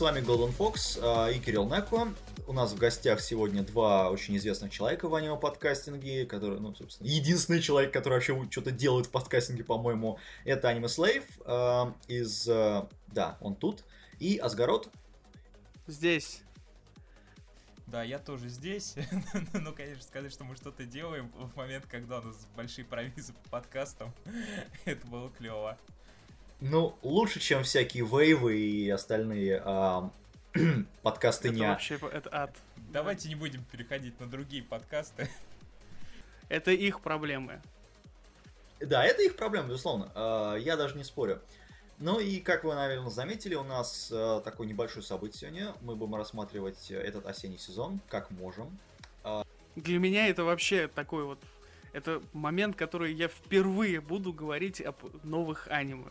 С вами Golden Fox э, и Кирилл Неко. У нас в гостях сегодня два очень известных человека в аниме-подкастинге, который, ну, собственно, единственный человек, который вообще что-то делает в подкастинге, по-моему, это Аниме Слейв из... Э, да, он тут. И Асгарот. Здесь. Да, я тоже здесь. ну, конечно, сказать, что мы что-то делаем в момент, когда у нас большие провизы по подкастам, это было клево. Ну, лучше, чем всякие вейвы и остальные а, подкасты это не... вообще это ад. Давайте не будем переходить на другие подкасты. Это их проблемы. Да, это их проблемы, безусловно. А, я даже не спорю. Ну и, как вы, наверное, заметили, у нас э, такое небольшое событие сегодня. Мы будем рассматривать этот осенний сезон, как можем. Для меня это вообще такой вот... Это момент, который я впервые буду говорить об новых аниме.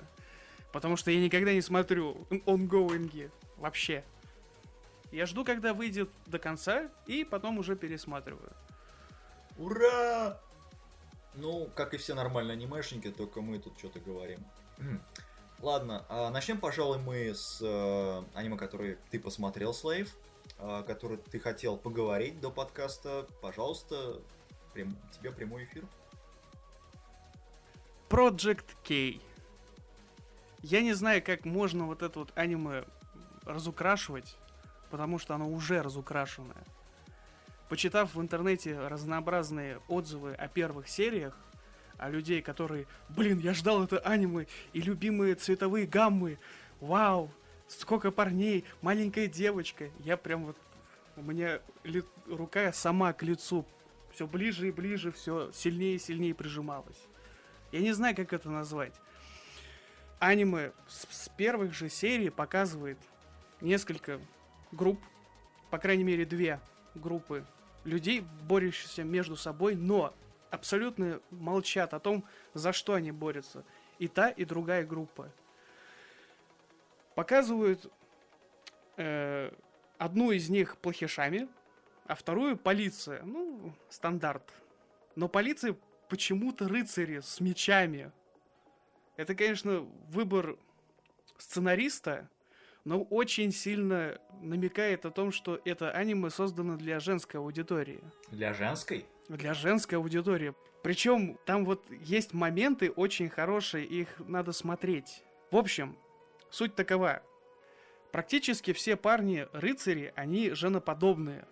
Потому что я никогда не смотрю онгоинги. Вообще. Я жду, когда выйдет до конца, и потом уже пересматриваю. Ура! Ну, как и все нормальные анимешники, только мы тут что-то говорим. Ладно, а начнем, пожалуй, мы с э, аниме, который ты посмотрел, Слейв, э, который ты хотел поговорить до подкаста. Пожалуйста, прям, тебе прямой эфир. Project K. Я не знаю, как можно вот это вот аниме разукрашивать, потому что оно уже разукрашенное. Почитав в интернете разнообразные отзывы о первых сериях, а людей, которые, блин, я ждал это аниме, и любимые цветовые гаммы, вау, сколько парней, маленькая девочка, я прям вот, у меня ли, рука сама к лицу, все ближе и ближе, все сильнее и сильнее прижималась. Я не знаю, как это назвать. Аниме с, с первых же серий показывает несколько групп, по крайней мере две группы людей, борющихся между собой, но абсолютно молчат о том, за что они борются. И та, и другая группа. Показывают э, одну из них плохишами, а вторую полиция. Ну, стандарт. Но полиция почему-то рыцари с мечами. Это, конечно, выбор сценариста, но очень сильно намекает о том, что это аниме создано для женской аудитории. Для женской? Для женской аудитории. Причем там вот есть моменты очень хорошие, их надо смотреть. В общем, суть такова. Практически все парни-рыцари, они женоподобные.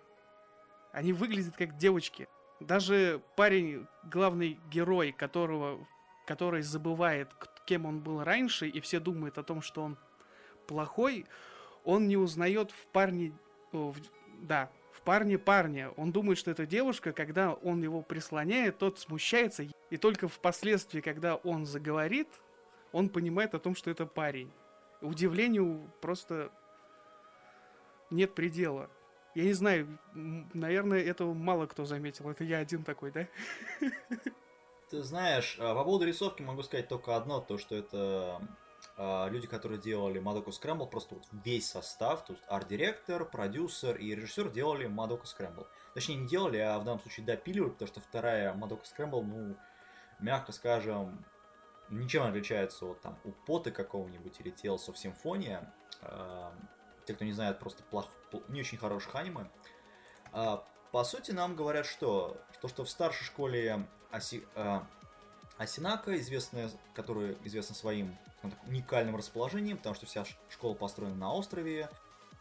Они выглядят как девочки. Даже парень, главный герой, которого, который забывает, кем он был раньше, и все думают о том, что он плохой, он не узнает в парне... В, да, в парне парня. Он думает, что это девушка, когда он его прислоняет, тот смущается, и только впоследствии, когда он заговорит, он понимает о том, что это парень. Удивлению просто нет предела. Я не знаю, наверное, этого мало кто заметил. Это я один такой, да? Ты знаешь, а, по поводу рисовки могу сказать только одно, то что это а, люди, которые делали Madoka Scramble, просто вот весь состав, то есть арт-директор, продюсер и режиссер делали Madoka Scramble. Точнее, не делали, а в данном случае допиливали, потому что вторая Madoka Scramble, ну, мягко скажем, ничем не отличается от там у Поты какого-нибудь или Tales of Symphonia. Те, кто не знает, просто плох, не очень хороших аниме. Э, по сути, нам говорят, что, что, что в старшей школе Оси, э, Осинака, известная, которая известна своим ну, так, уникальным расположением, потому что вся школа построена на острове.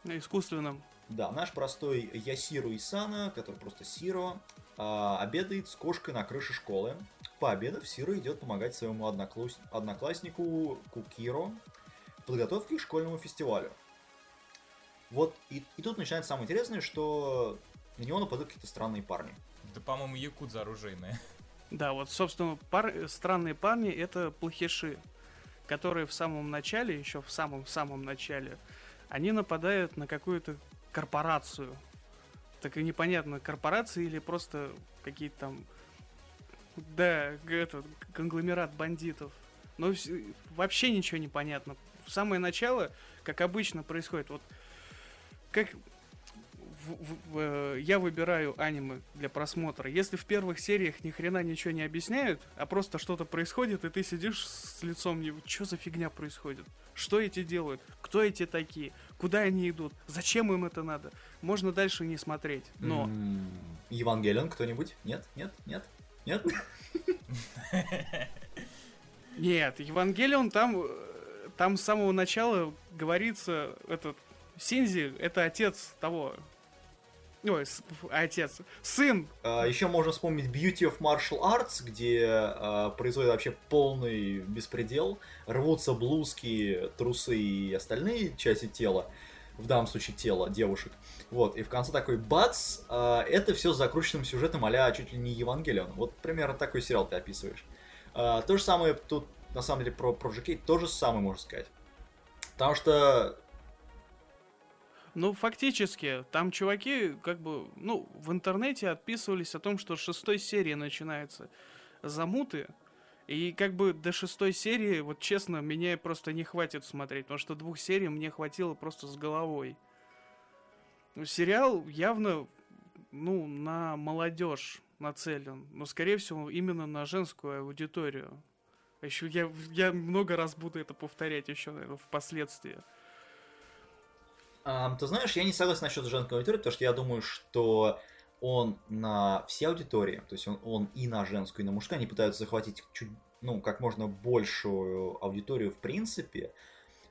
На искусственном. Да, наш простой Ясиру Исана, который просто Сиро, э, обедает с кошкой на крыше школы. Пообедав, Сиро идет помогать своему однокласс... однокласснику Кукиро в подготовке к школьному фестивалю. Вот, и, и тут начинается самое интересное, что на него нападают какие-то странные парни. Да, по-моему, якудза оружейные. Да, вот, собственно, пар... странные парни это плохиши, которые в самом начале, еще в самом-самом начале, они нападают на какую-то корпорацию. Так и непонятно, корпорации или просто какие-то там, да, этот, конгломерат бандитов. Но вообще ничего не понятно. В самое начало, как обычно происходит, вот как в- в- э, я выбираю аниме для просмотра. Если в первых сериях ни хрена ничего не объясняют, а просто что-то происходит, и ты сидишь с лицом не... Что за фигня происходит? Что эти делают? Кто эти такие? Куда они идут? Зачем им это надо? Можно дальше не смотреть. Но Евангелион кто-нибудь? Нет? Нет? Нет? Нет? нет, Евангелион там, э, там с самого начала говорится, этот Синзи, это отец того. Ой, отец. Сын Еще можно вспомнить Beauty of Martial Arts, где а, происходит вообще полный беспредел. Рвутся блузки, трусы и остальные части тела. В данном случае тело девушек. Вот, и в конце такой бац, а, это все с закрученным сюжетом а чуть ли не Евангелион. Вот примерно такой сериал ты описываешь. А, то же самое тут, на самом деле, про Project K, то же самое можно сказать. Потому что Ну, фактически, там чуваки, как бы, ну, в интернете отписывались о том, что шестой серии начинается замуты. И как бы до шестой серии, вот честно, меня просто не хватит смотреть, потому что двух серий мне хватило просто с головой. Сериал явно, ну, на молодежь нацелен, но, скорее всего, именно на женскую аудиторию. Еще я, я много раз буду это повторять еще, наверное, впоследствии. Ам, ты знаешь, я не согласен насчет женской аудитории, потому что я думаю, что он на все аудитории, то есть он, он и на женскую, и на мужскую, они пытаются захватить чуть, ну, как можно большую аудиторию в принципе,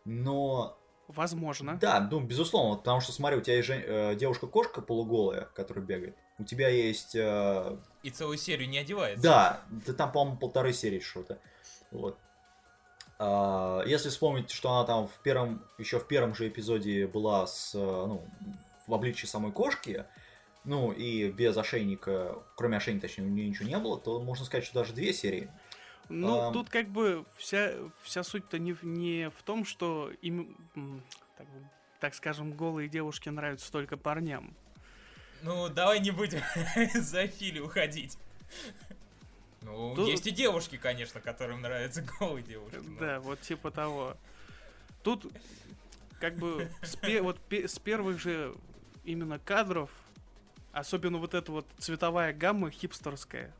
но Возможно. да, ну, безусловно, потому что, смотри, у тебя есть жен- э, девушка-кошка полуголая, которая бегает, у тебя есть э, И целую серию не одевается. да, ты там, по-моему, полторы серии что-то. Вот. А, Если вспомнить, что она там в первом, еще в первом же эпизоде была с, э, ну, в обличии самой кошки, ну, и без ошейника, кроме ошейника, точнее, у нее ничего не было, то можно сказать, что даже две серии. Ну, Ам. тут как бы вся, вся суть-то не, в- не в том, что им, так, так скажем, голые девушки нравятся только парням. Ну, давай не будем за Фили уходить. Ну, Тут- есть и девушки, конечно, которым нравятся голые девушки. но- Да, вот типа того. Тут как бы с, пе- вот пе- с первых же именно кадров, особенно вот эта вот цветовая гамма хипстерская,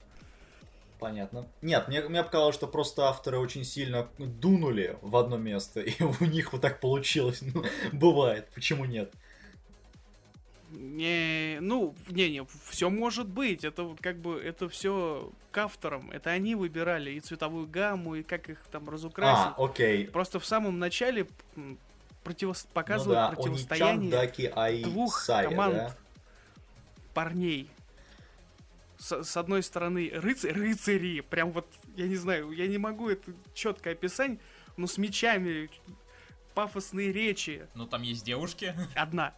Понятно. Нет, мне, мне показалось, что просто авторы очень сильно дунули в одно место, и у них вот так получилось. Ну, бывает, почему нет? Не, ну, не-не, все может быть. Это вот как бы, это все к авторам. Это они выбирали и цветовую гамму, и как их там разукрасить. А, окей. Просто в самом начале противос- Ну показывают да, противостояние Даки, Ай, двух Сая, команд да? парней. С, с одной стороны рыцарь, рыцари, прям вот, я не знаю, я не могу это четко описать, но с мечами, пафосные речи. Ну, там есть девушки. Одна,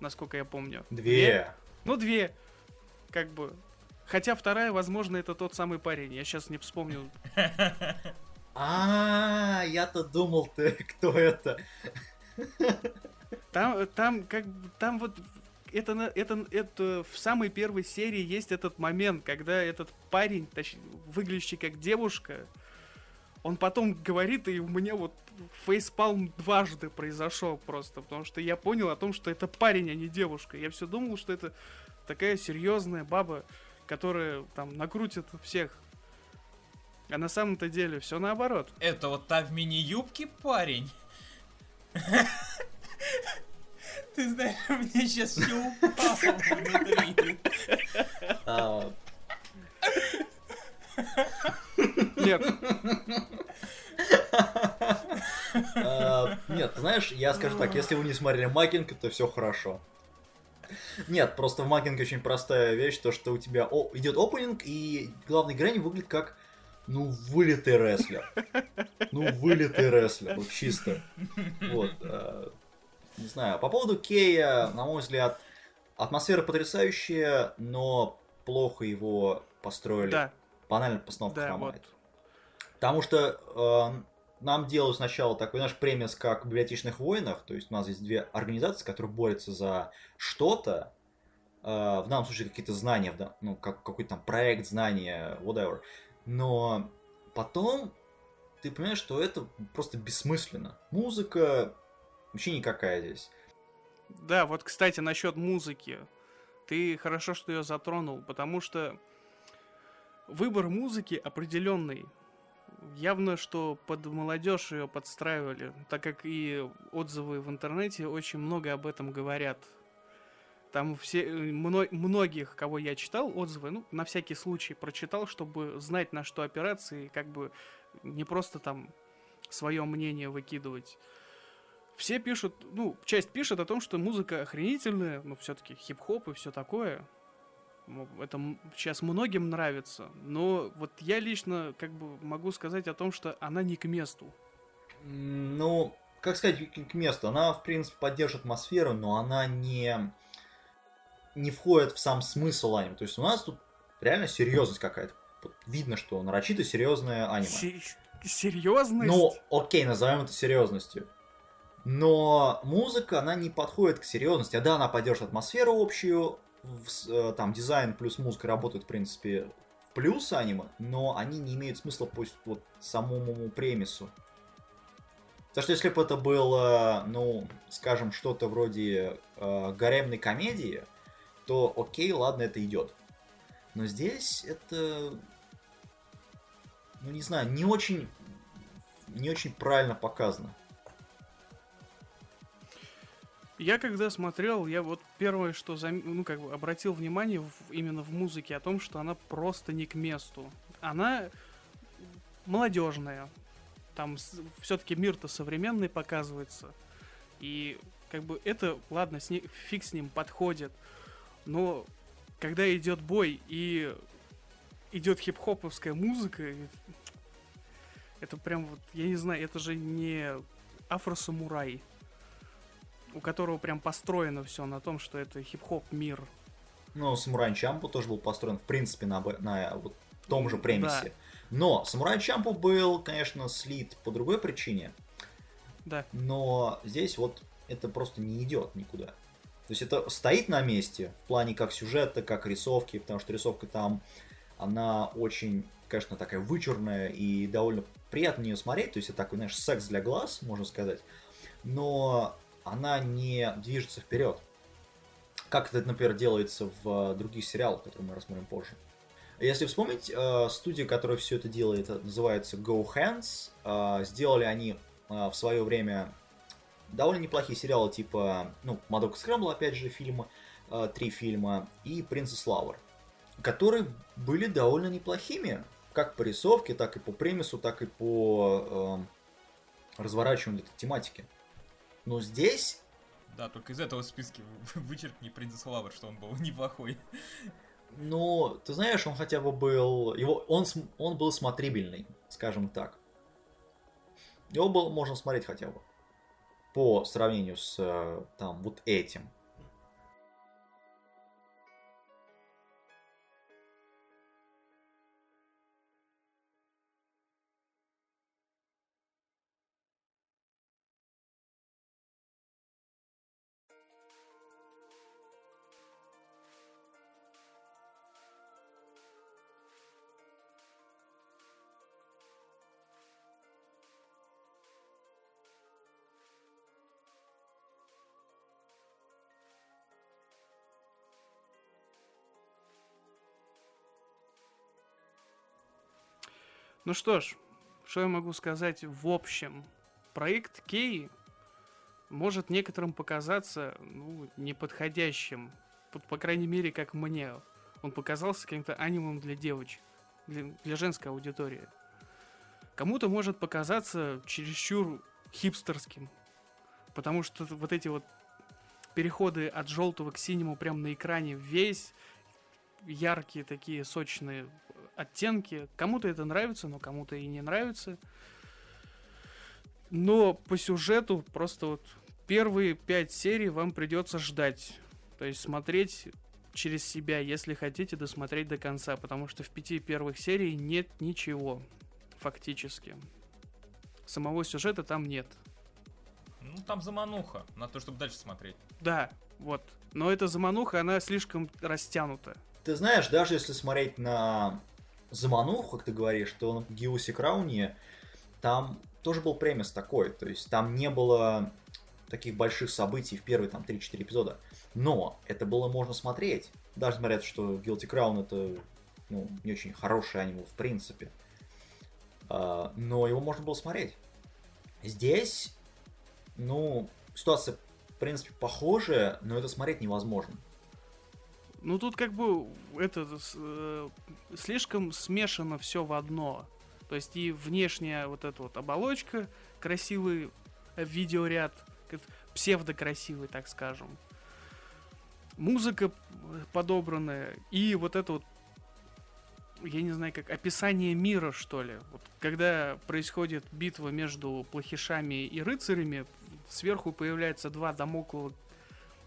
насколько я помню. Две. Ну, две. Как бы. Хотя вторая, возможно, это тот самый парень. Я сейчас не вспомню. А, я-то думал ты, кто это. Там, там, как бы, там вот это, на- это, это в самой первой серии есть этот момент, когда этот парень, точнее, выглядящий как девушка, он потом говорит, и у меня вот фейспалм дважды произошел просто, потому что я понял о том, что это парень, а не девушка. Я все думал, что это такая серьезная баба, которая там накрутит всех. А на самом-то деле все наоборот. Это вот та в мини-юбке парень. Ты знаешь, у меня сейчас все упало внутри. Нет, а, Нет, знаешь, я скажу так, если вы не смотрели Макинг, то все хорошо. Нет, просто в Макинге очень простая вещь, то что у тебя о- идет опенинг, и главный героинь выглядит как, ну, вылитый рестлер. Ну, вылитый рестлер, вот чисто. Вот. а, Не знаю, по поводу Кея, на мой взгляд, атмосфера потрясающая, но плохо его построили. да, Банально постановка да, хромает. вот. Потому что э, нам делают сначала такой, знаешь, премис, как в библиотечных войнах, то есть у нас есть две организации, которые борются за что-то, э, в данном случае какие-то знания, да- ну, как, какой-то там проект, знания, whatever. Но потом ты понимаешь, что это просто бессмысленно. Музыка вообще никакая здесь. Да, вот, кстати, насчет музыки. Ты хорошо, что ее затронул, потому что выбор музыки определенный. Явно, что под молодежь ее подстраивали, так как и отзывы в интернете очень много об этом говорят. Там все, э, мно, многих, кого я читал, отзывы, ну, на всякий случай прочитал, чтобы знать, на что опираться, и как бы не просто там свое мнение выкидывать. Все пишут, ну, часть пишет о том, что музыка охренительная, но все-таки хип-хоп и все такое. Это сейчас многим нравится, но вот я лично как бы могу сказать о том, что она не к месту. Ну, как сказать, к месту. Она, в принципе, поддерживает атмосферу, но она не, не входит в сам смысл аниме. То есть у нас тут реально серьезность какая-то. Видно, что нарочито серьезное аниме. Серьезность? Ну, окей, назовем это серьезностью. Но музыка, она не подходит к серьезности. А да, она поддерживает атмосферу общую, там дизайн плюс музыка работают, в принципе, в плюс аниме, но они не имеют смысла по вот, самому премису. Потому что если бы это было, ну, скажем, что-то вроде э, гаремной комедии, то окей, ладно, это идет. Но здесь это, ну не знаю, не очень, не очень правильно показано. Я когда смотрел, я вот первое, что зам... ну, как бы обратил внимание в... именно в музыке о том, что она просто не к месту. Она молодежная. Там с... все-таки мир-то современный показывается. И как бы это, ладно, с ней, фиг с ним подходит. Но когда идет бой и идет хип-хоповская музыка, это прям вот, я не знаю, это же не афросамурай у которого прям построено все на том, что это хип-хоп мир. Ну, Самурай Чампу тоже был построен, в принципе, на, на вот том же премисе. Да. Но Самурай Чампу был, конечно, слит по другой причине. Да. Но здесь вот это просто не идет никуда. То есть это стоит на месте в плане как сюжета, как рисовки, потому что рисовка там, она очень, конечно, такая вычурная и довольно приятно на нее смотреть. То есть это такой, знаешь, секс для глаз, можно сказать. Но она не движется вперед. Как это, например, делается в других сериалах, которые мы рассмотрим позже. Если вспомнить, э, студия, которая все это делает, называется Go Hands. Э, сделали они э, в свое время довольно неплохие сериалы, типа, ну, Мадока Скрэмбл, опять же, фильмы, три фильма, и Принцесс Лавр, которые были довольно неплохими, как по рисовке, так и по премису, так и по э, разворачиванию этой тематики. Но здесь... Да, только из этого списка вычеркни Принцесс Лавр, что он был неплохой. Ну, ты знаешь, он хотя бы был... Его, он, он был смотрибельный, скажем так. Его было, можно смотреть хотя бы. По сравнению с э, там вот этим. Ну что ж, что я могу сказать в общем? Проект Кей может некоторым показаться ну, неподходящим. По, по крайней мере, как мне. Он показался каким-то анимом для девочек, для, для женской аудитории. Кому-то может показаться чересчур хипстерским, потому что вот эти вот переходы от желтого к синему прямо на экране весь яркие такие сочные оттенки. Кому-то это нравится, но кому-то и не нравится. Но по сюжету просто вот первые пять серий вам придется ждать. То есть смотреть через себя, если хотите досмотреть до конца, потому что в пяти первых серий нет ничего, фактически. Самого сюжета там нет. Ну, там замануха, на то, чтобы дальше смотреть. Да, вот. Но эта замануха, она слишком растянута. Ты знаешь, даже если смотреть на замануху, как ты говоришь, что на Гиусе Крауне там тоже был премис такой. То есть там не было таких больших событий в первые там 3-4 эпизода. Но это было можно смотреть. Даже говорят, что Guilty Crown это ну, не очень хорошее аниме в принципе. А, но его можно было смотреть. Здесь, ну, ситуация, в принципе, похожая, но это смотреть невозможно. Ну тут как бы это э, слишком смешано все в одно. То есть и внешняя вот эта вот оболочка, красивый видеоряд, псевдокрасивый, так скажем. Музыка подобранная и вот это вот я не знаю, как описание мира, что ли. Вот, когда происходит битва между плохишами и рыцарями, сверху появляются два домоклого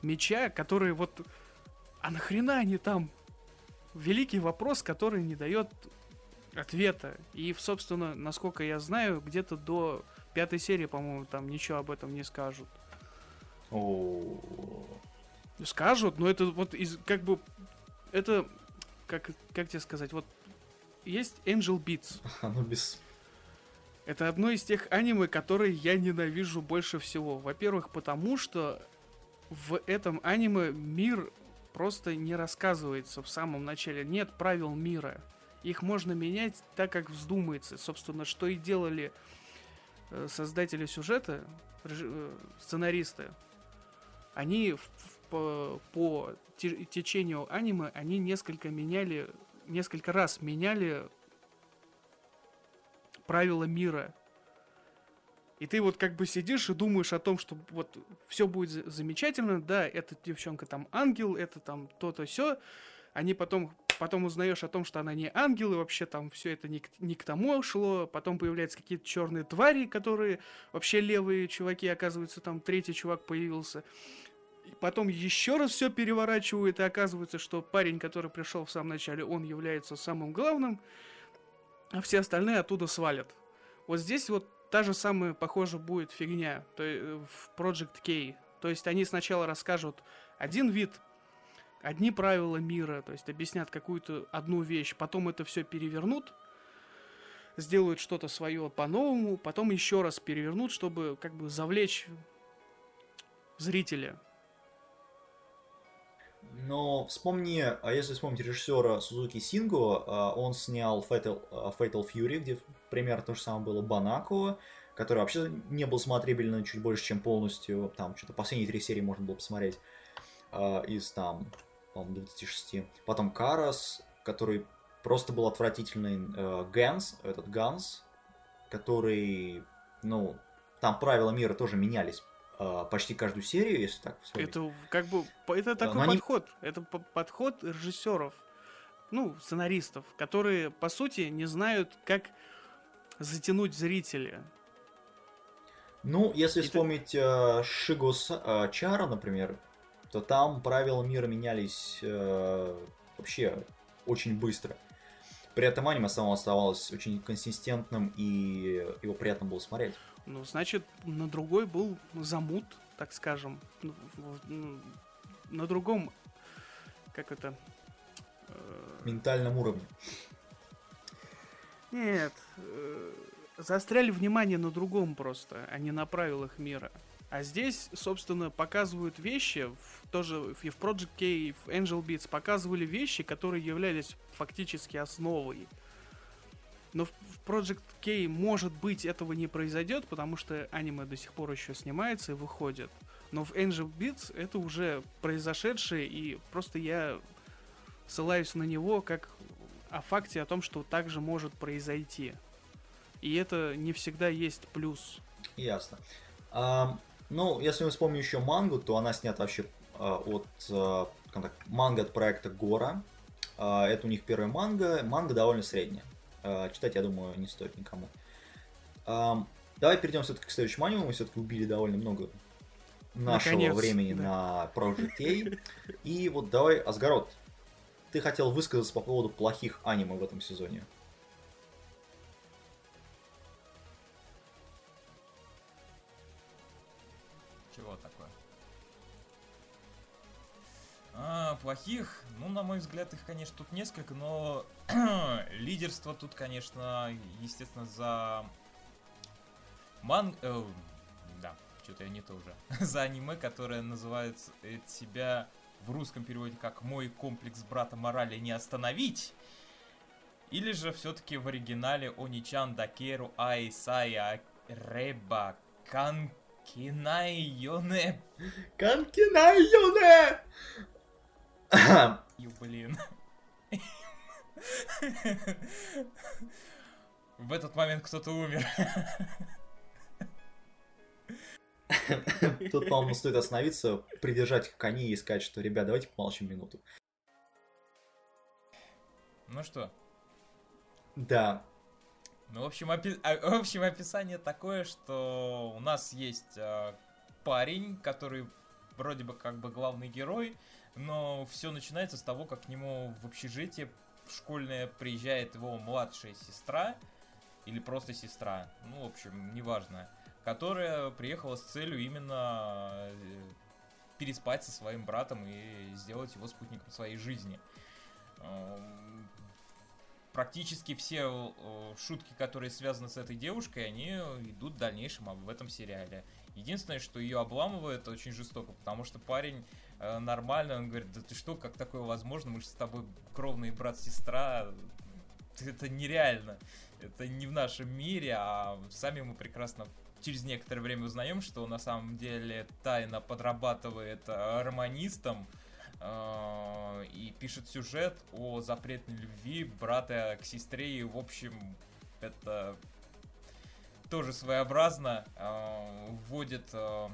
меча, которые вот... А нахрена они там? Великий вопрос, который не дает ответа. И, собственно, насколько я знаю, где-то до пятой серии, по-моему, там ничего об этом не скажут. Скажут, но это вот из как бы это как как тебе сказать, вот есть Angel Beats. Оно без... Это одно из тех аниме, которые я ненавижу больше всего. Во-первых, потому что в этом аниме мир просто не рассказывается в самом начале. Нет правил мира. Их можно менять так, как вздумается. Собственно, что и делали э, создатели сюжета, э, сценаристы. Они в, в, по, по течению аниме, они несколько меняли несколько раз меняли правила мира. И ты вот как бы сидишь и думаешь о том, что вот все будет замечательно, да, эта девчонка там ангел, это там то-то все. Они потом, потом узнаешь о том, что она не ангел, и вообще там все это не к, не к тому шло. Потом появляются какие-то черные твари, которые вообще левые чуваки, оказывается, там третий чувак появился потом еще раз все переворачивают, и оказывается, что парень, который пришел в самом начале, он является самым главным, а все остальные оттуда свалят. Вот здесь вот та же самая, похоже, будет фигня то в Project K. То есть они сначала расскажут один вид, одни правила мира, то есть объяснят какую-то одну вещь, потом это все перевернут, сделают что-то свое по-новому, потом еще раз перевернут, чтобы как бы завлечь зрителя. Но вспомни, а если вспомнить режиссера Сузуки Синго, а, он снял Fatal, а, Fatal Fury, где примерно то же самое было Банако, который вообще не был смотрибельным чуть больше, чем полностью. Там что-то последние три серии можно было посмотреть а, из там, по-моему, 26. Потом Карас, который просто был отвратительный. Ганс, этот Ганс, который, ну, там правила мира тоже менялись почти каждую серию, если так вспомнить. Это как бы это такой Но подход, они... это подход режиссеров, ну сценаристов, которые по сути не знают, как затянуть зрителя. Ну, если И вспомнить ты... Шиго э, Чара, например, то там правила мира менялись э, вообще очень быстро. При этом аниме само оставалось очень консистентным, и его приятно было смотреть. Ну, значит, на другой был замут, так скажем. Ну, ну, на другом, как это... Э, Ментальном уровне. Нет, э, заостряли внимание на другом просто, а не на правилах мира. А здесь, собственно, показывают вещи, в, тоже и в Project K, и в Angel Beats показывали вещи, которые являлись фактически основой но в Project K, может быть, этого не произойдет, потому что аниме до сих пор еще снимается и выходит. Но в Angel Beats это уже произошедшее, и просто я ссылаюсь на него как о факте о том, что так же может произойти. И это не всегда есть плюс. Ясно. А, ну, если мы вспомним еще мангу, то она снята вообще а, от а, так, манга от проекта Гора. А, это у них первая манга. Манга довольно средняя. А, читать, я думаю, не стоит никому. Давай перейдем все-таки к следующему аниме. Мы все-таки убили довольно много нашего Наконец, времени да. на Project A. И вот давай, Асгарот, ты хотел высказаться по поводу плохих аниме в этом сезоне. А, плохих? Ну, на мой взгляд, их, конечно, тут несколько, но лидерство тут, конечно, естественно, за... Ман... Э, да, что-то я не то уже. За аниме, которое называет себя в русском переводе как «Мой комплекс брата морали не остановить». Или же все-таки в оригинале Оничан Дакеру Айсая Реба Канкинай Йоне. Канкинай Йоне! Ю, блин. В этот момент кто-то умер. Тут, по-моему, стоит остановиться, придержать кони и сказать, что, ребят, давайте помолчим минуту. Ну что? Да. Ну, в общем, опи... А, в общем, описание такое, что у нас есть э, парень, который вроде бы как бы главный герой, но все начинается с того, как к нему в общежитие школьное приезжает его младшая сестра, или просто сестра, ну, в общем, неважно, которая приехала с целью именно э, переспать со своим братом и сделать его спутником своей жизни. Эм, практически все э, шутки, которые связаны с этой девушкой, они идут в дальнейшем в этом сериале. Единственное, что ее обламывает очень жестоко, потому что парень э, нормально, он говорит, да ты что, как такое возможно, мы же с тобой кровный брат-сестра, это нереально это не в нашем мире, а сами мы прекрасно через некоторое время узнаем, что на самом деле тайно подрабатывает э, романистом э, и пишет сюжет о запретной любви брата к сестре. И, в общем, это тоже своеобразно э, вводит э,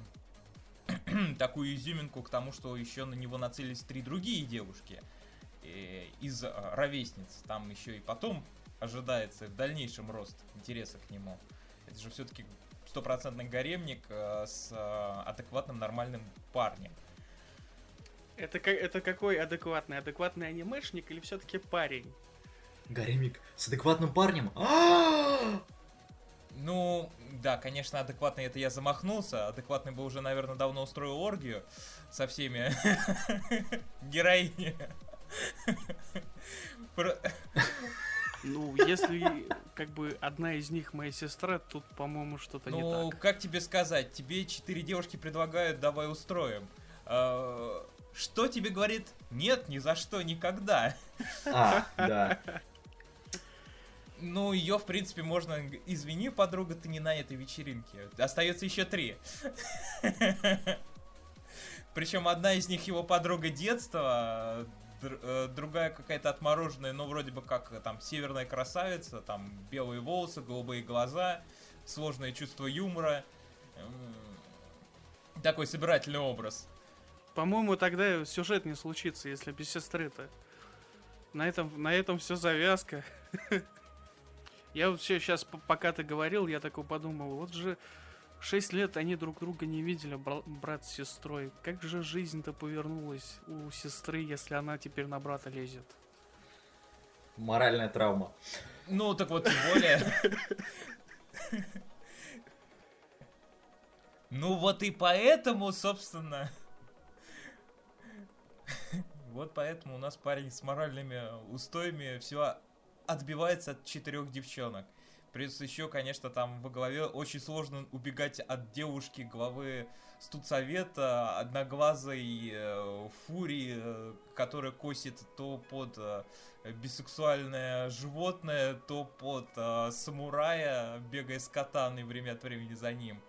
такую изюминку к тому, что еще на него нацелились три другие девушки э, из э, ровесниц. Там еще и потом ожидается в дальнейшем рост интереса к нему. Это же все-таки стопроцентный гаремник э, с э, адекватным нормальным парнем. Это, это какой адекватный? Адекватный анимешник или все-таки парень? Гаремник с адекватным парнем? Ну, да, конечно, адекватный это я замахнулся. Адекватный бы уже, наверное, давно устроил оргию со всеми героинями. Ну, если как бы одна из них моя сестра, тут, по-моему, что-то ну, не так. Ну, как тебе сказать? Тебе четыре девушки предлагают, давай устроим. А, что тебе говорит? Нет, ни за что, никогда. А, да. Ну, ее, в принципе, можно... Извини, подруга, ты не на этой вечеринке. Остается еще три. Причем одна из них его подруга детства, Э, другая какая-то отмороженная, но вроде бы как э, там северная красавица, там белые волосы, голубые глаза, сложное чувство юмора. Такой собирательный образ. По-моему, тогда сюжет не случится, если без сестры-то. На этом, на этом все завязка. Я вот все сейчас, пока ты говорил, я такой подумал, вот же Шесть лет они друг друга не видели, брат с сестрой. Как же жизнь-то повернулась у сестры, если она теперь на брата лезет? Моральная травма. Ну, так вот, тем более... Ну вот и поэтому, собственно... Вот поэтому у нас парень с моральными устоями все отбивается от четырех девчонок. Плюс еще, конечно, там во главе очень сложно убегать от девушки главы студсовета, одноглазой э, фурии, э, которая косит то под э, бисексуальное животное, то под самурая, бегая с катаной время от времени за ним.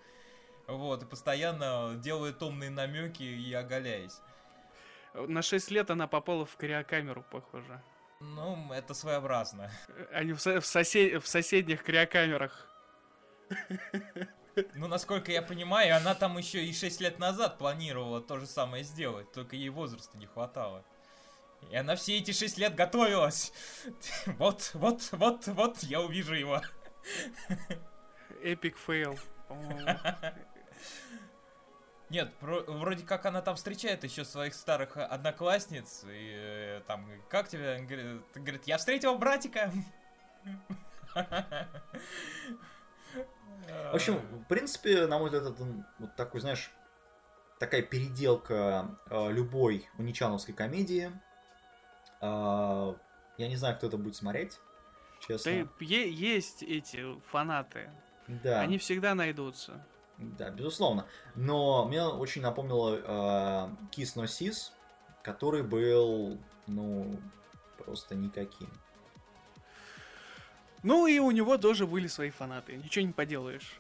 Вот, и постоянно делает томные намеки и оголяясь. На 6 лет она попала в криокамеру, похоже. Ну, это своеобразно. Они в, со- в, сосед- в соседних криокамерах. Ну, насколько я понимаю, она там еще и 6 лет назад планировала то же самое сделать, только ей возраста не хватало. И она все эти 6 лет готовилась. Вот, вот, вот, вот, я увижу его. Epic fail, по-моему. Нет, про, вроде как она там встречает еще своих старых одноклассниц, и э, там, как тебе? Говорит, говорит, я встретил братика. В общем, в принципе, на мой взгляд, это вот такой, знаешь, такая переделка э, любой уничановской комедии. Э, я не знаю, кто это будет смотреть, честно. Да, есть эти фанаты. Да. Они всегда найдутся. Да, безусловно. Но мне очень напомнило э, Kiss No Sis, который был, ну, просто никаким. Ну и у него тоже были свои фанаты, ничего не поделаешь.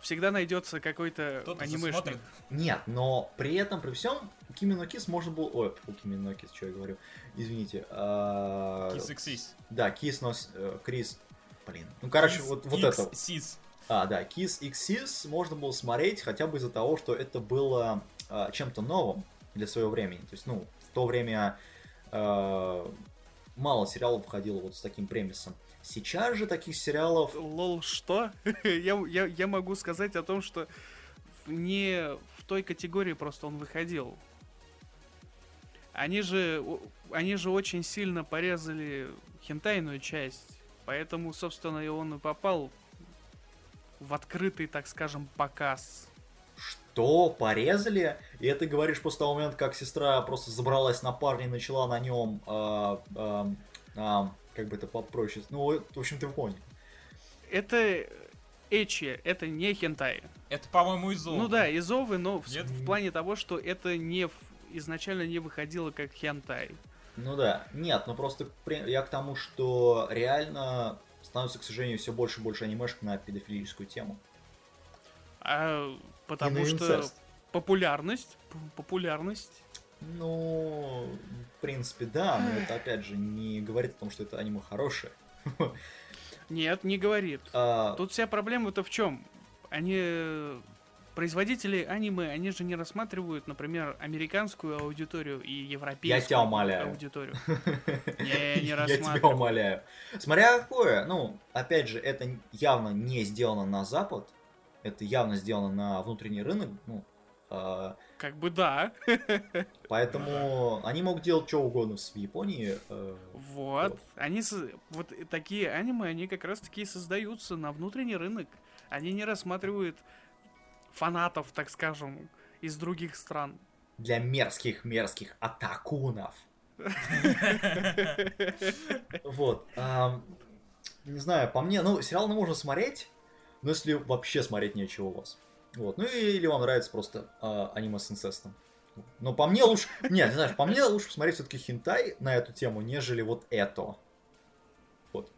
Всегда найдется какой-то Кто-то анимешник. Нет, но при этом, при всем, Кими No Kiss можно было... Ой, фу, Кими No Kiss, что я говорю? Извините. а, Kiss X Да, Kiss No... S- э, Крис... Блин. Ну, короче, вот, вот это. Сис. А, да, Kiss X's можно было смотреть хотя бы из-за того, что это было а, чем-то новым для своего времени. То есть, ну, в то время а, мало сериалов выходило вот с таким премисом. Сейчас же таких сериалов... Лол, что? я, я, я могу сказать о том, что не в той категории просто он выходил. Они же, они же очень сильно порезали хентайную часть, поэтому, собственно, и он и попал в открытый, так скажем, показ. Что? Порезали? И это говоришь после того момента, как сестра просто забралась на парня и начала на нем... а, а, а, как бы это попроще... Ну, в общем, ты понял. Это эчи, это не хентай. Это, по-моему, из Ну да, изовы, но в, в плане того, что это не в- изначально не выходило как хентай. Ну да, нет, ну просто при- я к тому, что реально становится, к сожалению, все больше и больше анимешек на педофилическую тему. А, потому что инцест. популярность, популярность. Ну, в принципе, да, но это опять же не говорит о том, что это аниме хорошее. Нет, не говорит. А, Тут вся проблема-то в чем? Они производители аниме, они же не рассматривают, например, американскую аудиторию и европейскую Я тебя умоляю. аудиторию. Не, не Я тебя рассматриваю. умоляю. Смотря какое, ну, опять же, это явно не сделано на Запад, это явно сделано на внутренний рынок, ну, а, Как бы да. поэтому они могут делать что угодно в Японии. э, Вот. Вот. Они вот такие аниме, они как раз таки создаются на внутренний рынок. Они не рассматривают фанатов, так скажем, из других стран. для мерзких-мерзких атакунов. Вот. Не знаю, по мне, ну, сериал ну, можно смотреть, но если вообще смотреть нечего у вас. Вот. Ну или вам нравится просто а, аниме с инцестом. Но по мне лучше... Нет, знаешь, по мне лучше посмотреть все-таки хентай на эту тему, нежели вот это. Вот.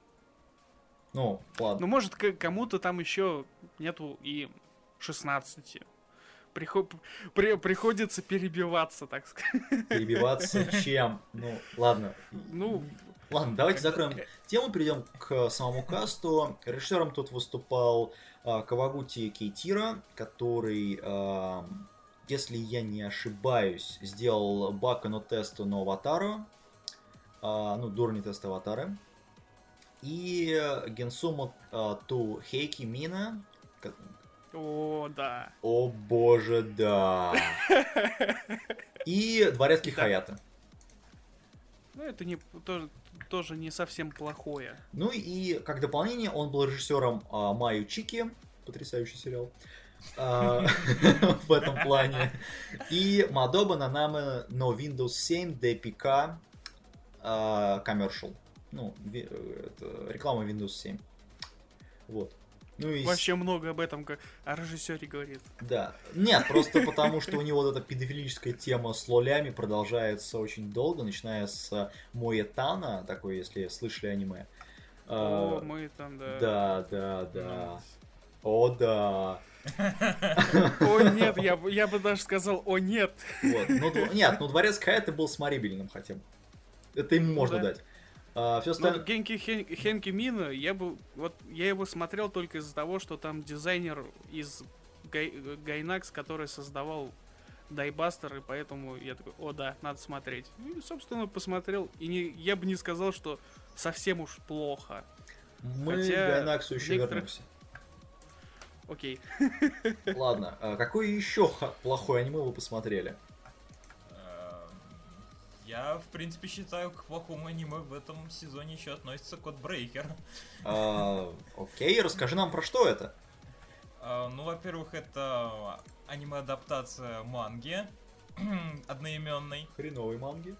Ну, ладно. Ну, может, кому-то там еще нету и 16. Прихо- при- приходится перебиваться, так сказать. Перебиваться чем? Ну, ладно. Ну, Ладно, давайте закроем тему, перейдем к самому касту. Режиссером тут выступал а, Кавагути Кейтира, который, а, если я не ошибаюсь, сделал Бака но тесту на Аватару, а, ну, дурни тест Аватары. И Генсумо а, Ту Хейки Мина. О, да. О боже, да. И Дворецкий. Хаята. Ну, это не, тоже, тоже не совсем плохое. Ну и как дополнение он был режиссером а, Майю Чики, потрясающий сериал, а, в этом плане. И Мадоба Нанаме но Windows 7 DPK а, Commercial. Ну, э, реклама Windows 7. Вот. Ну и с- Вообще много об этом как о режиссере говорит. да. Нет, просто потому, что у него вот эта педофилическая тема с лолями продолжается очень долго, начиная с Моэтана, такой, если слышали аниме. О, А, мы там, да. Да, да, да. О, да. О, нет, я, бы- я бы даже сказал, о, нет. Вот. Ну, нет, ну дворец Каэта был смотрибельным хотя бы. Это ему можно да. дать. А, все Ну, остальное... Генки Хен- Хенки Мина, я бы, вот, я его смотрел только из-за того, что там дизайнер из Гай, Гайнакс, который создавал Дайбастер, и поэтому я такой, о да, надо смотреть. И, собственно, посмотрел, и не, я бы не сказал, что совсем уж плохо. Мы хотя к Гайнаксу еще некоторых- вернемся. Окей. Ладно, а какое еще плохое аниме вы посмотрели? Я, в принципе, считаю, к плохому аниме в этом сезоне еще относится Код Брейкер. А, окей, расскажи нам про что это. А, Ну, во-первых, это аниме-адаптация манги одноименной. Хреновые манги.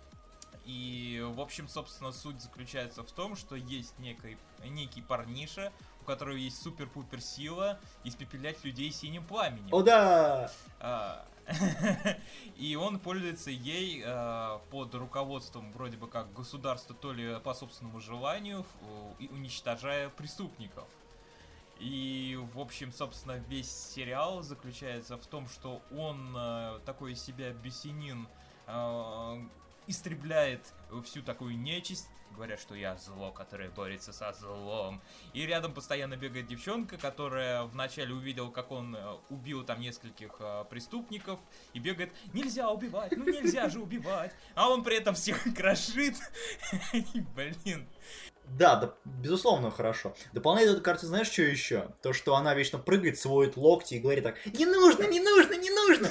И, в общем, собственно, суть заключается в том, что есть некий, некий парниша, у которого есть супер-пупер сила испепелять людей синим пламенем. О да! А, И он пользуется ей а, под руководством вроде бы как государства, то ли по собственному желанию, и уничтожая преступников. И, в общем, собственно, весь сериал заключается в том, что он а, такой себя бесенин а, истребляет всю такую нечисть, говоря, что я зло, которое борется со злом. И рядом постоянно бегает девчонка, которая вначале увидела, как он э, убил там нескольких э, преступников, и бегает, нельзя убивать, ну нельзя же убивать. А он при этом всех крошит. Блин. Да, да, безусловно, хорошо. Дополняет эту карту, знаешь, что еще? То, что она вечно прыгает, сводит локти и говорит так, не нужно, не нужно, не нужно.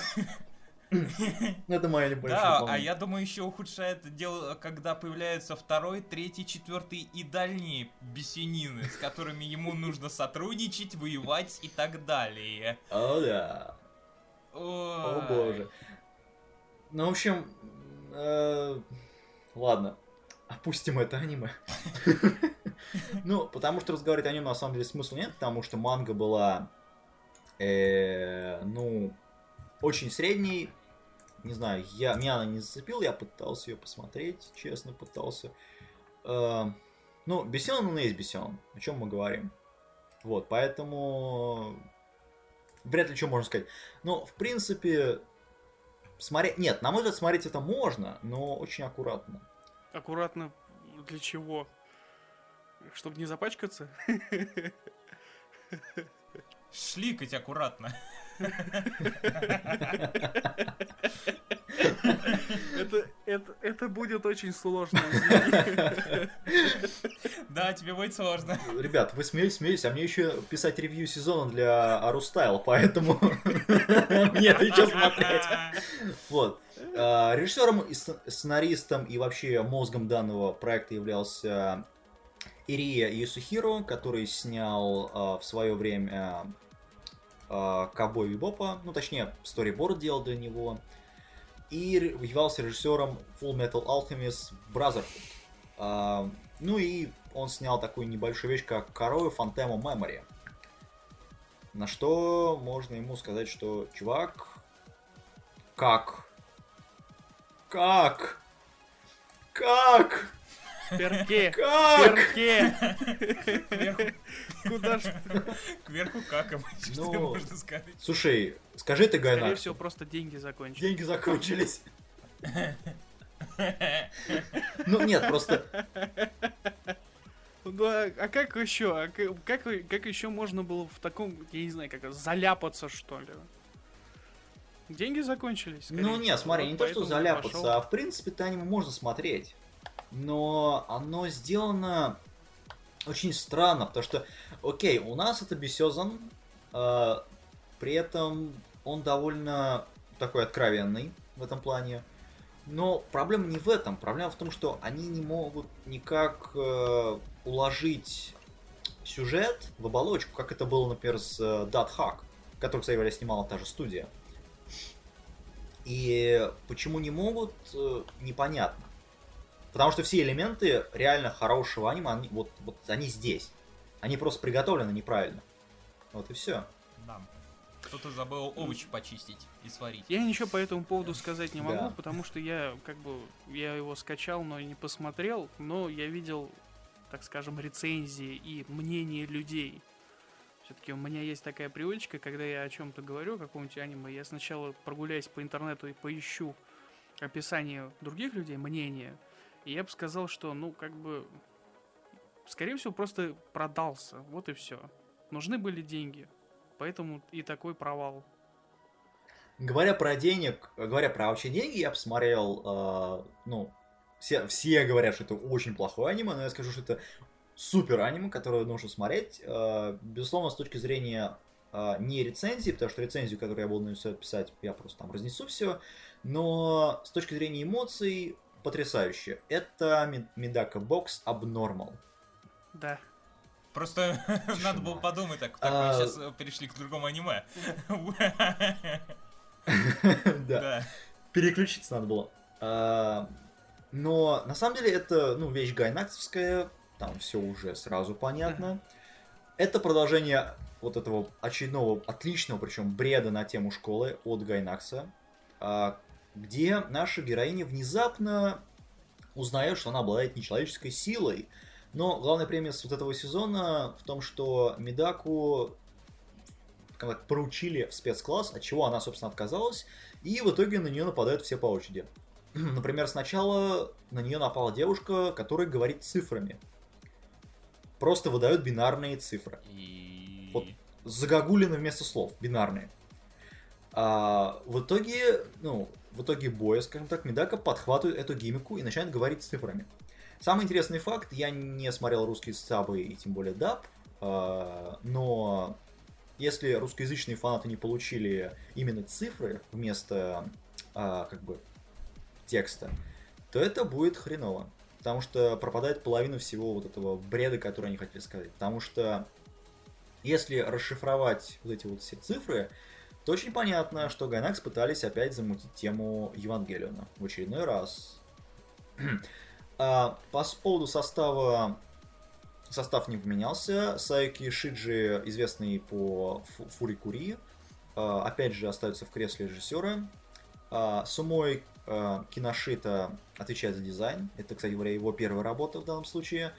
Это мое небольшое Да, а я думаю, еще ухудшает дело, когда появляются второй, третий, четвертый и дальние бесенины, с которыми ему нужно сотрудничать, воевать и так далее. О, да. О, боже. Ну, в общем, э, ладно, опустим это аниме. Ну, потому что разговаривать о нем на самом деле смысла нет, потому что манга была, э, ну, очень средней. Не знаю, я, меня она не зацепила, я пытался ее посмотреть, честно пытался. Э, ну, Бесен он и есть Бесен, о чем мы говорим. Вот, поэтому вряд ли что можно сказать. Ну, в принципе, смотреть... Нет, на мой взгляд, смотреть это можно, но очень аккуратно. Аккуратно для чего? Чтобы не запачкаться? Шликать аккуратно. Это, это, это будет очень сложно. Да, тебе будет сложно. Ребят, вы смеетесь, смеетесь, а мне еще писать ревью сезона для Арустайл, поэтому мне это еще смотреть. Вот. А, Режиссером сценаристом и вообще мозгом данного проекта являлся Ирия Юсухиро, который снял а, в свое время а, Ковбой Бибопа, ну точнее, сториборд делал для него, и являлся режиссером Full Metal Alchemist Brotherhood. А, ну и он снял такую небольшую вещь, как Корою Фантема Memory. На что можно ему сказать, что чувак, как? Как? Как? Перке! Как? Перке! Кверху, Куда ж кверху каком, что Ну, можно сказать. Слушай, скажи ты, Скорее Гайнак, всего, просто деньги закончились. деньги закончились. Ну нет, просто Ну, а, а как еще? А к- как, как еще можно было в таком, я не знаю, как заляпаться, что ли? Деньги закончились. скорее Ну не, смотри, Вот не то, что заляпаться, пошел. а в принципе это аниме можно смотреть. Но оно сделано очень странно, потому что, окей, у нас это Бесезон, э, при этом он довольно такой откровенный в этом плане. Но проблема не в этом. Проблема в том, что они не могут никак э, уложить сюжет в оболочку, как это было, например, с э, Dot Hack, который, кстати говоря, снимала та же студия. И почему не могут, э, непонятно. Потому что все элементы реально хорошего аниме, они, вот, вот они здесь. Они просто приготовлены неправильно. Вот и все. Да. Кто-то забыл овощи почистить и сварить. Я ничего по этому поводу сказать не могу, Да. потому что я как бы я его скачал, но не посмотрел, но я видел, так скажем, рецензии и мнения людей. Все-таки у меня есть такая привычка, когда я о чем-то говорю, о каком-нибудь аниме, я сначала прогуляюсь по интернету и поищу описание других людей, мнения, я бы сказал, что, ну, как бы, скорее всего, просто продался, вот и все. Нужны были деньги, поэтому и такой провал. Говоря про денег, говоря про вообще деньги, я посмотрел, э, ну, все, все говорят, что это очень плохое аниме, но я скажу, что это супер аниме, которое нужно смотреть. Э, безусловно, с точки зрения э, не рецензии, потому что рецензию, которую я буду писать, я просто там разнесу все, но с точки зрения эмоций потрясающе. Это Медака Бокс Abnormal. Да. Просто надо было подумать так, так А, мы сейчас перешли к другому аниме. Да. Да. Переключиться надо было. А, Но на самом деле это ну, вещь гайнаксовская, там все уже сразу понятно. Это продолжение вот этого очередного отличного, причем бреда на тему школы от Гайнакса, а, где наша героиня внезапно узнает, что она обладает нечеловеческой силой. Но главная премис вот этого сезона в том, что Медаку как поручили в спецкласс, от чего она, собственно, отказалась, и в итоге на нее нападают все по очереди. Например, сначала на нее напала девушка, которая говорит цифрами. Просто выдает бинарные цифры. И... Вот загогулины вместо слов, бинарные. А в итоге, ну, в итоге боя, скажем так, Медака подхватывает эту гиммику и начинает говорить цифрами. Самый интересный факт, я не смотрел русские сабы и тем более даб, а, но если русскоязычные фанаты не получили именно цифры вместо а, как бы текста, то это будет хреново. Потому что пропадает половина всего вот этого бреда, который они хотели сказать. Потому что если расшифровать вот эти вот все цифры, то очень понятно, что Гайнакс пытались опять замутить тему Евангелиона в очередной раз. а, по поводу состава состав не поменялся. Сайки Шиджи, известный по Фури Кури, а, опять же остается в кресле режиссера. А, Сумой а, Киношита отвечает за дизайн. Это, кстати говоря, его первая работа в данном случае.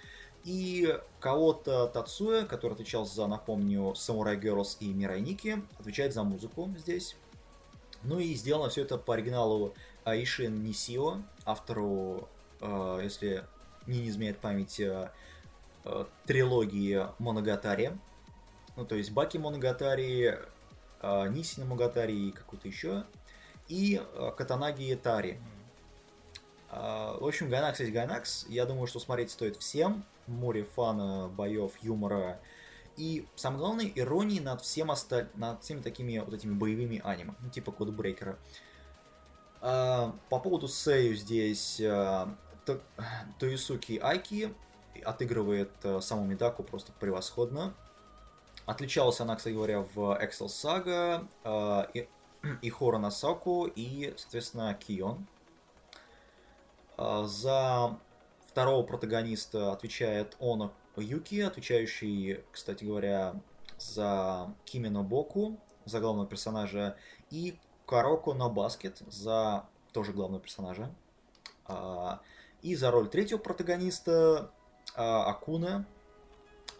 И кого-то Тацуя, который отвечал за, напомню, Samurai Girls и Мирай Ники, отвечает за музыку здесь. Ну и сделано все это по оригиналу Аишин Нисио, автору, э, если не изменяет память, э, э, трилогии Моногатари. Ну, то есть Бакемоногатари, э, Нисемоногатари и какой-то еще. И э, Катанагатари. Э, в общем, Гайнакс есть Гайнакс. Я думаю, что смотреть стоит всем море фана, боев, юмора и, самое главное, иронии над, всем осталь... над всеми такими вот этими боевыми аниме, ну, типа Кодбрейкера. А, по поводу Сэю здесь а, то... Тоисуки Айки отыгрывает а, саму Медаку просто превосходно. Отличалась она, кстати говоря, в Excel Saga, а, и, и Хора Насаку, и, соответственно, Кион. А, за второго протагониста отвечает Оно Юки, отвечающий, кстати говоря, за Кимино Боку, за главного персонажа, и Кароко на баскет за тоже главного персонажа. А, и за роль третьего протагониста а, Акуна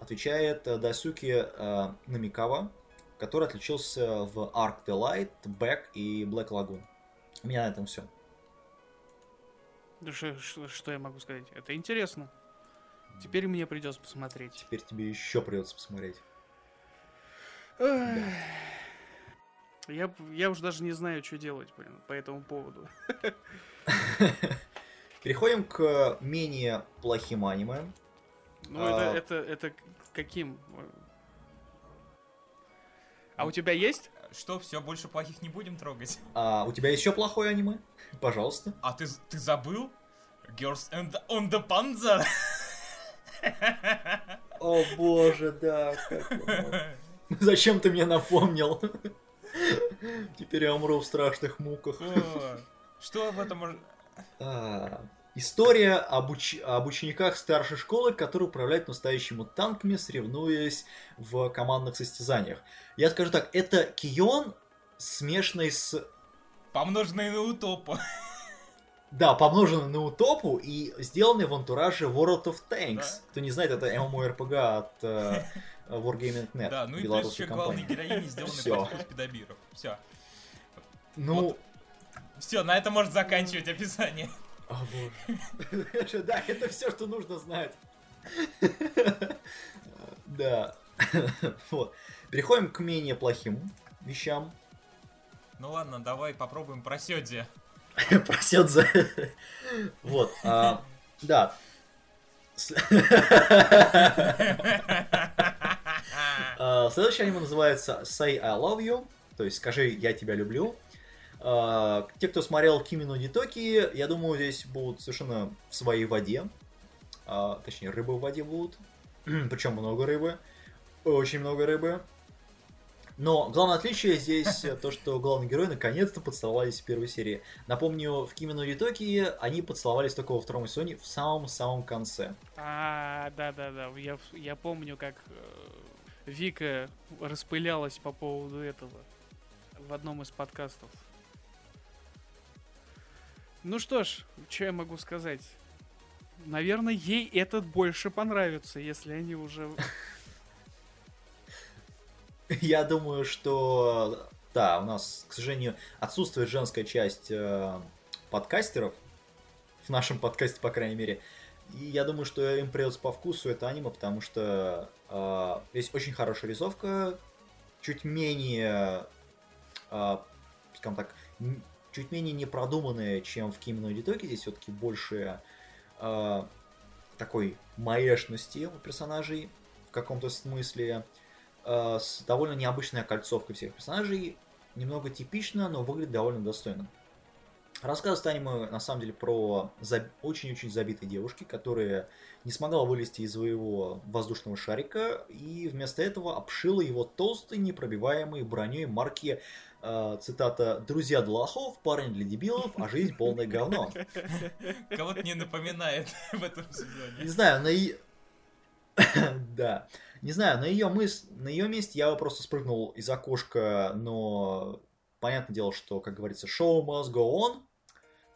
отвечает Дасюки а, Намикава, который отличился в Arc the Light, Back и Black Lagoon. У меня на этом все. Что, что, что я могу сказать? Это интересно. Теперь мне придется посмотреть. Теперь тебе еще придется посмотреть. Да. Я, я уже даже не знаю, что делать, блин, по этому поводу. Переходим к менее плохим аниме. Ну, а... это, это, это каким? А у тебя есть? Что, все, больше плохих не будем трогать? А у тебя еще плохое аниме? Пожалуйста. А ты, ты забыл? Girls and on the Panzer? О боже, да. Зачем ты мне напомнил? Теперь я умру в страшных муках. Что об этом. А, история об, уч... об учениках старшей школы, которые управляют настоящими танками, соревнуясь в командных состязаниях. Я скажу так, это Кион, смешанный с... Помноженный на утопу. Да, помноженный на утопу и сделанный в антураже World of Tanks. Да. Кто не знает, это MMORPG от uh, Wargaming.net. Да, ну и плюс еще главной героини сделаны под педобиров. Все. Ну... Вот. Все, на этом может заканчивать описание. О боже. Да, это все, что нужно знать. Да. Вот. Переходим к менее плохим вещам. Ну ладно, давай попробуем про Сёдзи. Просет за... Вот. А, да. А, следующее аниме называется Say I Love You, то есть скажи я тебя люблю. А, те, кто смотрел Кимино Дитоки, я думаю, здесь будут совершенно в своей воде. А, точнее, рыбы в воде будут. Причем много рыбы. Очень много рыбы. Но главное отличие здесь э, то, что главные герои наконец-то поцеловались в первой серии. Напомню, в Кимино Ритоки они поцеловались только во втором сезоне в самом-самом конце. А, да-да-да, я, я помню, как э, Вика распылялась по поводу этого в одном из подкастов. Ну что ж, что я могу сказать? Наверное, ей этот больше понравится, если они уже... Я думаю, что... Да, у нас, к сожалению, отсутствует женская часть э, подкастеров. В нашем подкасте, по крайней мере. И я думаю, что им придется по вкусу это аниме, потому что э, есть очень хорошая рисовка, чуть менее, э, скажем так, чуть менее непродуманная, чем в Кимино Дитоке. Здесь все-таки больше э, такой маешности у персонажей в каком-то смысле. Э, с довольно необычной окольцовкой всех персонажей. Немного типично, но выглядит довольно достойно. Рассказывает аниме, на самом деле, про очень-очень забитой девушки, которая не смогла вылезти из своего воздушного шарика и вместо этого обшила его толстой, непробиваемой броней марки, цитата, «Друзья для лохов, парень для дебилов, а жизнь полное говно». Кого-то не напоминает в этом сезоне. Не знаю, на... Да. Не знаю, на ее, мыс... на ее месте я бы просто спрыгнул из окошка, но понятное дело, что, как говорится, шоу must go on.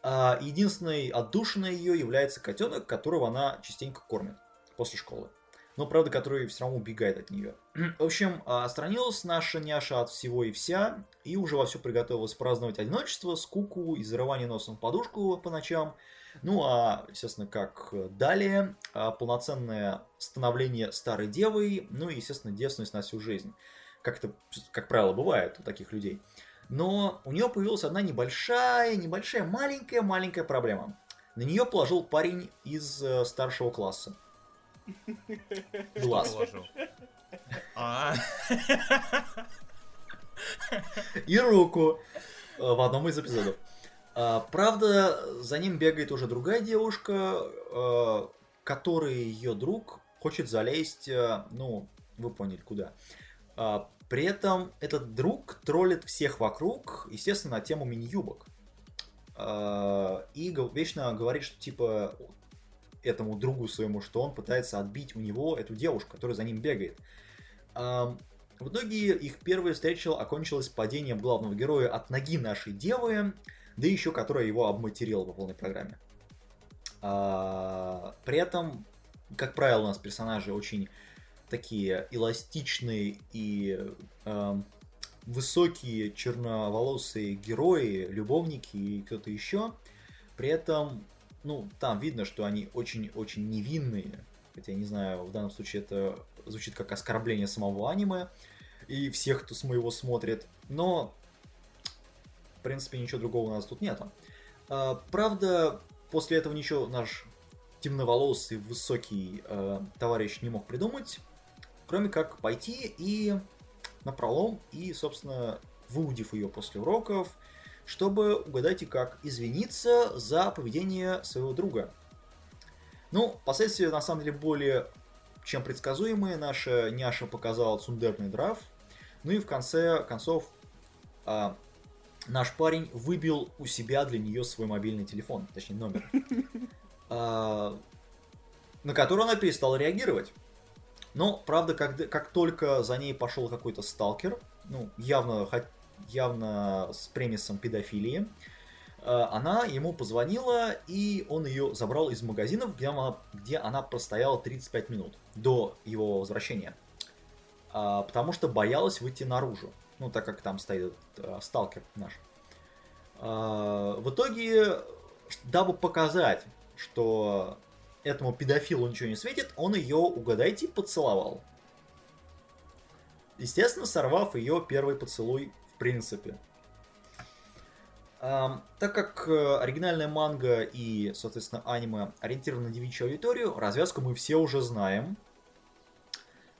А единственной отдушиной ее является котенок, которого она частенько кормит после школы. Но, правда, который все равно убегает от нее. В общем, отстранилась наша няша от всего и вся, и уже вовсю приготовилась праздновать одиночество, скуку и зарывание носом в подушку по ночам. Ну, а, естественно, как далее, а, полноценное становление старой девой, ну и, естественно, девственность на всю жизнь. Как это, как правило, бывает у таких людей. Но у нее появилась одна небольшая, небольшая, маленькая-маленькая проблема. На нее положил парень из э, старшего класса. Глаз. А. И руку э, в одном из эпизодов. А, правда, за ним бегает уже другая девушка, э, которой ее друг хочет залезть, э, ну, вы поняли, куда. А, при этом этот друг троллит всех вокруг, естественно, на тему мини-юбок. И вечно говорит, что типа этому другу своему, что он пытается отбить у него эту девушку, которая за ним бегает. В итоге их первая встреча окончилась падением главного героя от ноги нашей девы, да еще которая его обматерила по полной программе. А, при этом, как правило, у нас персонажи очень такие эластичные и высокие черноволосые герои, любовники и кто-то еще. При этом, ну, там видно, что они очень-очень невинные. Хотя, я не знаю, в данном случае это звучит как оскорбление самого аниме и всех, кто с моего смотрит. Но принципе, ничего другого у нас тут нет. А, правда, после этого ничего наш темноволосый, высокий э, товарищ не мог придумать, кроме как пойти и на пролом и, собственно, выудив ее после уроков, чтобы, угадайте как, извиниться за поведение своего друга. Ну, последствия, на самом деле, более чем предсказуемые. Наша няша показала цундерный драв. Ну и в конце концов, а, наш парень выбил у себя для нее свой мобильный телефон, точнее номер, а, на который она перестала реагировать. Но, правда, как, как только за ней пошел какой-то сталкер, ну, явно, явно с премисом педофилии, а, она ему позвонила, и он ее забрал из магазинов, где она, где она простояла 35 минут до его возвращения. А, потому что боялась выйти наружу ну, так как там стоит э, сталкер наш. Э, в итоге, дабы показать, что этому педофилу ничего не светит, он ее, угадайте, поцеловал. Естественно, сорвав ее первый поцелуй в принципе. Эм, так как э, оригинальная манга и, соответственно, аниме ориентированы на девичью аудиторию, развязку мы все уже знаем.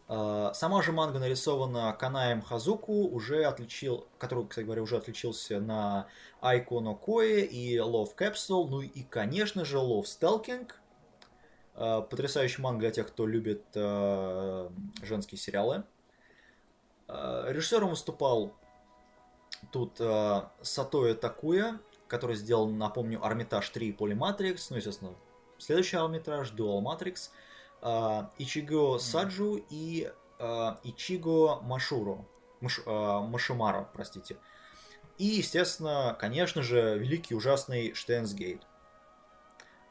Э, сама же манга нарисована Канаем Хазуку, уже отличил, который, кстати говоря, уже отличился на Айко no Koe и Love Capsule, ну и, конечно же, Love Stalking. Э, потрясающий манга для тех, кто любит э, женские сериалы. Э, Режиссером выступал тут э, Сатоя Такуя, который сделал, напомню, Армитаж 3 и Polymatrix, ну, естественно, следующий Армитаж, Dual Matrix, э, Ичиго Саджу и э, Ичиго Машуру, Маш, э, Машимара, простите. И, естественно, конечно же, великий ужасный Штейнсгейт.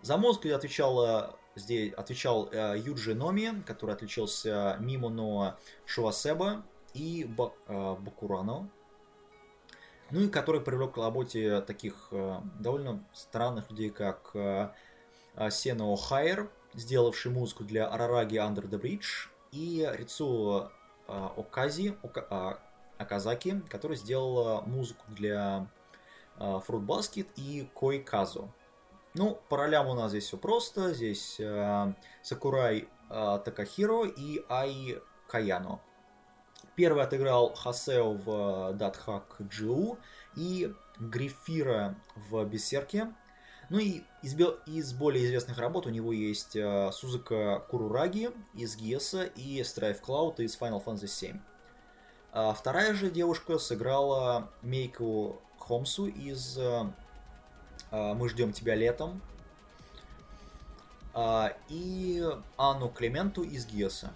За музыку отвечала здесь отвечал э, Юджи Номи, который отличился Мимоно Шуасеба и Ба, э, Бакурано. Ну и который привлек к работе таких э, довольно странных людей, как э, э, Сено Хайер, сделавший музыку для Арараги Under the Bridge, и Рицу Окази, Ока, Аказаки, который сделала музыку для Fruit Basket и Кой Казу. Ну, по ролям у нас здесь все просто. Здесь Сакурай Такахиро и Ай Каяно. Первый отыграл Хасео в Датхак Джиу и Гриффира в Бессерке. Ну и из, из более известных работ у него есть э, Сузука Курураги из Геса и Страйф Клауд из Final Fantasy VII. А вторая же девушка сыграла Мейку Хомсу из э, мы ждем тебя летом. И Анну Клементу из Геса.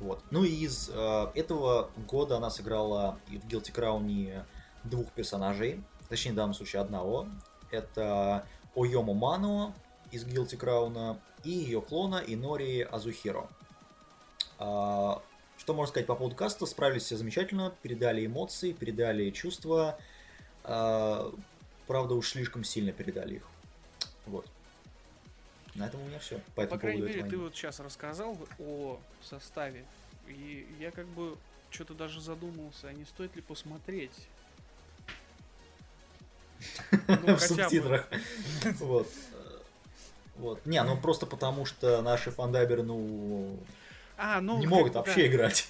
Вот. Ну и из э, этого года она сыграла в Guilty Crown двух персонажей, точнее в данном случае одного. Это Ойомо Ману из Guilty Crown и ее клона Инори Азухиро. Э, что можно сказать по поводу каста? Справились все замечательно, передали эмоции, передали чувства. Э, Правда, уж слишком сильно передали их. Вот. На этом у меня все. По, по крайней мере, ты вот сейчас рассказал о составе. И я как бы что-то даже задумался, а не стоит ли посмотреть. Ну, в субтитрах. Вот. Вот. Не, ну просто потому что наши фандаберы, ну, а, ну, не могут вообще играть.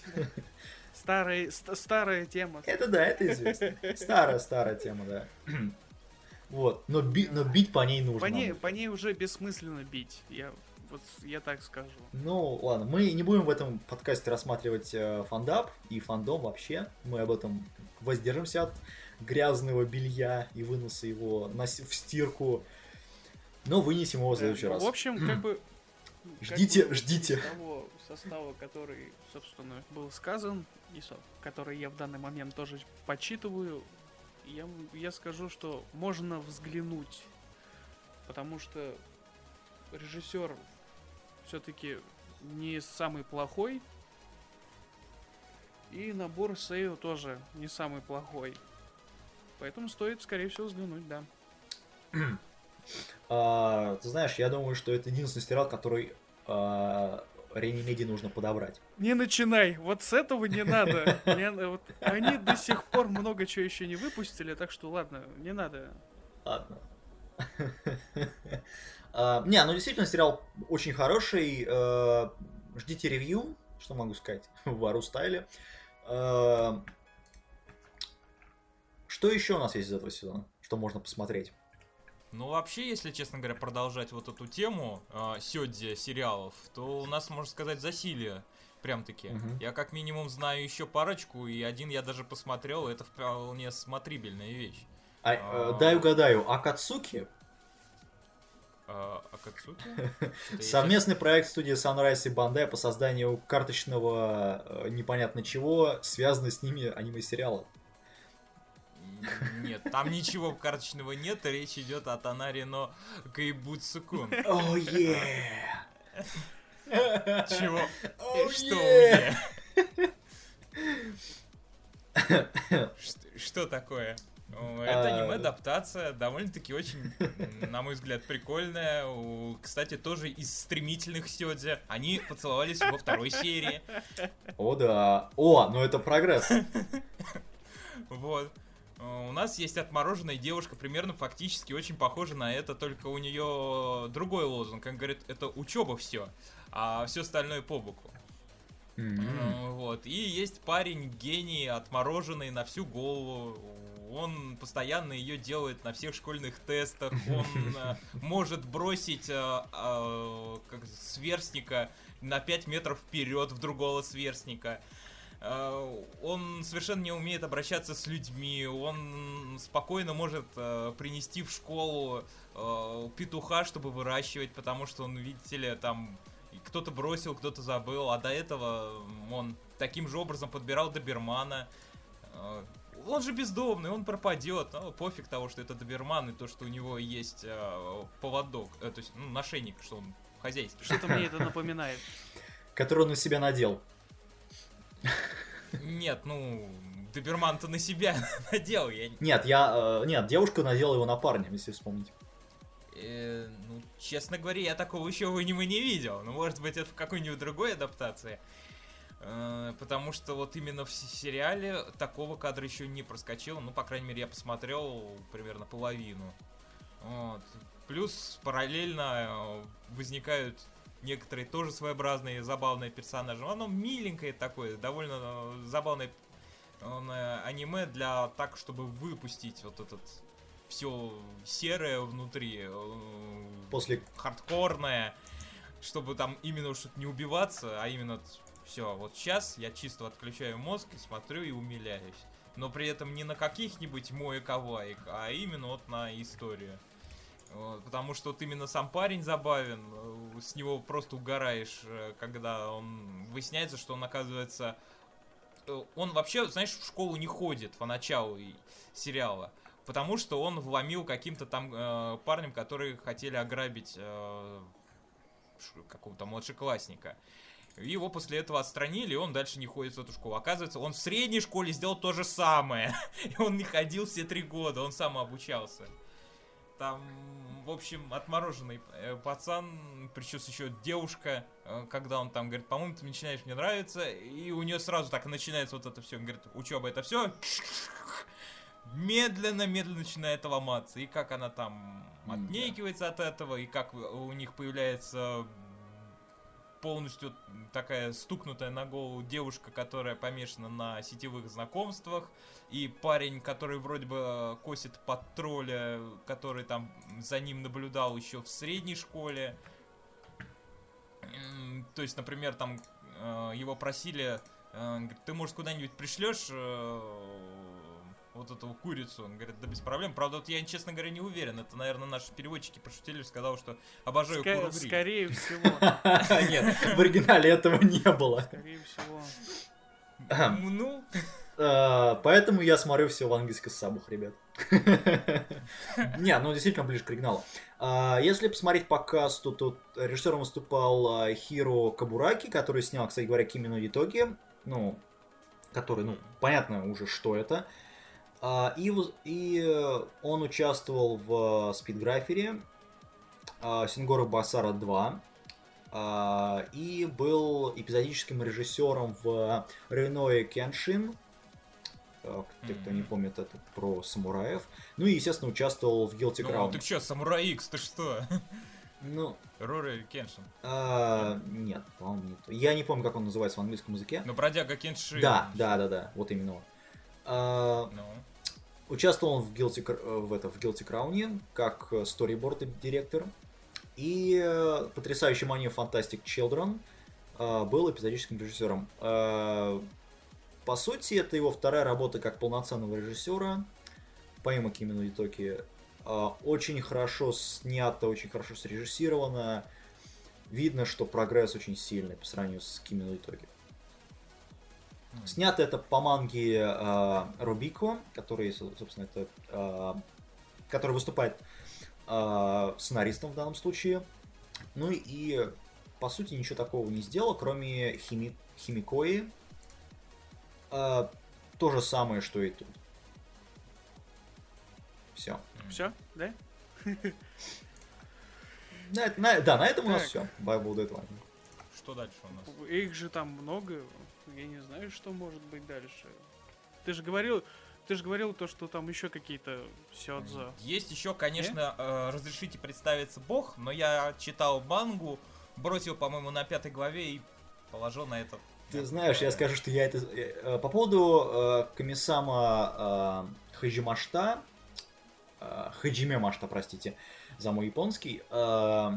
Старая, старая тема. Это да, это известно. Старая, старая тема, да. Вот, но, би, но бить по ней нужно. По ней, по ней уже бессмысленно бить. Я вот я так скажу. Ну, ладно, мы не будем в этом подкасте рассматривать э, фандап и фандом вообще. Мы об этом воздержимся от грязного белья и выноса его на, в стирку. Но вынесем его в следующий да, раз. В общем, как бы... Ждите, как бы ждите. Из того состава, который, собственно, был сказан, и который я в данный момент тоже почитываю, я, я скажу, что можно взглянуть, потому что режиссер все-таки не самый плохой, и набор Сейо тоже не самый плохой. Поэтому стоит, скорее всего, взглянуть, да. а, ты знаешь, я думаю, что это единственный сериал, который а, Реанимеди нужно подобрать. Не начинай, вот с этого не надо. Они до сих пор много чего еще не выпустили, так что ладно, не надо. Ладно. А, не, ну действительно сериал очень хороший. Э, ждите ревью, что могу сказать, в Вару стайле. Э, что еще у нас есть из этого сезона, что можно посмотреть? Ну, вообще, если, честно говоря, продолжать вот эту тему э, Сёдзи сериалов, то у нас, можно сказать, засилие. Прям-таки. Угу. Я как минимум знаю еще парочку, и один я даже посмотрел, это вполне смотрибельная вещь. А, а... Дай угадаю, Акацуки? А, Акацуки? Совместный проект студии Sunrise и Bandai по созданию карточного э, непонятно чего, связанный с ними аниме-сериала. Нет, там ничего карточного нет, речь идет о Танаре, но Кайбуцукун. О, е! Чего? Что Что такое? Это а, аниме-адаптация, довольно-таки очень, на мой взгляд, прикольная. Кстати, тоже из стремительных сёдзи. Они поцеловались во второй серии. О, да. О, ну это прогресс. Вот. Э, у нас есть отмороженная девушка, примерно фактически очень похожа на это, только у нее другой лозунг. Как говорит, это учеба все, а все остальное по боку. Mm-hmm. Вот. И есть парень гений, отмороженный на всю голову. Он постоянно ее делает на всех школьных тестах. Он э, может бросить как, сверстника на 5 метров вперед в другого сверстника. Э, он совершенно не умеет обращаться с людьми, он спокойно может э, принести в школу э, петуха, чтобы выращивать, потому что он, видите ли, там кто-то бросил, кто-то забыл, а до этого он таким же образом подбирал добермана. Он же бездомный, он пропадет. Ну, пофиг того, что это доберман и то, что у него есть э, поводок, э, то есть ну, нашейник, что он хозяйский. Что-то мне это напоминает. Который он на себя надел. Нет, ну, доберман-то на себя надел. Я... Нет, я... Э, нет, девушка надела его на парня, если вспомнить. Э, ну, честно говоря, я такого еще в аниме не видел. Ну, может быть, это в какой-нибудь другой адаптации. Э, потому что вот именно в сериале такого кадра еще не проскочило. Ну, по крайней мере, я посмотрел примерно половину. Вот. Плюс параллельно э, возникают некоторые тоже своеобразные забавные персонажи. Оно миленькое такое, довольно э, забавное э, аниме для так, чтобы выпустить вот этот все серое внутри, э, После... хардкорное, чтобы там именно что-то не убиваться, а именно все, вот сейчас я чисто отключаю мозг и смотрю и умиляюсь. Но при этом не на каких-нибудь мои каваек, а именно вот на историю. Потому что вот именно сам парень забавен, э, с него просто угораешь, э, когда он выясняется, что он оказывается... э, Он вообще, знаешь, в школу не ходит поначалу сериала, потому что он вломил каким-то там э, парнем, которые хотели ограбить э, какого-то младшеклассника. И Его после этого отстранили, и он дальше не ходит в эту школу. Оказывается, он в средней школе сделал то же самое. И он не ходил все три года, он сам обучался. Там, в общем, отмороженный э, пацан, причем еще девушка, э, когда он там говорит, по-моему, ты начинаешь мне нравиться, и у нее сразу так начинается вот это все. Он говорит, учеба это все. Медленно-медленно начинает ломаться. И как она там отнекивается от этого, и как у них появляется полностью такая стукнутая на голову девушка, которая помешана на сетевых знакомствах, и парень, который вроде бы э, косит под тролля, который там за ним наблюдал еще в средней школе. То есть, например, там э, его просили, э, говорит, ты, может, куда-нибудь пришлешь э, вот эту курицу? Он говорит, да без проблем. Правда, вот я, честно говоря, не уверен. Это, наверное, наши переводчики пошутили, сказал, что обожаю Ска- куру. Скорее всего. Нет, в оригинале этого не было. Скорее всего. Ну, Э, Поэтому я смотрю все в английских сабах, ребят. Не, ну действительно ближе к оригиналу. А, Если посмотреть по касту, то режиссером выступал а, Хиро Кабураки, который снял, кстати говоря, Кими но Итоги. Ну, который, ну, понятно уже, что это. А, И, и э, он участвовал в Спидграфере, Сингору Басара 2, а, и был эпизодическим режиссером в Реное Кеншин, э, те, кто не помнит, это про самураев. Ну и, естественно, участвовал в Guilty ну Crown. ты чё, Самурай Икс, ты что? Ну, Рори Кеншин. а, нет, по-моему, не то. Я не помню, как он называется в английском языке. Ну, бродяга Кеншин. Да, да, да, да, вот именно он. А, Ну, Участвовал он в Guilty, э, в, это, в Guilty Crown как э, сториборд директор. И э, потрясающий манию Fantastic Children э, был эпизодическим режиссером. Э, По сути, это его вторая работа как полноценного режиссера, помимо Кимино Итоки. Э, Очень хорошо снято, очень хорошо срежиссировано. Видно, что прогресс очень сильный по сравнению с Кимино Итоки. Снято это по манге э, Рубико, который, со- собственно, это, э, который выступает э, сценаристом в данном случае. Ну и, по сути, ничего такого не сделал, кроме хими... Химикои. Э, то же самое, что и тут. Все. Все, да? На, на- да, на этом у нас Так. все. Поводу этого. что дальше у нас? Их же там много. Я не знаю, что может быть дальше. Ты же говорил, ты же говорил то, что там еще какие-то сёдзо. Есть еще, конечно, э, разрешите представиться Бог, но я читал мангу, бросил, по-моему, на пятой главе и положил на этот. Ты знаешь, я скажу, что я это... э, э, По поводу э, Комиссама э, Хаджимашта, э, Хаджиме Машта, простите, за мой японский, э,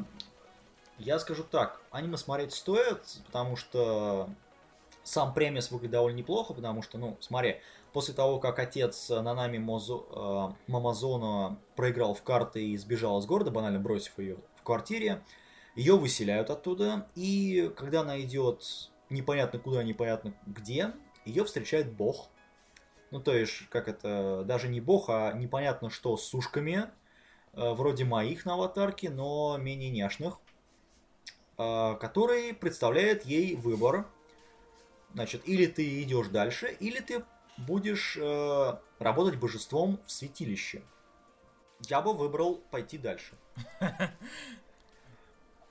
я скажу так, аниме смотреть стоит, потому что сам премис выглядит довольно неплохо, потому что, ну, смотри, после того, как отец Нанами Мозо, э, Мамазона проиграл в карты и сбежал из города, банально бросив ее в квартире, ее выселяют оттуда, и когда она идет непонятно куда, непонятно где, ее встречает бог. Ну, то есть, как это, даже не бог, а непонятно что с сушками, э, вроде моих на аватарке, но менее няшных, э, который представляет ей выбор. Значит, или ты идешь дальше, или ты будешь э, работать божеством в святилище. Я бы выбрал пойти дальше.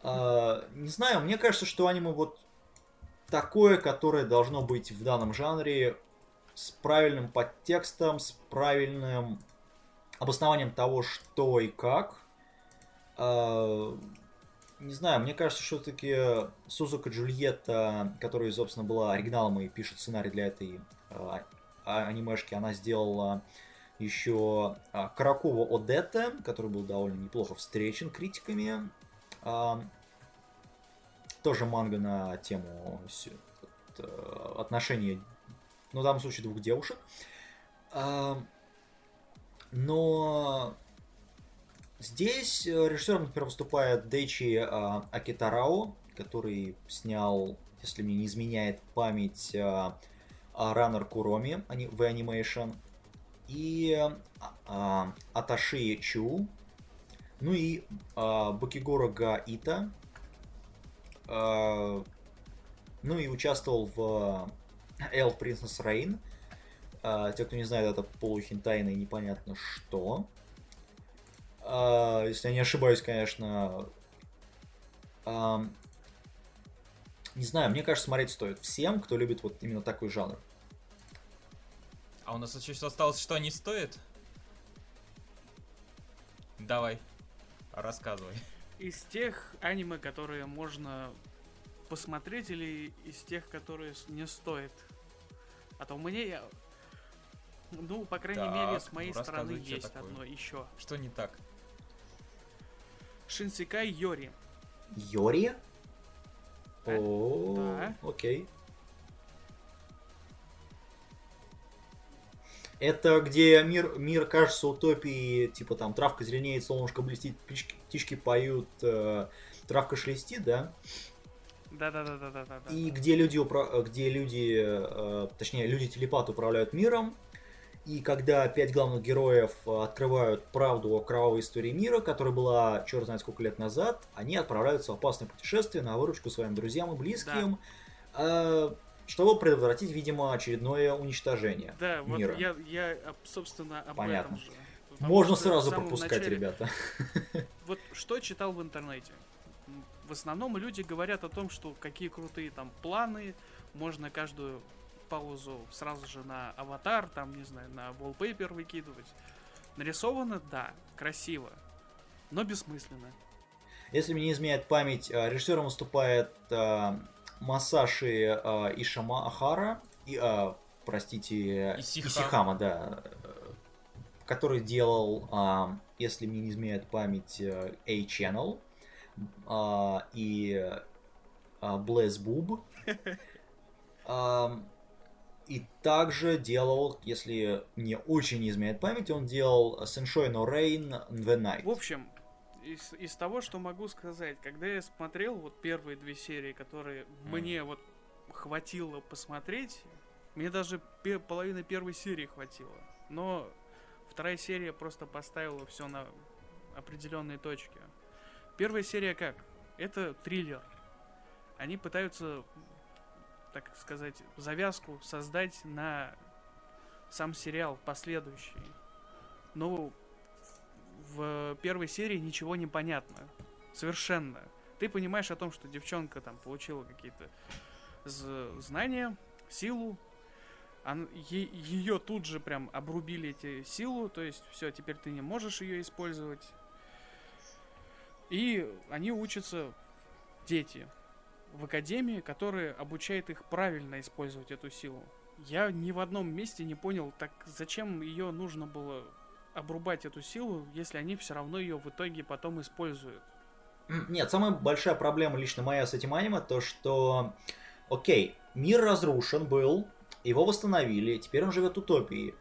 А, не знаю, мне кажется, что аниме вот такое, которое должно быть в данном жанре с правильным подтекстом, с правильным обоснованием того, что и как. А, не знаю, мне кажется, что все-таки Сузука Джульетта, которая, собственно, была оригиналом и пишет сценарий для этой а, анимешки, она сделала еще Каракова Одетта, который был довольно неплохо встречен критиками. А, тоже манга на тему э, отношений, ну, в данном случае, двух девушек. А, но здесь режиссером, например, выступает Дэйчи а, Акитарао, который снял, если мне не изменяет память, Раннер Куроми в Animation, и Аташи Чу, ну и э, Бакигора Гаита. Э, ну и участвовал в Elf Princess Rain. Э, те, кто не знает, это полухентайное непонятно что. Э, если я не ошибаюсь, конечно. Э, не знаю, мне кажется, смотреть стоит всем, кто любит вот именно такой жанр. А у нас еще осталось, что не стоит? Давай. Рассказывай. Из тех аниме, которые можно посмотреть, или из тех, которые не стоит? А то мне, ну, по крайней так, мере, с моей ну, стороны есть такое. одно еще. Что не так? Шинсикай Йори. Йори? А? О, да. окей. Это где мир, мир кажется утопией, типа там травка зеленеет, солнышко блестит, птички, птички поют, э, травка шелестит, да? Да, да, да, да, да, да. И где люди, упра... где люди, э, точнее, люди телепаты управляют миром. И когда пять главных героев открывают правду о кровавой истории мира, которая была черт знает сколько лет назад, они отправляются в опасное путешествие на выручку своим друзьям и близким. Да. Э, чтобы предотвратить, видимо, очередное уничтожение да, мира. вот я, я, собственно, об Понятно. этом же. Потому Можно сразу пропускать, начале... ребята. Вот что читал в интернете? В основном люди говорят о том, что какие крутые там планы, можно каждую паузу сразу же на аватар, там, не знаю, на wallpaper выкидывать. Нарисовано, да, красиво, но бессмысленно. Если мне не изменяет память, э, режиссером выступает э, Масаши э, Ишама Ахара, и, э, простите, Исихама. Исихама, да, который делал, э, если мне не изменяет память, э, A-Channel э, и э, Blaze Boob. Э, и также делал, если мне очень не изменяет память, он делал Sunshine No Rain The Night. В общем, из, из того, что могу сказать, когда я смотрел вот первые две серии, которые mm. мне вот хватило посмотреть, мне даже пе- половины первой серии хватило. Но вторая серия просто поставила все на определенные точки. Первая серия как? Это триллер. Они пытаются, так сказать, завязку создать на сам сериал последующий. Но в первой серии ничего не понятно. Совершенно. Ты понимаешь о том, что девчонка там получила какие-то знания, силу, ее тут же прям обрубили эти силу, то есть все, теперь ты не можешь ее использовать. И они учатся, дети, в академии, которые обучают их правильно использовать эту силу. Я ни в одном месте не понял, так зачем ее нужно было обрубать эту силу, если они все равно ее в итоге потом используют. Нет, самая большая проблема лично моя с этим аниме, то что, окей, мир разрушен был, его восстановили, теперь он живет в утопии.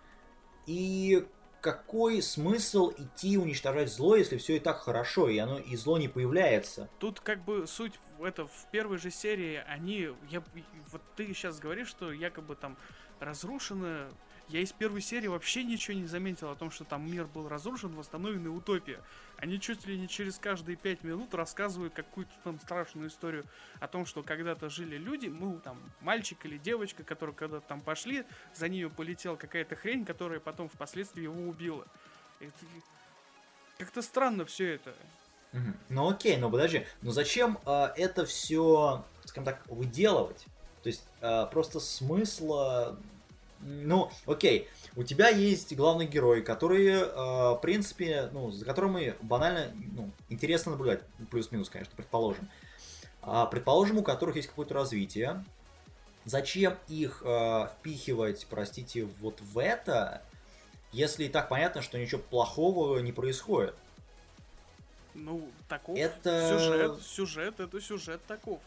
И какой смысл идти уничтожать зло, если все и так хорошо, и оно и зло не появляется? Тут как бы суть в это в первой же серии они, я, вот ты сейчас говоришь, что якобы там разрушено. Я из первой серии вообще ничего не заметил о том, что там мир был разрушен, восстановлена утопия. Они чуть ли не через каждые пять минут рассказывают какую-то там страшную историю о том, что когда-то жили люди, ну там мальчик или девочка, которые когда-то там пошли, за ними полетела какая-то хрень, которая потом впоследствии его убила. Это... Как-то странно все это. Ну окей, но подожди, но зачем э, это все, скажем так, выделывать? То есть э, просто смысла... Ну, окей, у тебя есть главный герой, который, э, в принципе, ну, за которым и банально, ну, интересно наблюдать, Ну, плюс-минус, конечно, предположим. А, предположим, у которых есть какое-то развитие. Зачем их э, впихивать, простите, вот в это, если и так понятно, что ничего плохого не происходит? Ну, таков Это- сюжет, сюжет, это сюжет таков.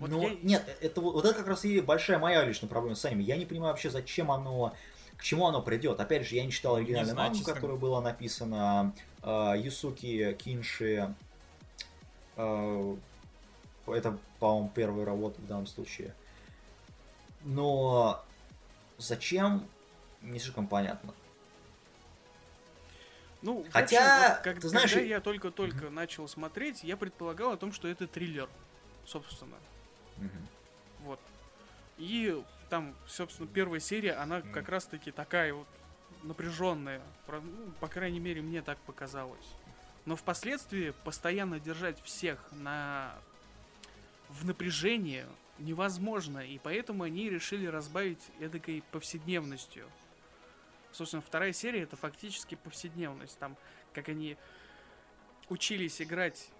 Вот Ну, я- нет, это вот, это как раз и большая моя личная проблема с аниме. Я не понимаю вообще, зачем оно, к чему оно придет. Опять же, я не читал оригинальную мангу, честно которая была написана э, Юсуки Кинши. Э, это, по-моему, первая работа в данном случае. Но зачем, не слишком понятно. Ну, Хотя, общем, вот как- ты знаешь, когда я только-только начал смотреть, я предполагал о том, что это триллер, собственно. Мгм. Вот. И там, собственно, первая серия, она Мгм. как раз-таки такая вот напряженная. Про- ну, по крайней мере, мне так показалось. Но впоследствии постоянно держать всех на в напряжении невозможно, и поэтому они решили разбавить эдакой повседневностью. Собственно, вторая серия это фактически повседневность. Там, как они учились играть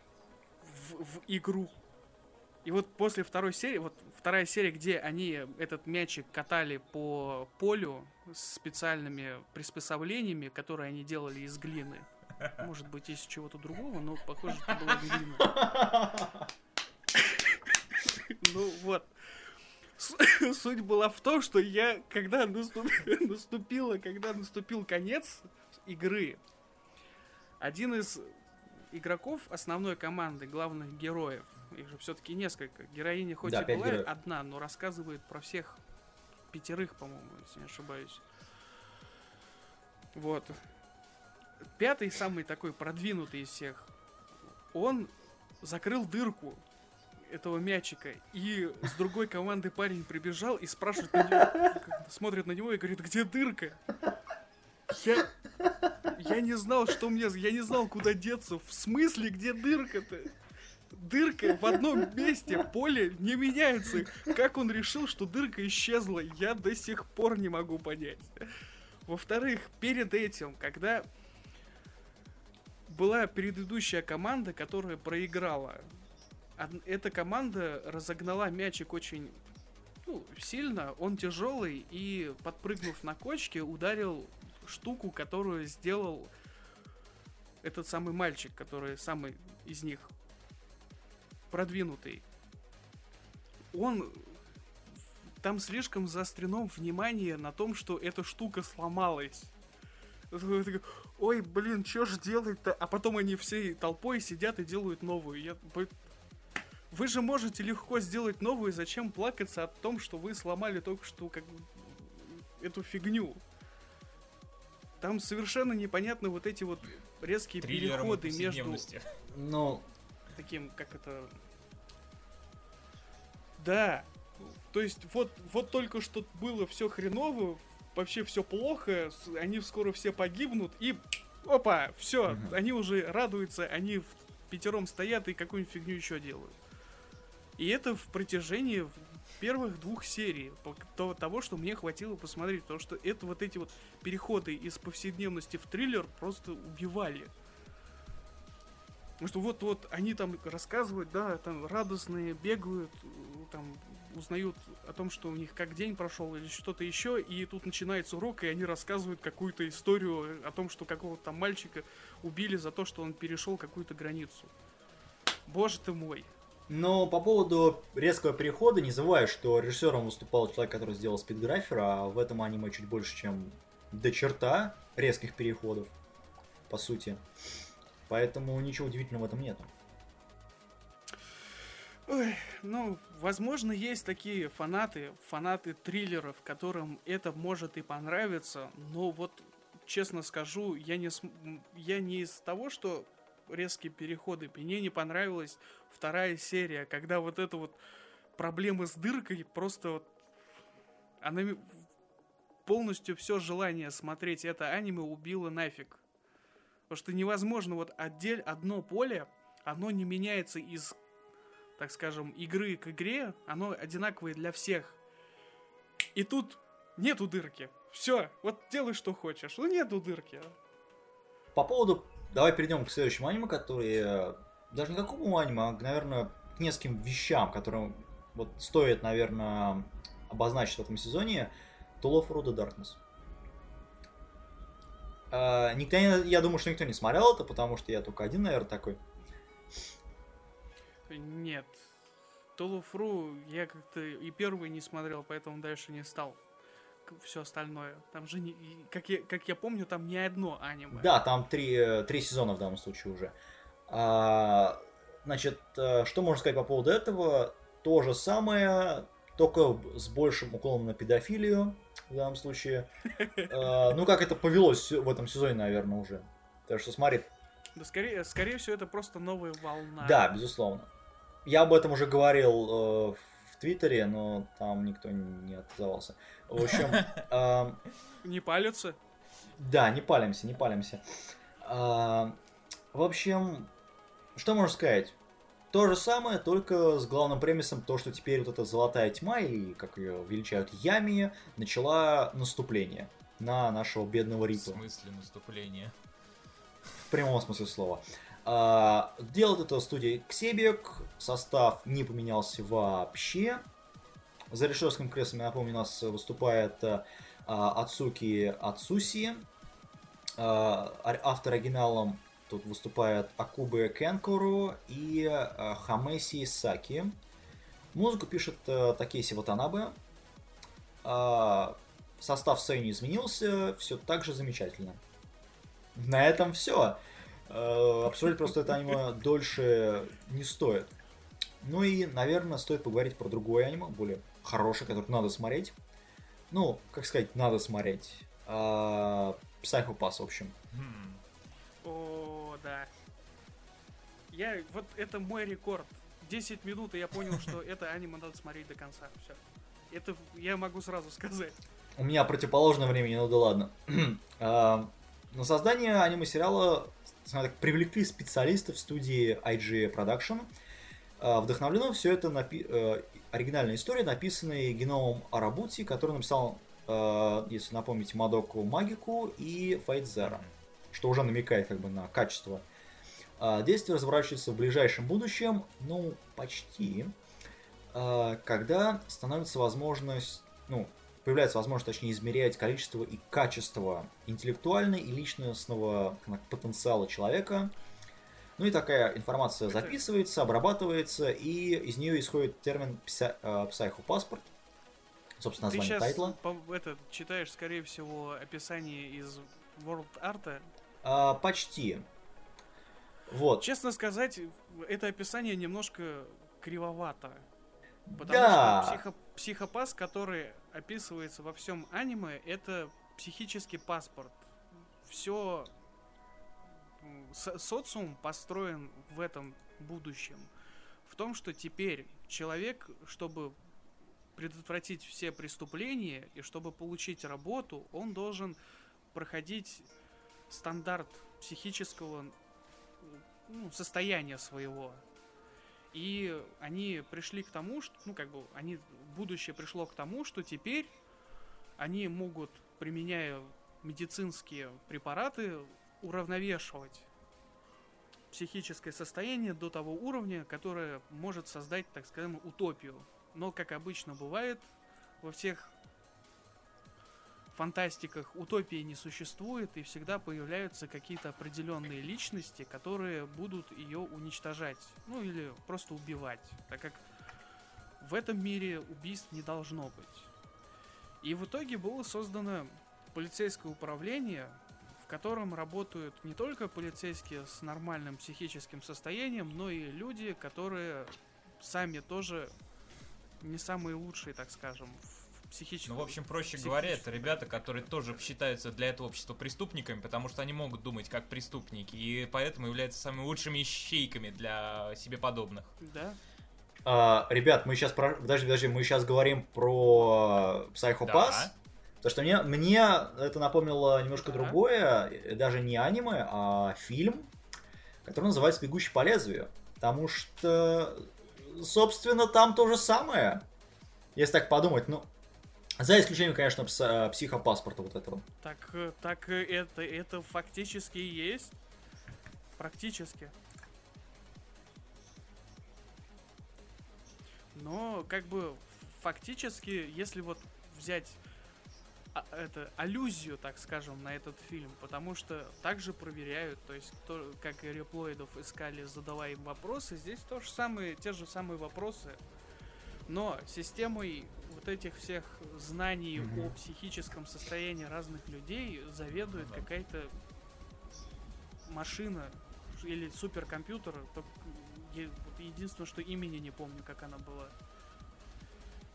в, в игру. И вот после второй серии, вот вторая серия, где они этот мячик катали по полю с специальными приспособлениями, которые они делали из глины. Может быть, из чего-то другого, но похоже, это была глина. Ну вот. Суть была в том, что я, когда наступ- наступило, когда наступил конец игры, один из игроков основной команды, главных героев, их же все-таки несколько, героиня хоть Да, и была героев. одна, но рассказывает про всех пятерых, по-моему, если не ошибаюсь. Вот. Пятый, самый такой продвинутый из всех, он закрыл дырку этого мячика, и с другой команды парень прибежал и спрашивает на него, смотрит на него и говорит, где дырка? Я, я не знал, что мне, я не знал, куда деться. В смысле, где дырка-то? Дырка в одном месте, поле не меняется. Как он решил, что дырка исчезла, я до сих пор не могу понять. Во-вторых, перед этим, когда была предыдущая команда, которая проиграла, эта команда разогнала мячик очень ну, сильно, он тяжелый, и подпрыгнув на кочке, ударил штуку, которую сделал этот самый мальчик, который самый из них продвинутый. Он там слишком заострено внимание на том, что эта штука сломалась. Ой, блин, что ж делать-то? А потом они всей толпой сидят и делают новую. Я... Вы же можете легко сделать новую, зачем плакаться о том, что вы сломали только что как эту фигню? Там совершенно непонятно вот эти вот резкие Триллером переходы между. Ну, таким, как это... Да. То есть вот, вот только что было все хреново, вообще все плохо, они скоро все погибнут, и опа, все, Мгм. они уже радуются, они в пятером стоят и какую-нибудь фигню еще делают. И это в протяжении первых двух серий, то- того, что мне хватило посмотреть, потому что это вот эти вот переходы из повседневности в триллер просто убивали. Потому что вот-вот они там рассказывают, да, там радостные, бегают, э, там узнают о том, что у них как день прошел или что-то еще, и тут начинается урок, и они рассказывают какую-то историю о том, что какого-то там мальчика убили за то, что он перешел какую-то границу. Боже ты мой. Но по поводу резкого перехода, не забывай, что режиссером выступал человек, который сделал спидграфер, а в этом аниме чуть больше, чем до черта резких переходов, по сути. Поэтому ничего удивительного в этом нету. Ой, ну, возможно, есть такие фанаты, фанаты триллеров, которым это может и понравиться, но вот, честно скажу, я не, я не из того, что резкие переходы. Мне не понравилась вторая серия, когда вот эта вот проблема с дыркой просто вот... Она полностью все желание смотреть это аниме убило нафиг. Потому что невозможно вот отдель одно поле, оно не меняется из так скажем, игры к игре, оно одинаковое для всех. И тут нету дырки. Все, вот делай, что хочешь. Ну нету дырки. По поводу... Давай перейдем к следующему аниме, который... Даже не какому аниме, а, наверное, к нескольким вещам, которые вот стоит, наверное, обозначить в этом сезоне. To Love Through the Darkness. А, никто, я думаю, что никто не смотрел это, потому что я только один, наверное, такой. Нет. Толуфру я как-то и первый не смотрел, поэтому дальше не стал. Все остальное. Там же, не, как, я, как я помню, там не одно аниме. Да, там три, э, три сезона в данном случае уже. А, значит, э, что можно сказать по поводу этого? То же самое, только с большим уклоном на педофилию в данном случае. А, Ну, как это повелось в этом сезоне, наверное, уже. Так что смотри, Да скорее, скорее всего, это просто новая волна. да, безусловно. Я об этом уже говорил э, в Твиттере, но там никто не отозвался. В общем, а, Не палятся? Да, не палимся, не палимся. А, в общем, что можно сказать? То же самое, только с главным премисом, то, что теперь вот эта золотая тьма, или как ее величают Ями, начала наступление на нашего бедного В Рипа. смысле наступления? В прямом смысле слова. А, делает это студия Ксебек, состав не поменялся вообще. За режиссерским креслом, я напомню, у нас выступает а, Ацуки Ацуси. А, ор- автор оригиналом тут выступает Акубе Кенкуру и а, Хамеси Саки. Музыку пишет а, Такеси Ватанабе. А, состав сцены не изменился, все так же замечательно. На этом все. Обсуждать просто это аниме дольше не стоит. Ну и, наверное, стоит поговорить про другое аниме, более хорошее, которое надо смотреть. Ну, как сказать, надо смотреть. Pass, в общем. Да. Я, вот это мой рекорд. 10 минут, и я понял, что это аниме надо смотреть до конца. Все. Это я могу сразу сказать. У меня противоположное времени, ну да ладно. А, На создание аниме-сериала так, привлекли специалистов студии IG Production. А, Вдохновлено все это напи- э, оригинальная история, написанная Геномом Арабути, который написал, э, если напомните, Мадоку Магику и Фейт Зера, что уже намекает как бы на качество. А, Действие разворачивается в ближайшем будущем, ну, почти, а, когда становится возможность, ну, появляется возможность, точнее, измерять количество и качество интеллектуального и личностного потенциала человека. Ну и такая информация записывается, обрабатывается, и из нее исходит термин э, психопаспорт, собственно, Ты название сейчас тайтла. это, читаешь, скорее всего, описание из World Art. А, почти. Вот. Честно сказать, это описание немножко кривовато. Потому Да. что психо- психопас, который описывается во всем аниме, это психический паспорт. Все социум построен в этом будущем. В том, что теперь человек, чтобы предотвратить все преступления и чтобы получить работу, он должен проходить стандарт психического ну, состояния своего. И они пришли к тому, что, ну, как бы, они, будущее пришло к тому, что теперь они могут, применяя медицинские препараты, уравновешивать психическое состояние до того уровня, которое может создать, так скажем, утопию. Но, как обычно бывает во всех фантастиках утопии не существует, и всегда появляются какие-то определенные личности, которые будут ее уничтожать, ну или просто убивать, так как в этом мире убийств не должно быть. И в итоге было создано полицейское управление, в котором работают не только полицейские с нормальным психическим состоянием, но и люди, которые сами тоже не самые лучшие, так скажем, в психическом... Ну, в общем, проще говоря, это ребята, которые тоже считаются для этого общества преступниками, потому что они могут думать как преступники, и поэтому являются самыми лучшими ищейками для себе подобных. Да, А, ребят, мы сейчас про... Подожди, подожди, мы сейчас говорим про Psycho Да. Pass. Потому что мне, мне это напомнило немножко Да. другое, э, даже не аниме, а фильм, который называется «Бегущий по лезвию». Потому что, собственно, там то же самое. Если так подумать, ну, за исключением, конечно, пс- психопаспорта вот этого. так, э, так э, это, это фактически есть. Практически. Но, как бы, фактически, если вот взять а, это аллюзию, так скажем, на этот фильм, потому что также проверяют, то есть кто, как и реплоидов искали, задавая им вопросы, здесь то же самое, те же самые вопросы, но системой вот этих всех знаний Мгм. о психическом состоянии разных людей заведует Ну да. какая-то машина или суперкомпьютер. Единственное, что имени не помню, как она была.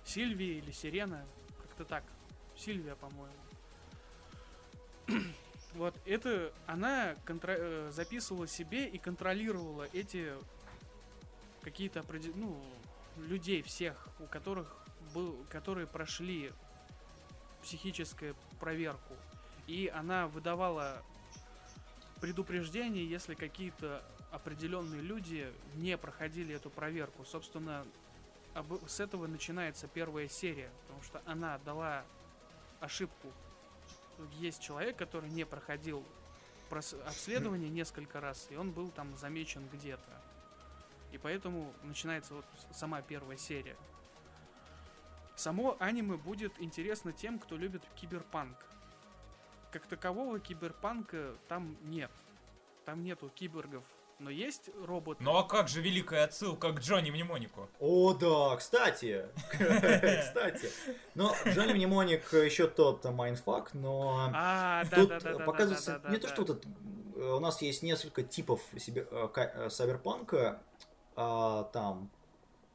Сильвия или Сирена, как-то так. Сильвия, по-моему. Вот это она контро- э, записывала себе и контролировала эти какие-то определ- ну, людей всех, у которых которые прошли психическую проверку. И она выдавала предупреждение, если какие-то определенные люди не проходили эту проверку. Собственно, об- с этого начинается первая серия, потому что она дала ошибку. Есть человек, который не проходил прос- обследование несколько раз, и он был там замечен где-то. И поэтому начинается вот сама первая серия. Само аниме будет интересно тем, кто любит киберпанк. Как такового киберпанка там нет. Там нету киборгов. Но есть роботы. Ну а как же великая отсылка к Джонни Мнемонику? О, да, кстати. Кстати. Но Джонни Мнемоник еще тот mindfuck, но... А, да, Тут показывается не то, что вот э, у нас есть несколько типов себе, э, э, сайберпанка, там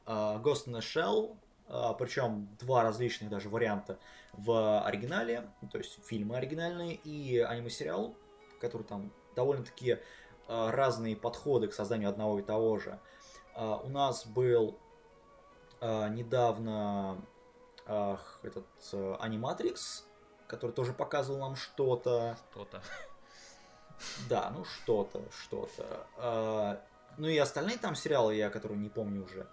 Ghost in the Shell, причем два различных даже варианта в оригинале, ну, то есть фильмы оригинальные и аниме-сериал, который там довольно-таки а, разные подходы к созданию одного и того же. А, У нас был а, недавно а, этот э, Animatrix, который тоже показывал нам что-то. Что-то. Да, ну что-то, что-то. А, Ну и остальные там сериалы, я которые не помню уже, а,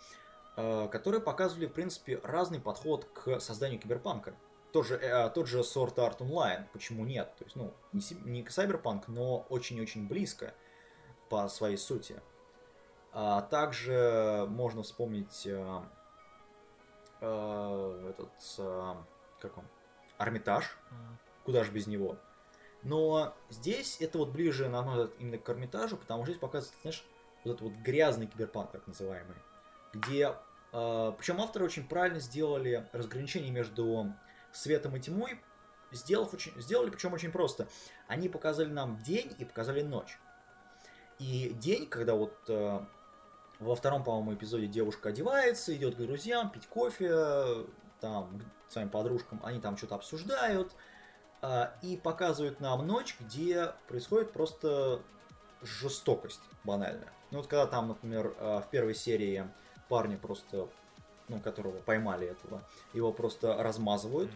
которые показывали, в принципе, разный подход к созданию киберпанка. Тоже, э, тот же Sword Art Online, почему нет? То есть, ну, не, не киберпанк, но очень-очень близко по своей сути. А также можно вспомнить э, э, этот, э, как он, Армитаж, куда же без него. Но здесь это вот ближе, на мой взгляд, именно к Эрмитажу, потому что здесь показывается, знаешь, вот этот вот грязный киберпанк, так называемый, где, э, причем авторы очень правильно сделали разграничение между светом и тьмой, сделав очень, сделали причем очень просто. Они показали нам день и показали ночь. И день, когда вот э, во втором, по-моему, эпизоде девушка одевается, идет к друзьям пить кофе, там, к своим подружкам, они там что-то обсуждают, а, и показывают нам ночь, где происходит просто жестокость банальная. Ну вот когда там, например, а, в первой серии парня просто, ну, которого поймали этого, его просто размазывают,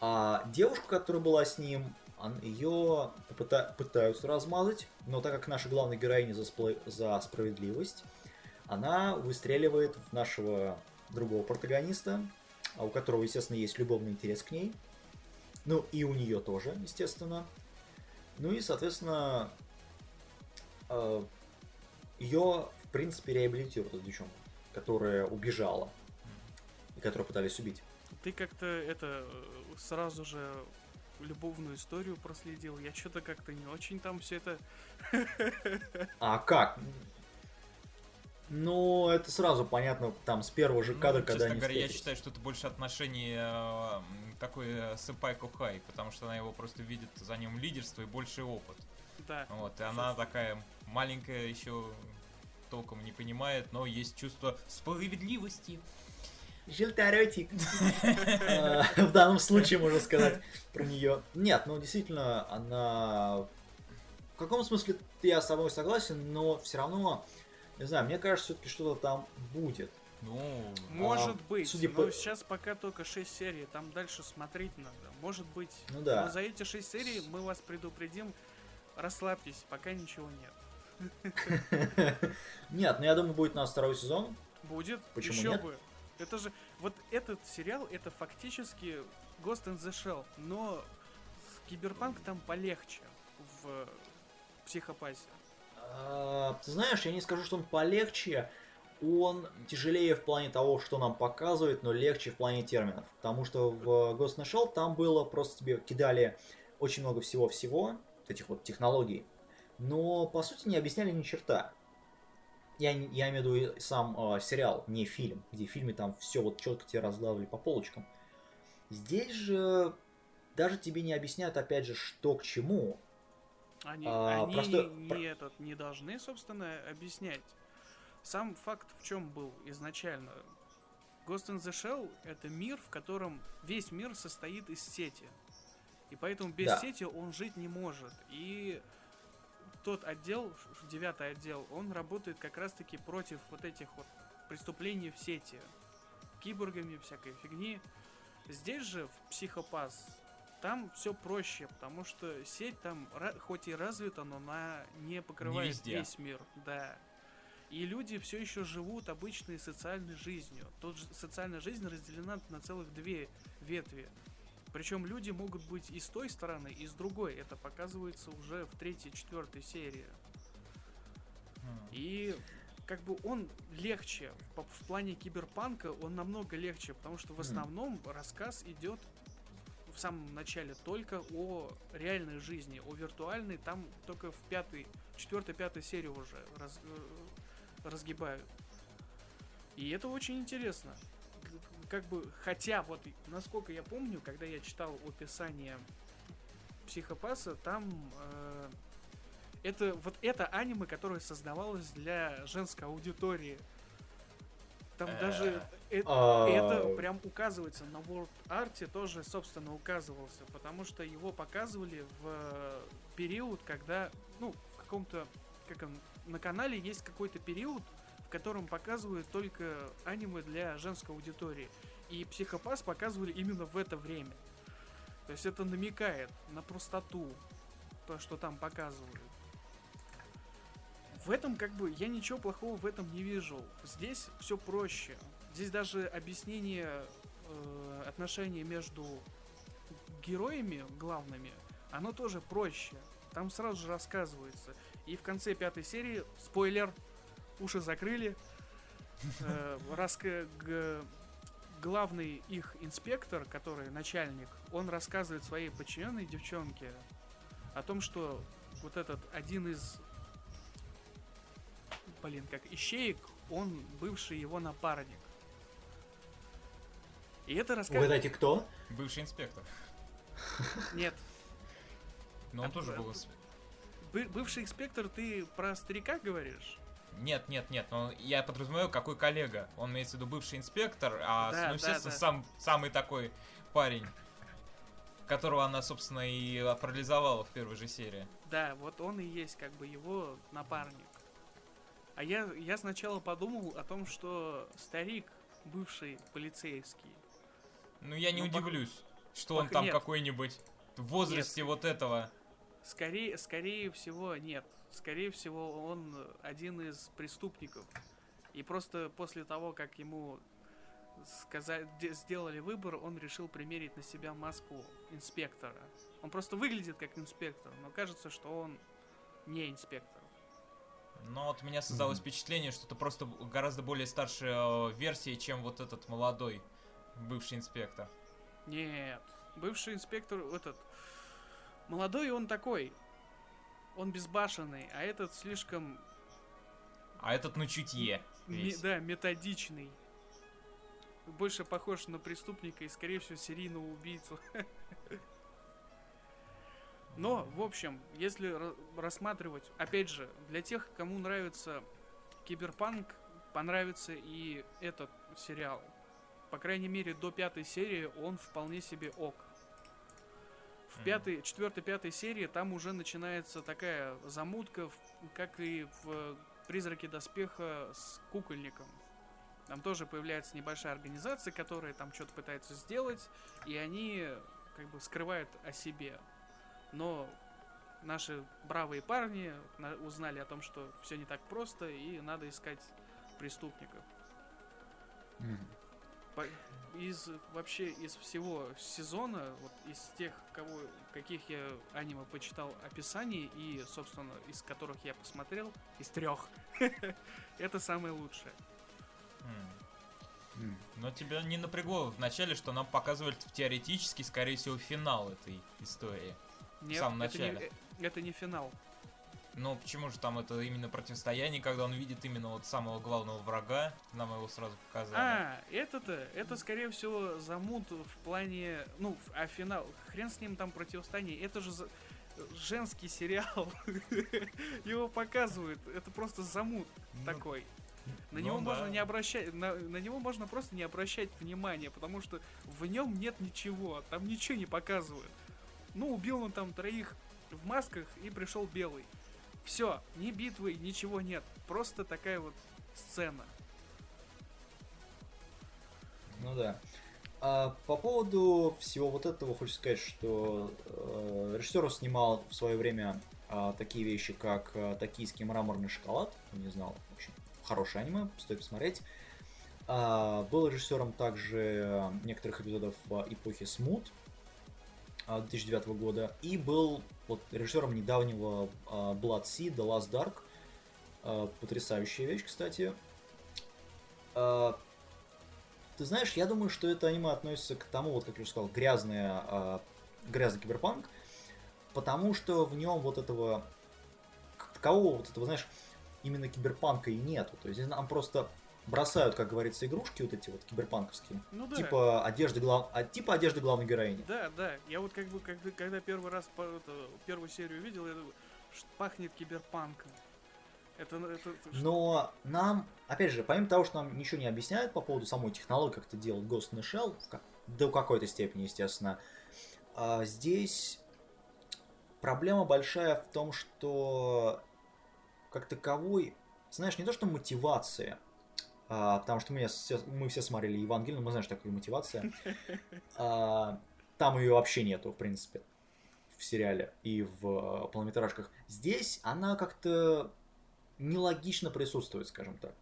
а девушка, которая была с ним, ее пытаются размазать, но так как наша главная героиня за, спло- за справедливость, она выстреливает в нашего другого протагониста, а у которого, естественно, есть любовный интерес к ней. Ну, и у нее тоже, естественно. Ну и, соответственно, ее, в принципе, реабилитируют эту девчонку, которая убежала и которую пытались убить. Ты как-то это э, сразу же любовную историю проследил. Я что-то как-то не очень там все это... А как? Ну, это сразу понятно, там с первого же кадра, ну, когда честно они говоря, я считаю, что это больше отношение э, такой э, Сэмпай Кухай, потому что она его просто видит за ним лидерство и больший опыт. Да. Вот, и она такая маленькая еще толком не понимает, но есть чувство справедливости. Желторотик. Э, В данном случае можно сказать про нее. Нет, ну действительно, она... В каком смысле я с тобой согласен, но все равно, не знаю, мне кажется, все-таки что-то там будет. Ну, Может быть, судя но по- сейчас пока только 6 серий, там дальше смотреть надо. Может быть. Ну да. Но за эти 6 серий мы вас предупредим. Расслабьтесь, пока ничего нет. Нет, ну я думаю, будет у нас второй сезон. Будет? Почему Еще нет? бы. Это же... Вот этот сериал, это фактически Ghost in the Shell, но Киберпанк там полегче в психопасе. А, Ты знаешь, я не скажу, что он полегче. Он тяжелее в плане того, что нам показывает, но легче в плане терминов. Потому что в Ghost in the Shell там было просто тебе кидали очень много всего-всего, этих вот технологий, но по сути не объясняли ни черта. Я, я имею в виду сам э, сериал, не фильм, где в фильме там все вот четко тебе раздавали по полочкам. Здесь же даже тебе не объясняют, опять же, что к чему. Они, А, они просто- не, не этот, не должны, собственно, объяснять. Сам факт в чем был изначально. Ghost in the Shell — это мир, в котором весь мир состоит из сети. И поэтому без Да. сети он жить не может. И тот отдел, девятый отдел, он работает как раз-таки против вот этих вот преступлений в сети. Киборгами, всякой фигни. Здесь же, в Психопас, там все проще, потому что сеть там хоть и развита, но она не покрывает везде. весь мир. Да. И люди все еще живут обычной социальной жизнью. Тут же социальная жизнь разделена на целых две ветви. Причем люди могут быть и с той стороны, и с другой. Это показывается уже в третьей, четвертой серии. И как бы он легче. В плане киберпанка он намного легче, потому что в основном рассказ идет в самом начале только о реальной жизни, о виртуальной, там только в пятой, четвертой, пятой серии уже раз- э, разгибают. И это очень интересно. Как бы, хотя вот, насколько я помню, когда я читал описание психопаса, там э, это вот это аниме, которое создавалось для женской аудитории. Там Э. даже э- А, это прям указывается на World Art тоже, собственно, указывался, потому что его показывали в период, когда, ну, в каком-то, как он, на канале есть какой-то период, в котором показывают только аниме для женской аудитории. И Психопас показывали именно в это время. То есть это намекает на простоту, то, что там показывают. В этом как бы я ничего плохого в этом не вижу. Здесь все проще. Здесь даже объяснение э, отношений между героями главными, оно тоже проще. Там сразу же рассказывается. И в конце пятой серии, спойлер, уши закрыли, э, г- главный их инспектор, который начальник, он рассказывает своей подчиненной девчонке о том, что вот этот один из блин, как ищеек, он бывший его напарник. И это рассказывает... Угадайте, кто? Бывший инспектор. Нет, Но он А, тоже был... бывший инспектор, ты про старика говоришь? Нет, нет, нет, но я подразумеваю, какой коллега. Он имеется в виду бывший инспектор, а, Да, ну, естественно, да, да. сам, самый такой парень, которого она, собственно, и парализовала в первой же серии. Да, вот он и есть как бы его напарник. А я, я сначала подумал о том, что старик бывший полицейский. Ну, я не Ну, пох- удивлюсь, что он пох- там нет. какой-нибудь в возрасте вот этого. Скорее, скорее всего, нет. Скорее всего, он один из преступников. И просто после того, как ему сказа- де- сделали выбор, он решил примерить на себя маску инспектора. Он просто выглядит как инспектор, но кажется, что он не инспектор. Но вот меня создалось Мгм. впечатление, что это просто гораздо более старшая э, версия, чем вот этот молодой бывший инспектор. Нет, Бывший инспектор, этот, молодой он такой, он безбашенный, а этот слишком, А этот на чутье. ме- да, методичный. Больше похож на преступника и, скорее всего, серийного убийцу. Но, в общем, если ра- рассматривать, опять же, для тех, кому нравится киберпанк, понравится и этот сериал. По крайней мере, до пятой серии он вполне себе ок. В пятой, четвертой, пятой серии там уже начинается такая замутка, как и в «Призраке доспеха» с кукольником. Там тоже появляется небольшая организация, которая там что-то пытается сделать, и они как бы скрывают о себе. Но наши бравые парни на- узнали о том, что все не так просто, и надо искать преступников. Мгм. По- Из вообще из всего сезона, вот из тех, кого, каких я аниме почитал описание и, собственно, из которых я посмотрел, из трех, это самое лучшее. Но тебя не напрягло в начале, что нам показывали теоретически, скорее всего, финал этой истории. Нет, самом это не- начале. э, это не финал. Но почему же там это именно противостояние, когда он видит именно вот самого главного врага, нам его сразу показали. А, это-то, это скорее всего замут в плане, ну, а финал, хрен с ним там противостояние, это же за- женский сериал, его показывают, это просто замут Ну, такой. На ну него да. можно не обращать, на, на него можно просто не обращать внимания, потому что в нем нет ничего, там ничего не показывают. Ну, убил он там троих в масках и пришел белый. Все, ни битвы, ничего нет. Просто такая вот сцена. Ну да. А по поводу всего вот этого хочу сказать, что э, режиссер снимал в свое время а, такие вещи, как а, «Токийский мраморный шоколад». Не знал, очень хорошее аниме, стоит посмотреть. А, был режиссером также некоторых эпизодов а, эпохи Смут а, 2009 года. И был вот, режиссером недавнего а, Blood Sea, The Last Dark. А, потрясающая вещь, кстати. А, ты знаешь, я думаю, что это аниме относится к тому, вот как я уже сказал, грязное, грязный киберпанк, потому что в нем вот этого такового вот этого, знаешь, именно киберпанка и нету. То есть нам просто бросают, как говорится, игрушки вот эти вот киберпанковские, Ну да. типа одежды глав... а, типа одежды главной героини. Да, да. Я вот как бы, когда, когда первый раз по- это, первую серию видел, я думаю, что пахнет киберпанком. Это, это, это ш- Но нам, опять же, помимо того, что нам ничего не объясняют по поводу самой технологии, как это делает Ghost in the Shell, как- до какой-то степени, естественно, а здесь проблема большая в том, что как таковой, знаешь, не то что мотивация, а, потому что мы все, мы все смотрели Евангелие, мы знаем, что такое мотивация. А, там ее вообще нету, в принципе, в сериале и в э, полнометражках. Здесь она как-то нелогично присутствует, скажем так.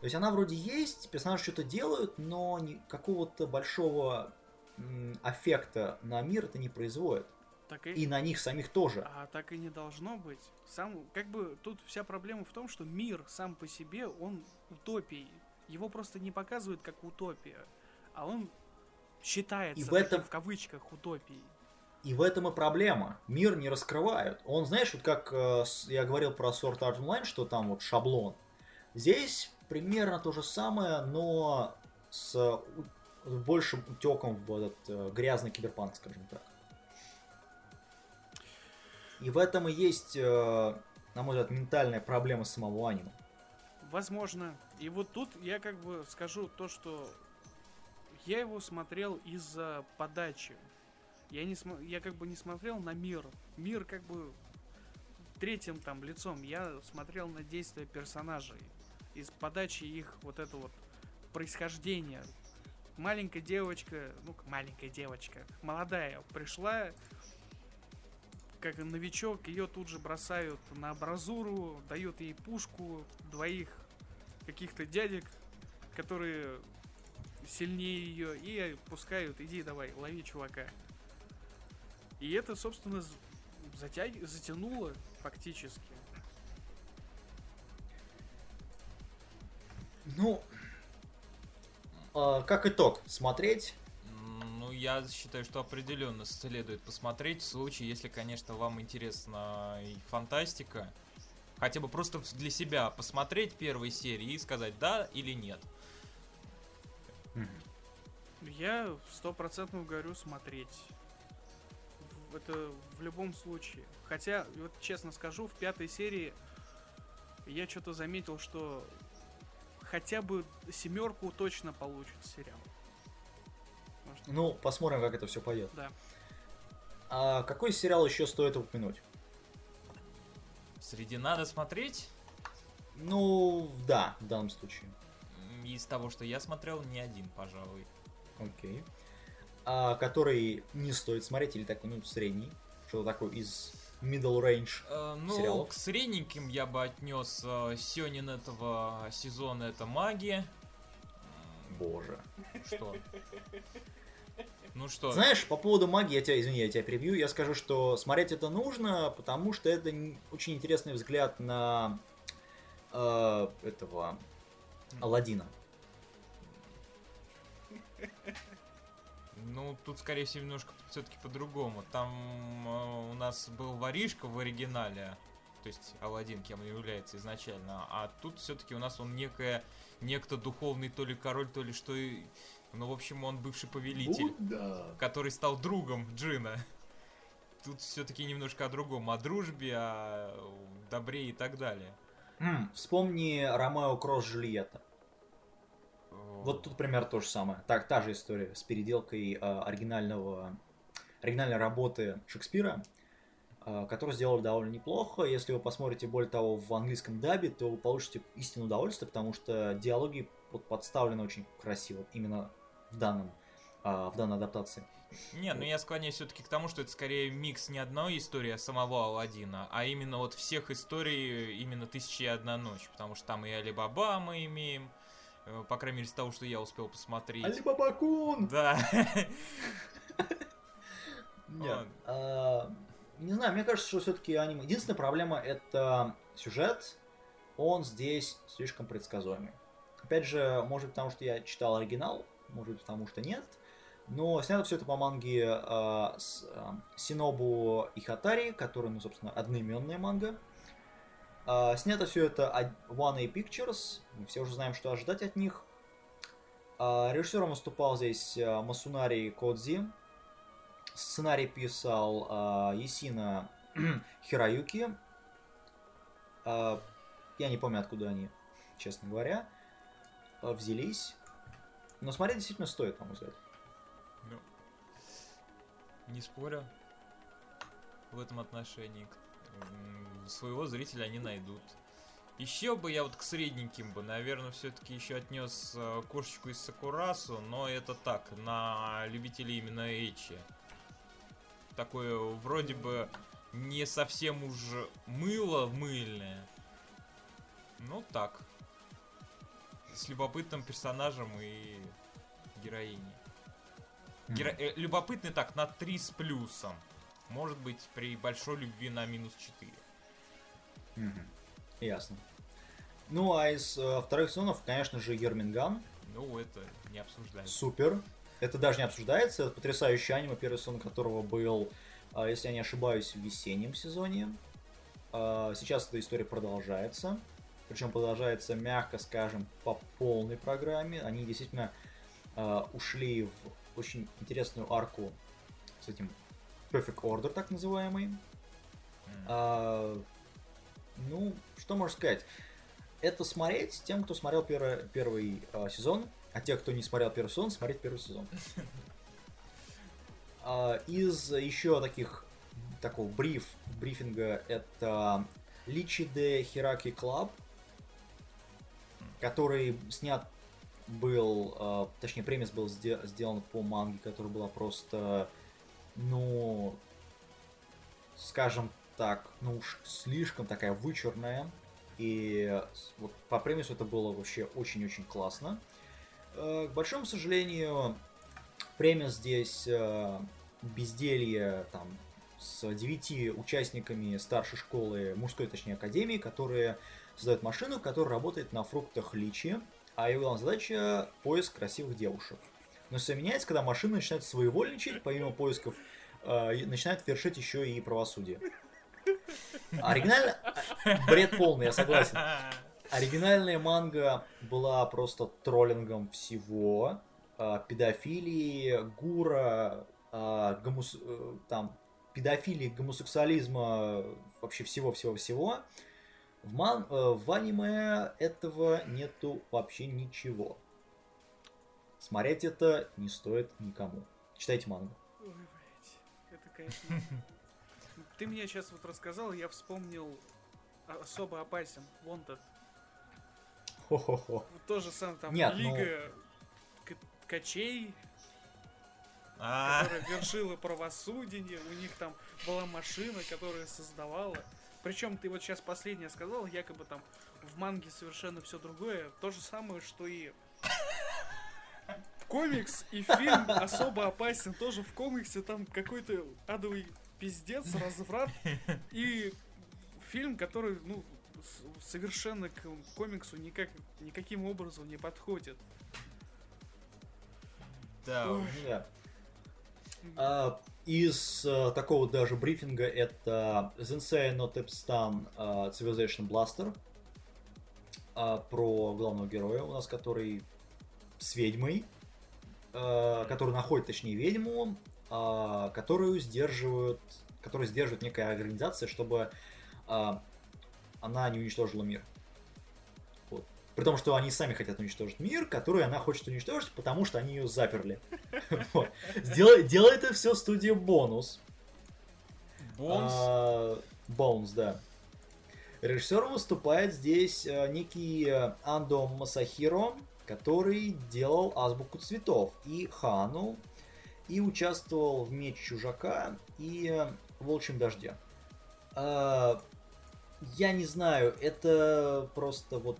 То есть она вроде есть, персонажи что-то делают, но какого-то большого м, аффекта на мир это не производит. Так и, И на них самих тоже. а так и не должно быть. Сам, как бы тут вся проблема в том, что мир сам по себе, он утопией. Его просто не показывают как утопия, а он считается И в этом- в кавычках утопией. И в этом и проблема. Мир не раскрывают. Он, знаешь, вот как э, я говорил про Sword Art Online, что там вот шаблон. Здесь примерно то же самое, но с большим утеком в этот э, грязный киберпанк, скажем так. И в этом и есть, э, на мой взгляд, ментальная проблема самого аниме. Возможно. И вот тут я как бы скажу то, что я его смотрел из-за подачи. Я, не смо- я как бы не смотрел на мир. Мир как бы третьим там лицом. Я смотрел на действия персонажей. Из подачи их вот это вот происхождение. Маленькая девочка, ну маленькая девочка, молодая, пришла как новичок, ее тут же бросают на абразуру, дают ей пушку, двоих каких-то дядек, которые сильнее ее, и пускают, иди давай, лови чувака. И это, собственно, затяг- затянуло фактически. Ну, э, как итог, смотреть я считаю, что определенно следует посмотреть в случае, если, конечно, вам интересна фантастика. Хотя бы просто для себя посмотреть первые серии и сказать да или нет. Я стопроцентно говорю смотреть. Это в любом случае. Хотя, вот честно скажу, в пятой серии я что-то заметил, что хотя бы семерку точно получит сериал. Ну, посмотрим, как это все пойдет. да. А какой сериал еще стоит упомянуть? Среди надо смотреть. Ну, да, в данном случае. Из того, что я смотрел, не один, пожалуй. Окей. А который не стоит смотреть, или такой, ну, средний? Что-то такое из middle range. Э, ну, Сериалов? к средненьким я бы отнес э, Сёнин этого сезона это маги. Боже. Что? Ну что? Знаешь, по поводу магии, я тебя, извини, я тебя перебью, я скажу, что смотреть это нужно, потому что это очень интересный взгляд на э, этого Алладина. Ну, тут, скорее всего, немножко все-таки по-другому. Там э, у нас был воришка в оригинале, то есть Алладин, кем он является изначально, а тут все-таки у нас он некая, некто духовный то ли король, то ли что. Ну, в общем, он бывший повелитель, да. который стал другом Джина. Тут все-таки немножко о другом, о дружбе, о добре и так далее. Вспомни Ромео Кросс Джульетта. Вот тут пример то же самое. Так, та же история с переделкой э, оригинального, оригинальной работы Шекспира, э, которую сделали довольно неплохо. Если вы посмотрите, более того, в английском дабе, то вы получите истинное удовольствие, потому что диалоги вот подставлены очень красиво именно в данном э, в данной адаптации. Не, ну я склоняюсь все-таки к тому, что это скорее микс не одной истории, а самого Алладина, а именно вот всех историй именно «Тысяча и одна ночь», потому что там и Алибаба мы имеем, э, по крайней мере, из того, что я успел посмотреть. Алибабакун! Да. Нет. А, Не знаю, мне кажется, что все-таки аниме. Единственная проблема это сюжет. Он здесь слишком предсказуемый. Опять же, может быть, потому что я читал оригинал, может потому что нет. Но снято все это по манге а, с, а, Синобу Ихатари, который, ну, собственно, одноименная манга. А, снято все это One A Pictures. Мы все уже знаем, что ожидать от них. А, режиссером выступал здесь а, Масунари Кодзи. Сценарий писал Исина Хираюки. А, я не помню, откуда они, честно говоря, взялись. Но смотреть действительно стоит, на мой взгляд. Ну, не спорю в этом отношении. Своего зрителя они найдут. Еще бы я вот к средненьким бы, наверное, все-таки еще отнес э, кошечку из Сакурасу, но это так, на любителей именно Эйчи. Такое вроде бы не совсем уж мыло мыльное. Ну так. С любопытным персонажем и героиней. Геро- э, любопытный так, на 3 с плюсом. Может быть, при большой любви на минус 4. Мгм. Ясно. Ну, а из э, вторых сезонов, конечно же, Ерминган. Ну, это не обсуждается. Супер. Это даже не обсуждается. Это потрясающее аниме, первый сезон которого был, а, если я не ошибаюсь, в весеннем сезоне. А, Сейчас эта история продолжается. Причем продолжается, мягко скажем, по полной программе. Они действительно а, ушли в очень интересную арку с этим Perfect Order, так называемый. М. А, ну, что можно сказать? Это смотреть тем, кто смотрел первый, первый а, сезон, а те, кто не смотрел первый сезон, смотреть первый сезон. А, из еще таких такого бриф, брифинга это Личи де Хикари Club, который снят был, а, точнее, премис был сде- сделан по манге, которая была просто, ну, скажем так, ну уж слишком такая вычурная. И вот по премису это было вообще очень-очень классно. Э, К большому сожалению, премис здесь э, безделье там с девяти участниками старшей школы, мужской, точнее, академии, которые создают машину, которая работает на фруктах личи, а ее главная задача – поиск красивых девушек. Но все меняется, когда машина начинает своевольничать, помимо поисков, э, начинает вершить еще и правосудие. Оригинально... а, Бред полный, я согласен. Оригинальная манга была просто троллингом всего. а, Педофилии, гура, а, гомос- э, там, педофилии, гомосексуализма, вообще всего-всего-всего. В, ман- э, в аниме этого нету вообще ничего. Смотреть это не стоит никому. Читайте мангу. Ой, блядь, это, конечно... Ты мне сейчас вот рассказал, я вспомнил особо опасен, Wanted. Хо-хо-хо. Вот тоже сам там Нет, ну- Лига к- Ткачей, А, которая вершила правосудие, у них там была машина, которая создавала. Причем ты вот сейчас последнее сказал, якобы там в манге совершенно все другое. То же самое, что и комикс и фильм особо опасен. Тоже в комиксе там какой-то адовый пиздец, разврат. И фильм, который, ну, совершенно к комиксу никак, никаким образом не подходит. да, Ой. Да. А, из э, такого даже брифинга это Zensei no Tepstan э, Civilization Blaster а, про главного героя у нас, который с ведьмой, э, который находит, точнее, ведьму, а, которую сдерживают, которую сдерживает некая организация, чтобы а, она не уничтожила мир. При том, что они сами хотят уничтожить мир, который она хочет уничтожить, потому что они ее заперли. Делает это все студия Бонус. Бонс. А, Bones, да. Режиссером выступает здесь э, некий э, Андо Масахиро, который делал Азбуку цветов и Хану, и участвовал в Меч Чужака и Волчьем дожде. А, Я не знаю, это просто вот...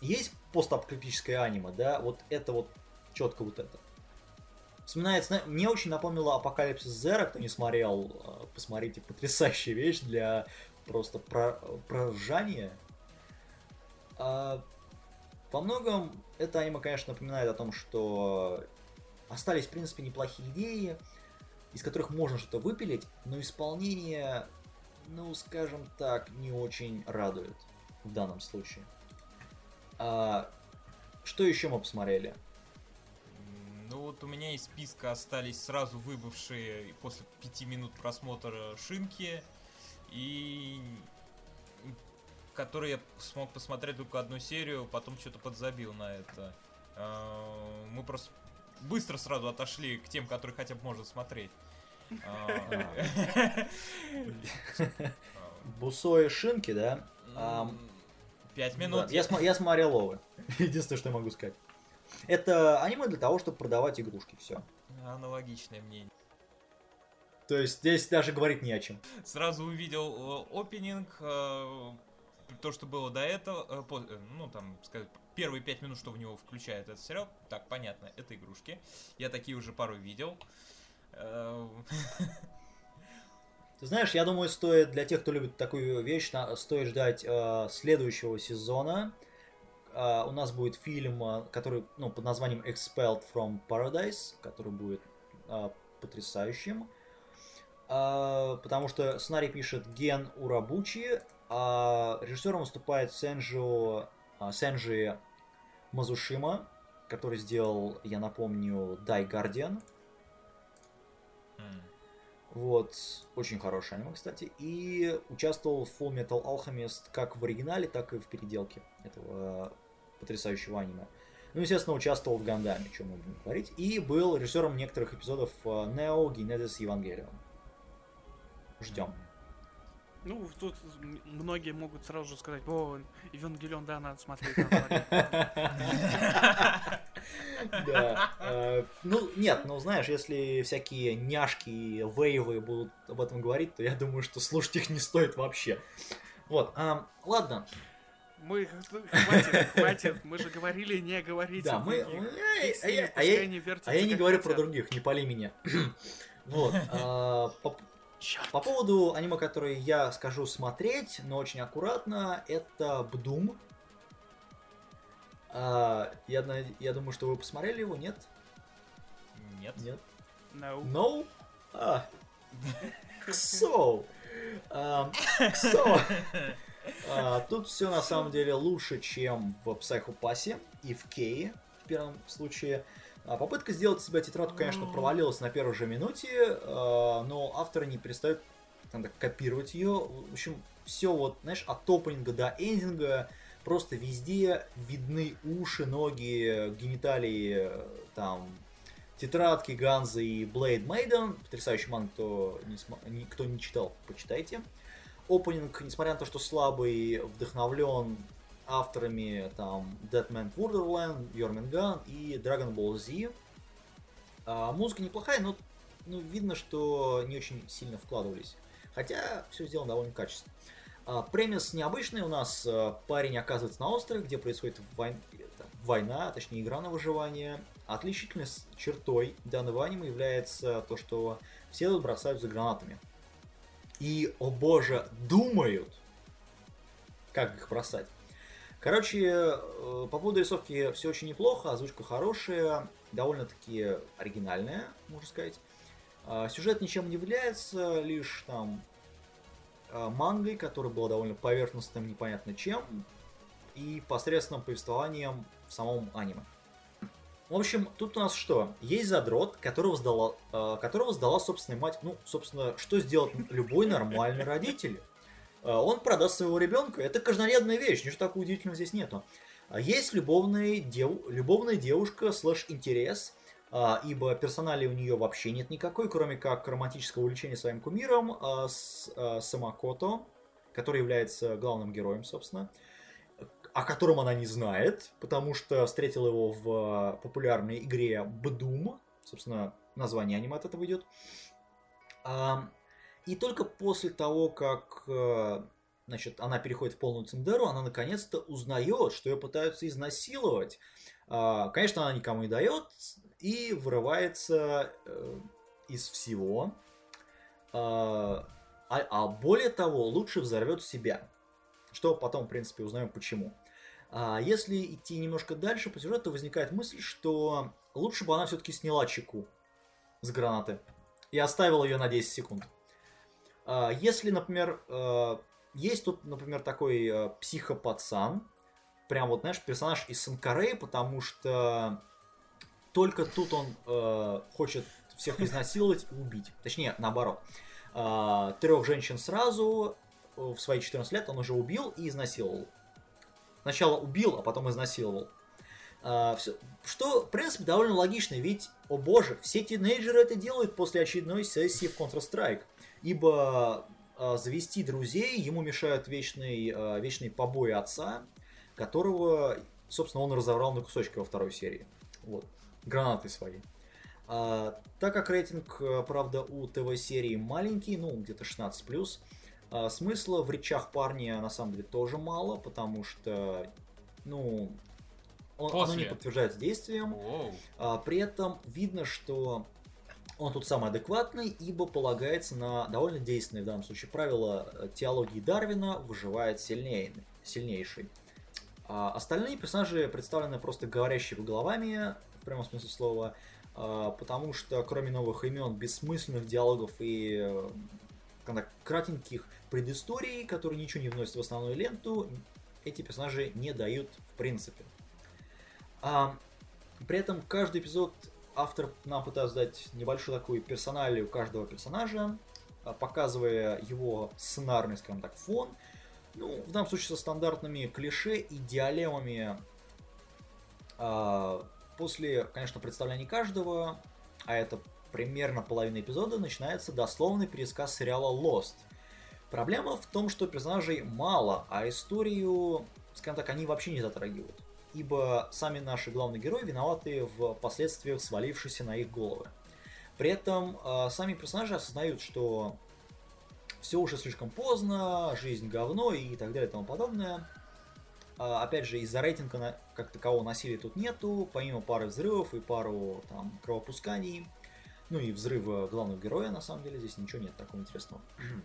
Есть постапокалиптическое аниме, да, вот это вот четко вот это. Вспоминается, мне очень напомнило Апокалипсис Зера, кто не смотрел, э, посмотрите, потрясающая вещь для просто про, проржания. А, во многом это аниме, конечно, напоминает о том, что остались, в принципе, неплохие идеи, из которых можно что-то выпилить, но исполнение, ну, скажем так, не очень радует в данном случае. А, что еще мы посмотрели? Ну вот у меня из списка остались сразу выбывшие после пяти минут просмотра шинки и которые я смог посмотреть только одну серию, потом что-то подзабил на это. А, Мы просто быстро сразу отошли к тем, которые хотя бы можно смотреть. А, Бусо и Шинки, да? Пять Да, минут. я, смо- я смотрел Овы. Единственное, что я могу сказать. Это аниме для того, чтобы продавать игрушки, все. Аналогичное мнение. То есть здесь даже говорить не о чем. Сразу увидел э, опенинг, э, то, что было до этого, э, ну, там, сказать, первые пять минут, что в него включает этот сериал, так, понятно, это игрушки. Я такие уже пару видел. Ты знаешь, я думаю, стоит для тех, кто любит такую вещь, стоит ждать э, следующего сезона. Э, у нас будет фильм, э, который, ну, под названием Expelled from Paradise, который будет э, потрясающим. Э, потому что сценарий пишет Ген Урабучи, а режиссером выступает Сенджо, э, Сенджи Мазушима, который сделал, я напомню, Die Guardian. м, Вот, очень хороший аниме, кстати. И участвовал в Full Metal Alchemist как в оригинале, так и в переделке этого потрясающего аниме. Ну, естественно, участвовал в Гандаме, о чем мы будем говорить. И был режиссером некоторых эпизодов э, Neo Genesis Evangelion. Ждем. Ну, тут многие могут сразу же сказать, о, Евангелион, да, надо смотреть. надо смотреть». Да. э, Ну, нет, ну, знаешь, если всякие няшки и вейвы будут об этом говорить, то я думаю, что слушать их не стоит вообще. Вот, ам, ладно, Мы, хватит, хватит, мы же говорили не говорить Да, мы... а я- с а а я- А не говорю про других, не пали меня. Вот. А, По поводу аниме, которые я скажу смотреть, но очень аккуратно, это Бдум. А, Я, я думаю, что вы посмотрели его, нет? Нет. Нет? No. No? А. So. Um, so. А, тут все на самом деле лучше, чем в Psycho Pass и в Кее в первом случае. А, попытка сделать из себя тетрадку, конечно, провалилась на первой же минуте, а, но авторы не перестают так, копировать ее. В общем, все вот, знаешь, от опенинга до эндинга просто везде видны уши, ноги, гениталии, там, тетрадки Ганза и Blade Maiden. Потрясающий ман, кто не, см- кто не читал, почитайте. Опенинг, несмотря на то, что слабый, вдохновлен авторами там Deadman Wonderland, Йорминган и Dragon Ball Z. А, музыка неплохая, но ну, видно, что не очень сильно вкладывались. Хотя все сделано довольно качественно. А, премис необычный. У нас а, парень оказывается на острове, где происходит это, война, точнее игра на выживание. Отличительной чертой данного аниме является то, что все тут бросаются гранатами. И, о боже, думают, как их бросать. Короче, э, по поводу рисовки все очень неплохо, озвучка хорошая, довольно-таки оригинальная, можно сказать. А, Сюжет ничем не является, лишь там а, мангой, которая была довольно поверхностным, непонятно чем, и посредственным повествованием в самом аниме. В общем, тут у нас что? Есть задрот, которого сдала, э, которого сдала собственная мать. Ну, собственно, что сделать любой нормальный родитель? Э, Он продаст своего ребенка. Это каждодневная вещь, ничего такого удивительного здесь нету. А Есть любовная, дев... любовная девушка слэш интерес, а, ибо персонали у нее вообще нет никакой, кроме как романтического увлечения своим кумиром а, с Самакото, который является главным героем, собственно, о котором она не знает, потому что встретила его в популярной игре Бдум, собственно, название аниме от этого идет. И только после того, как э, значит, она переходит в полную цендеру, она наконец-то узнает, что ее пытаются изнасиловать. А, Конечно, она никому не дает и вырывается э, из всего. А а- а более того, лучше взорвет себя. Что потом, в принципе, узнаем почему. А если идти немножко дальше по сюжету, возникает мысль, что лучше бы она все-таки сняла чеку с гранаты и оставила ее на 10 секунд. А, Если, например, э, есть тут, например, такой э, психопацан, прям вот, знаешь, персонаж из Санкарей, потому что только тут он хочет всех изнасиловать и убить. Точнее, наоборот. А, трех женщин сразу в свои 14 лет он уже убил и изнасиловал. Сначала убил, а потом изнасиловал. А, Что, в принципе, довольно логично, ведь, о боже, все тинейджеры это делают после очередной сессии в Counter-Strike. Ибо а, завести друзей ему мешают вечные, а, вечные побои отца, которого, собственно, он разорвал на кусочки во второй серии. Вот. Гранаты свои. А, так как рейтинг, а, правда, у ТВ-серии маленький, ну, где-то 16+, а, смысла в речах парня, на самом деле, тоже мало, потому что, ну, он, оно не подтверждается действием. Воу. А, При этом видно, что он тут самый адекватный, ибо полагается на довольно действенные в данном случае правила э, теологии Дарвина «выживает сильнее, сильнейший». А остальные персонажи представлены просто говорящими головами, в прямом смысле слова, а, потому что кроме новых имен, бессмысленных диалогов и э, кратеньких предысторий, которые ничего не вносят в основную ленту, эти персонажи не дают в принципе. А, при этом каждый эпизод автор нам пытается дать небольшую такую персоналию каждого персонажа, а, показывая его сценарный, скажем так, фон. Ну, в данном случае со стандартными клише и диалемами. А, После, конечно, представления каждого, а это примерно половина эпизода, начинается дословный пересказ сериала Lost. Проблема в том, что персонажей мало, а историю, скажем так, они вообще не затрагивают. Ибо сами наши главные герои виноваты в последствиях свалившейся на их головы. При этом э, сами персонажи осознают, что все уже слишком поздно, жизнь говно и так далее и тому подобное. А, опять же, из-за рейтинга как такового насилия тут нету, помимо пары взрывов и пару там кровопусканий, ну и взрыва главного героя, на самом деле, здесь ничего нет такого интересного.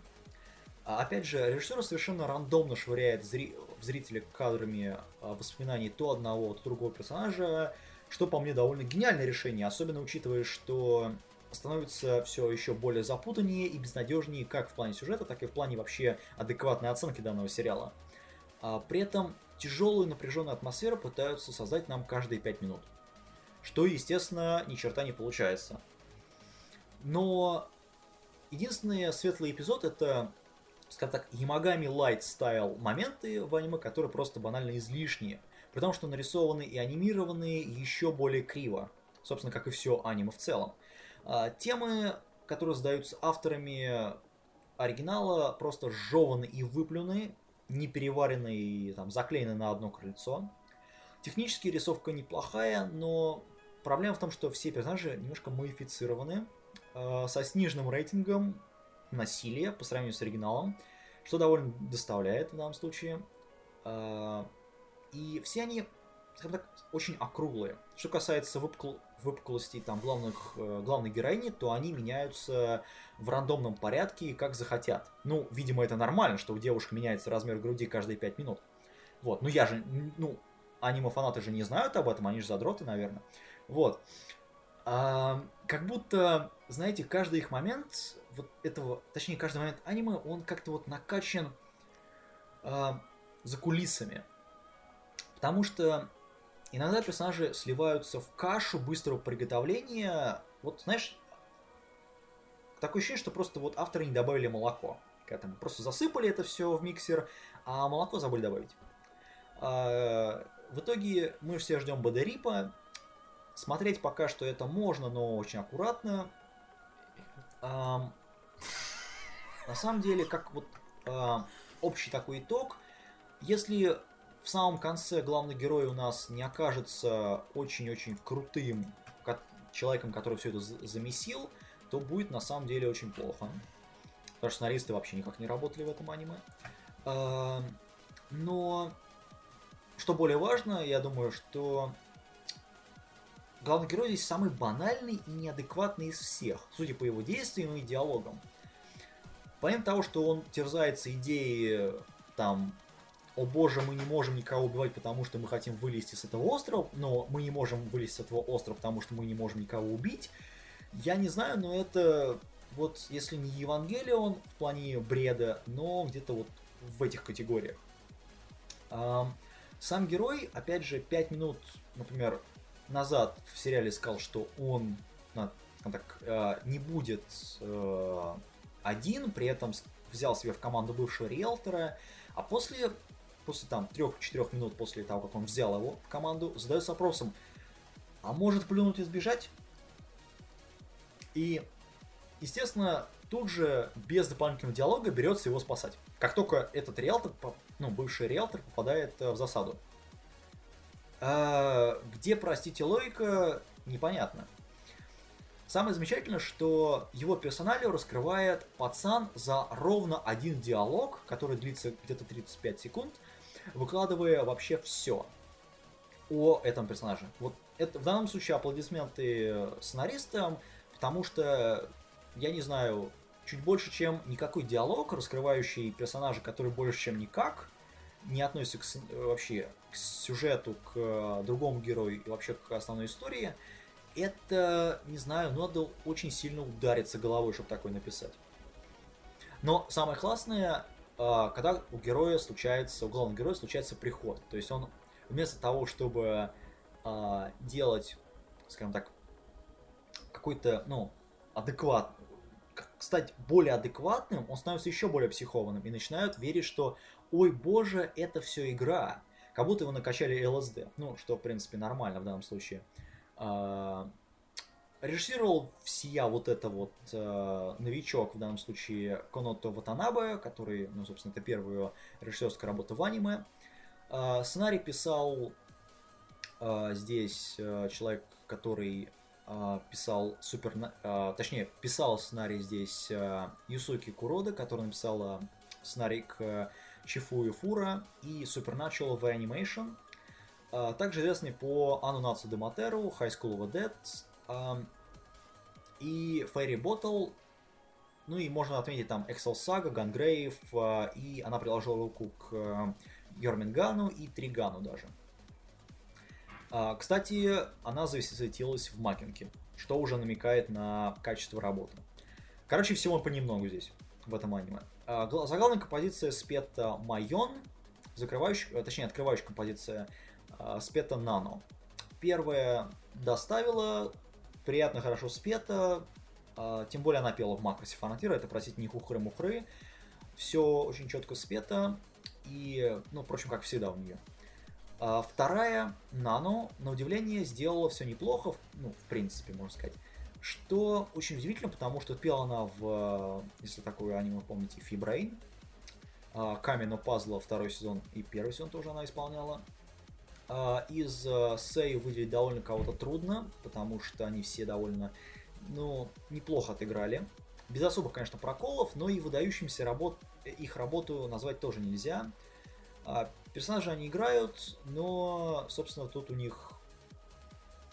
А опять же, режиссер совершенно рандомно швыряет зри- зрителя кадрами а, воспоминаний то одного, то другого персонажа, что по мне довольно гениальное решение, особенно учитывая, что становится все еще более запутаннее и безнадежнее как в плане сюжета, так и в плане вообще адекватной оценки данного сериала. А при этом тяжелую напряженную атмосферу пытаются создать нам каждые пять минут. Что, естественно, ни черта не получается. Но единственный светлый эпизод это, скажем так, Ямагами Light Style моменты в аниме, которые просто банально излишние. При том, что нарисованы и анимированы еще более криво. Собственно, как и все аниме в целом. А, темы, которые задаются авторами оригинала, просто сжеваны и выплюны, не переварены и там, заклеены на одно крыльцо. Технически рисовка неплохая, но проблема в том, что все персонажи немножко модифицированы, э, со сниженным рейтингом насилия по сравнению с оригиналом, что довольно доставляет в данном случае. Э, и все они, скажем так, очень округлые. Что касается выпукл выпуклостей там главных, э, главной героини, то они меняются в рандомном порядке, как захотят. Ну, видимо, это нормально, что у девушек меняется размер груди каждые 5 минут. Вот, ну я же, ну, аниме-фанаты же не знают об этом, они же задроты, наверное. Вот. А, как будто, знаете, каждый их момент, вот этого, точнее, каждый момент аниме, он как-то вот накачан а, за кулисами. Потому что Иногда персонажи сливаются в кашу быстрого приготовления. Вот, знаешь, такое ощущение, что просто вот авторы не добавили молоко к этому. Просто засыпали это все в миксер, а молоко забыли добавить. А, в итоге мы все ждем Бадерипа. Смотреть пока что это можно, но очень аккуратно. На самом деле, как вот а, общий такой итог, если в самом конце главный герой у нас не окажется очень-очень крутым человеком, который все это замесил, то будет на самом деле очень плохо. Потому что сценаристы вообще никак не работали в этом аниме. А, но, что более важно, я думаю, что главный герой здесь самый банальный и неадекватный из всех, судя по его действиям и диалогам. Помимо того, что он терзается идеей там о боже, мы не можем никого убивать, потому что мы хотим вылезти с этого острова, но мы не можем вылезти с этого острова, потому что мы не можем никого убить. Я не знаю, но это вот, если не Евангелион в плане бреда, но где-то вот в этих категориях. Сам герой, опять же, 5 минут, например, назад в сериале сказал, что он так, э, не будет э, один, при этом взял себе в команду бывшего риэлтора, а после после там 3-4 минут после того, как он взял его в команду, задается вопросом, а может плюнуть и сбежать? И, естественно, тут же без дополнительного диалога берется его спасать. Как только этот риэлтор, ну, бывший риэлтор попадает э, в засаду. А, где, простите, логика, непонятно. Самое замечательное, что его персоналию раскрывает пацан за ровно один диалог, который длится где-то 35 секунд, выкладывая вообще все о этом персонаже. Вот это в данном случае аплодисменты сценаристам, потому что, я не знаю, чуть больше, чем никакой диалог, раскрывающий персонажа, который больше, чем никак, не относится к, вообще к сюжету, к э, другому герою и вообще к основной истории, это, не знаю, надо очень сильно удариться головой, чтобы такое написать. Но самое классное, а, когда у героя случается, у главного героя случается приход. То есть он вместо того, чтобы а, делать, скажем так, какой-то, ну, адекват, стать более адекватным, он становится еще более психованным и начинают верить, что, ой, боже, это все игра. Как будто его накачали ЛСД. Ну, что, в принципе, нормально в данном случае. А, Режиссировал всея вот это вот э, новичок, в данном случае Коното Ватанабе, который, ну, собственно, это первая режиссерская работа в аниме. Э, сценарий писал э, здесь э, человек, который э, писал супер... Э, точнее, писал сценарий здесь э, Юсуки Курода, который написал э, сценарий к Чифу и Фура и Supernatural в Animation. Э, также известный по Ану Нацу Дематеру, High School of the Dead, и Fairy Bottle, ну и можно отметить там Excel Saga, Gungrave, и она приложила руку к Йормингану и Тригану даже. А, кстати, она засветилась в Макинке, что уже намекает на качество работы. Короче, всего понемногу здесь, в этом аниме. А, гла- Заглавная композиция спета Майон, закрывающая, точнее, открывающая композиция а, спета Нано. Первая доставила, приятно, хорошо спета, а, тем более она пела в макросе фанатира, это, простите, не хухры-мухры. Все очень четко спето, и, ну, впрочем, как всегда у нее. А вторая, Нано, на удивление, сделала все неплохо, ну, в принципе, можно сказать. Что очень удивительно, потому что пела она в, если такое аниме помните, Фибрейн. Каменно пазла второй сезон и первый сезон тоже она исполняла. А, Из э, Сэй выделить довольно кого-то трудно, потому что они все довольно, ну, неплохо отыграли. Без особых, конечно, проколов, но и выдающимся работ... их работу назвать тоже нельзя. А, Персонажи они играют, но, собственно, тут у них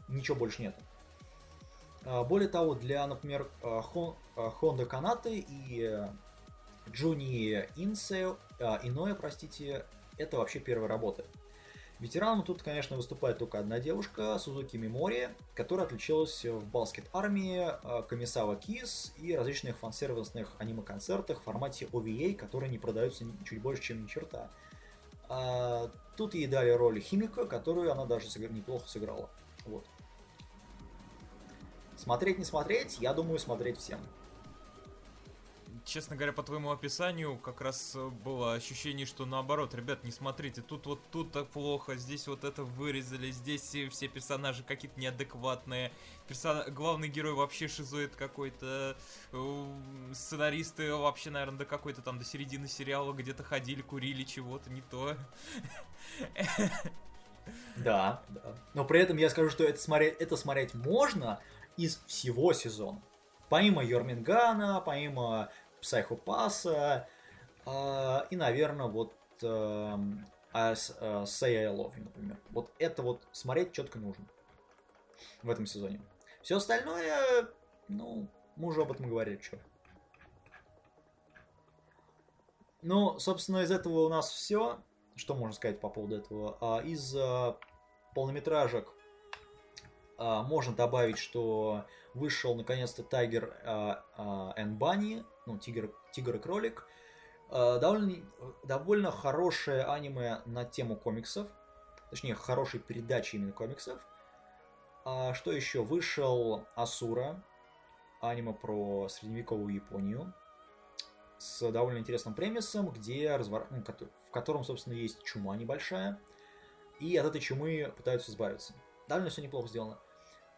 ничего больше нет. А, Более того, для, например, а, Хон- а, Хонда Канаты и Джуни Инсе, а, Иноя, простите, это вообще первая работа. Ветераном тут, конечно, выступает только одна девушка, Сузуки Мимори, которая отличилась в Баскет Армии, а, Комиссава Кис и различных фан-сервисных аниме-концертах в формате OVA, которые не продаются чуть больше, чем ни черта. А, тут ей дали роль химика, которую она даже неплохо сыграла. Вот. Смотреть не смотреть, я думаю, смотреть всем. Честно говоря, по твоему описанию, как раз э, было ощущение, что наоборот, ребят, не смотрите, тут вот тут так плохо, здесь вот это вырезали, здесь все персонажи какие-то неадекватные, персона... главный герой вообще шизоид какой-то, э, сценаристы вообще, наверное, до какой-то там, до середины сериала где-то ходили, курили чего-то, не то. Да, да. Но при этом я скажу, что это смотреть, это смотреть можно из всего сезона. Помимо Йормингана, помимо Психопаса э, и, наверное, вот эм, As, э, Say I Love You, например. Вот это вот смотреть четко нужно в этом сезоне. Все остальное, ну, мы уже об этом говорили, что. Ну, собственно, из этого у нас все. Что можно сказать по поводу этого? А, Из а, полнометражек а, можно добавить, что вышел наконец-то Тайгер Эн Банни, ну, Тигр, Тигр и Кролик. А, Довольно, довольно хорошее аниме на тему комиксов. Точнее, хорошей передачи именно комиксов. А что еще? Вышел Асура, аниме про средневековую Японию с довольно интересным премисом, где развор... ну, в котором, собственно, есть чума небольшая, и от этой чумы пытаются избавиться. Довольно все неплохо сделано.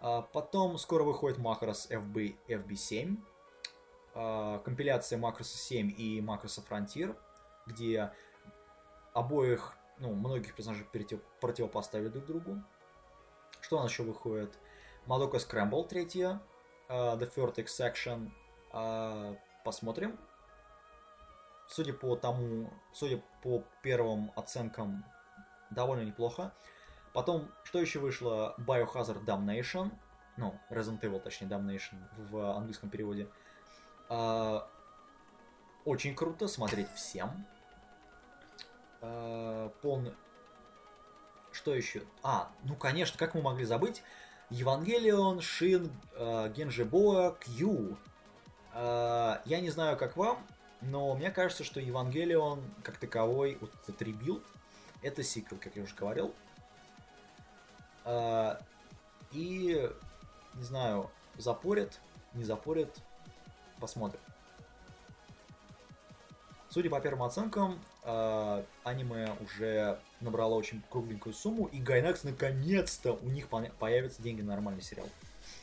А потом скоро выходит Макрос FB, FB7, а, компиляция Макроса 7 и Макроса Frontier, где обоих, ну, многих персонажей против... противопоставили друг другу. Что у нас еще выходит? Мадока Scramble третья, а, The Vertex Section. А, Посмотрим. Судя по тому, судя по первым оценкам, довольно неплохо. Потом, что еще вышло? Biohazard Damnation. Ну, Resident Evil, точнее, Damnation в английском переводе. А, Очень круто, смотреть всем. А, Полный... Что еще? А, ну, конечно, как мы могли забыть? Евангелион, Шин, э, Гекиджобан, Q. Я не знаю, как вам, но мне кажется, что Евангелион, как таковой, вот этот rebuild, это сиквел, как я уже говорил. И, не знаю, запорят, не запорят, посмотрим. Судя по первым оценкам, э, аниме уже набрало очень кругленькую сумму, и Гайнакс наконец-то у них появятся деньги на нормальный сериал.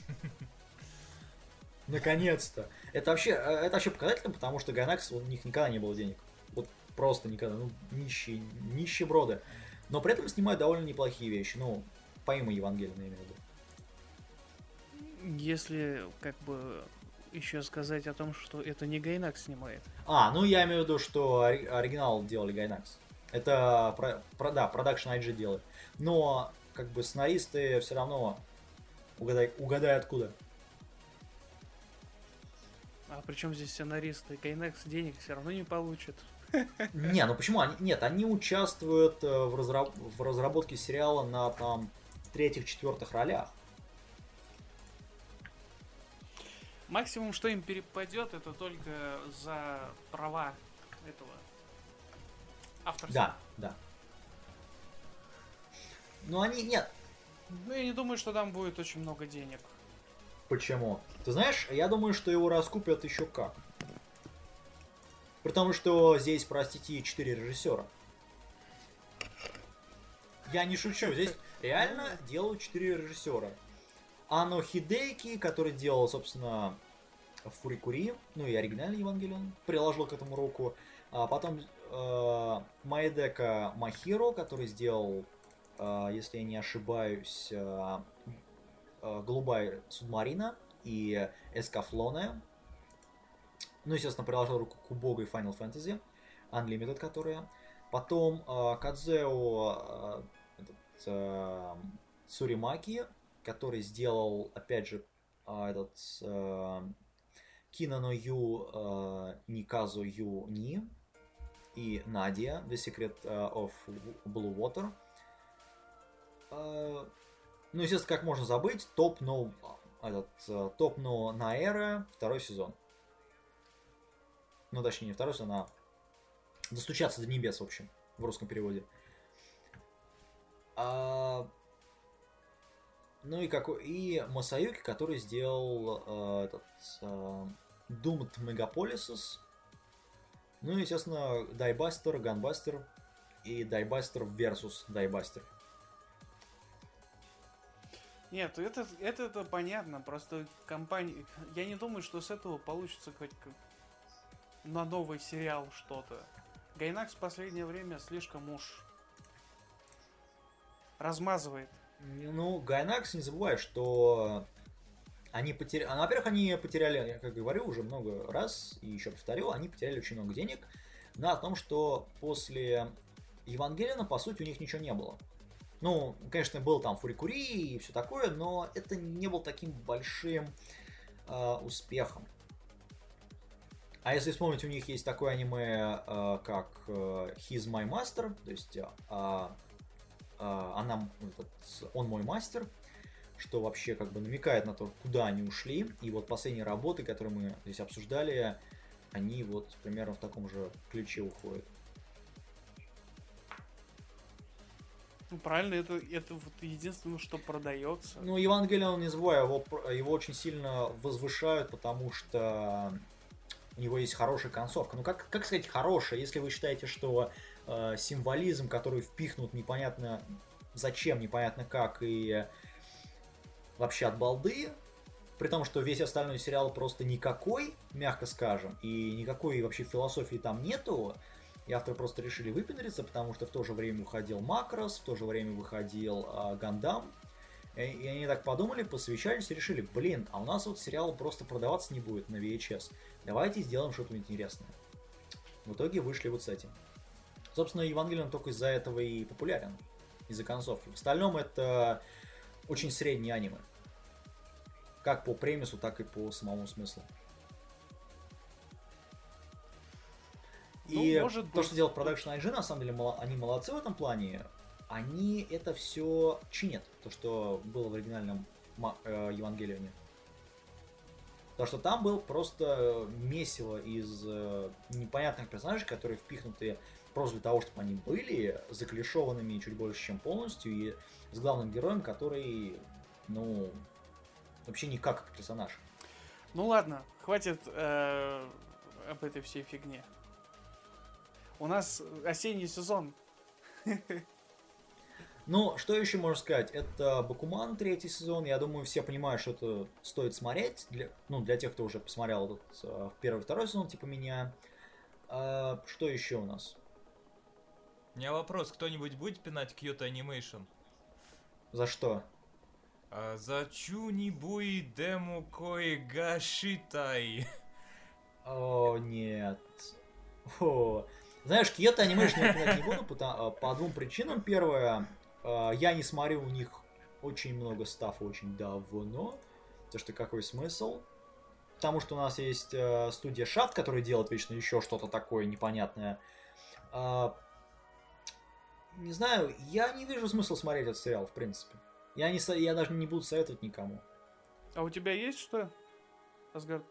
Наконец-то. Это вообще, э, это вообще показательно, потому что Гайнакс, у них никогда не было денег. Вот просто никогда. Ну, нищие, нищеброды. Но при этом снимают довольно неплохие вещи. Ну, помимо Евангелия, я имею в виду. Если как бы еще сказать о том, что это не Гайнак снимает. А, ну я имею в виду, что ори- оригинал делали Гайнакс. Это, про, про- да, Production IG делает. Но, как бы, сценаристы все равно, угадай, угадай откуда. А причем здесь сценаристы? Гайнакс денег все равно не получит. Не, ну почему? Они, нет, они участвуют э, в, разра- в разработке сериала на там третьих-четвертых ролях. Максимум, что им перепадет, это только за права этого авторства. Да, да. Но они, нет, Ну, я не думаю, что там будет очень много денег. Почему? Ты знаешь, я думаю, что его раскупят еще как. Потому что здесь, простите, четыре режиссера. Я не шучу, здесь реально делают четыре режиссера. Ано Хидейки, который делал, собственно, Фурикури, ну и оригинальный Евангелион, приложил к этому руку. А потом э, Маэдека Махиро, который сделал, э, если я не ошибаюсь, э, э, Голубая Субмарина и Эскафлоне. Ну, естественно, приложил руку к Убогой Final Fantasy, Unlimited, которая. Потом э, Кадзео э, этот, э, Суримаки, который сделал, опять же, э, этот э, Кинано Ю э, Никазу Ю Ни и Надя, The Secret э, of Blue Water. Ну, естественно, как можно забыть, топ но этот э, топ но Наэра второй сезон. Ну, точнее, не второй сезон, а достучаться до небес, в общем, в русском переводе. А, ну и какой и Масаюки, который сделал э, этот э, Doomed Megapolises. Ну и, естественно, Дайбастер, Ганбастер и Дайбастер versus Дайбастер. Нет, это, это, это понятно, просто компания... Я не думаю, что с этого получится хоть как на новый сериал что-то. Гайнакс в последнее время слишком уж размазывает. Ну, Гайнакс не забывай, что они потеряли... Ну, во-первых, они потеряли, я как говорю уже много раз, и еще повторю, они потеряли очень много денег на том, что после Евангелина, по сути, у них ничего не было. Ну, конечно, был там Фурикури и все такое, но это не был таким большим э, успехом. А если вспомнить, у них есть такое аниме, э, как э, He's My Master, то есть э, она, этот, он мой мастер, что вообще как бы намекает на то, куда они ушли. И вот последние работы, которые мы здесь обсуждали, они вот примерно в таком же ключе уходят. Ну, правильно, это, это вот единственное, что продается. Ну, Евангелион, не забывай, его, его очень сильно возвышают, потому что у него есть хорошая концовка. Ну, как, как сказать хорошая, если вы считаете, что э, символизм, который впихнут непонятно зачем, непонятно как, и вообще от балды, при том, что весь остальной сериал просто никакой, мягко скажем, и никакой вообще философии там нету, и авторы просто решили выпендриться, потому что в то же время выходил Макрос, в то же время выходил э, Гандам. И, и они так подумали, посвящались и решили, блин, а у нас вот сериал просто продаваться не будет на VHS. Давайте сделаем что-то интересное. В итоге вышли вот с этим. Собственно, Евангелион только из-за этого и популярен. Из-за концовки. В остальном это очень средний аниме. Как по премису, так и по самому смыслу. Ну, И может то, быть. что делает Production IG, на самом деле, они молодцы в этом плане. Они это все чинят. То, что было в оригинальном э, Евангелионе. Потому что там был просто месиво из э, непонятных персонажей, которые впихнуты просто для того, чтобы они были заклишованными чуть больше, чем полностью, и с главным героем, который, ну, вообще никак как персонаж. Ну ладно, хватит э, об этой всей фигне. У нас осенний сезон. Ну, что еще можно сказать? Это Бакуман, третий сезон. Я думаю, все понимают, что это стоит смотреть. Для, ну, для тех, кто уже посмотрел этот э, первый второй сезон, типа меня. А, что еще у нас? У меня вопрос, кто-нибудь будет пинать Kyoto Animation? За что? А, за Чунибуи Дему Кой Гашитай. О, нет. О. Знаешь, Киета Animation я пинать не буду потому- по двум причинам. Первое, э, я не смотрю у них очень много стафа очень давно. То что какой смысл? Потому что у нас есть э, студия Shaft, которая делает вечно еще что-то такое непонятное. Не знаю, я не вижу смысла смотреть этот сериал, в принципе. Я, не, со- я даже не буду советовать никому. А у тебя есть что, Асгард?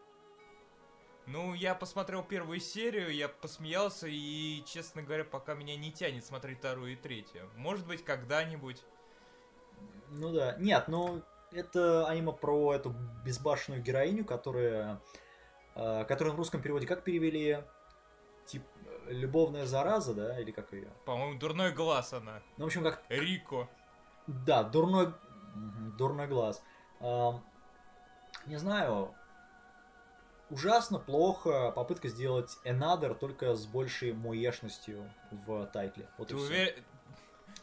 Ну, я посмотрел первую серию, я посмеялся, и, честно говоря, пока меня не тянет смотреть вторую и третью. Может быть, когда-нибудь. Ну да. Нет, ну это аниме про эту безбашенную героиню, которая... э, которую в русском переводе как перевели? Тип э, любовная зараза, да? Или как ее? По-моему, дурной глаз она. Ну, в общем, как Рико. Да, дурной, дурной глаз. Ам, не знаю, ужасно плохо попытка сделать Another только с большей моешностью в тайтле. Вот Ты уверен?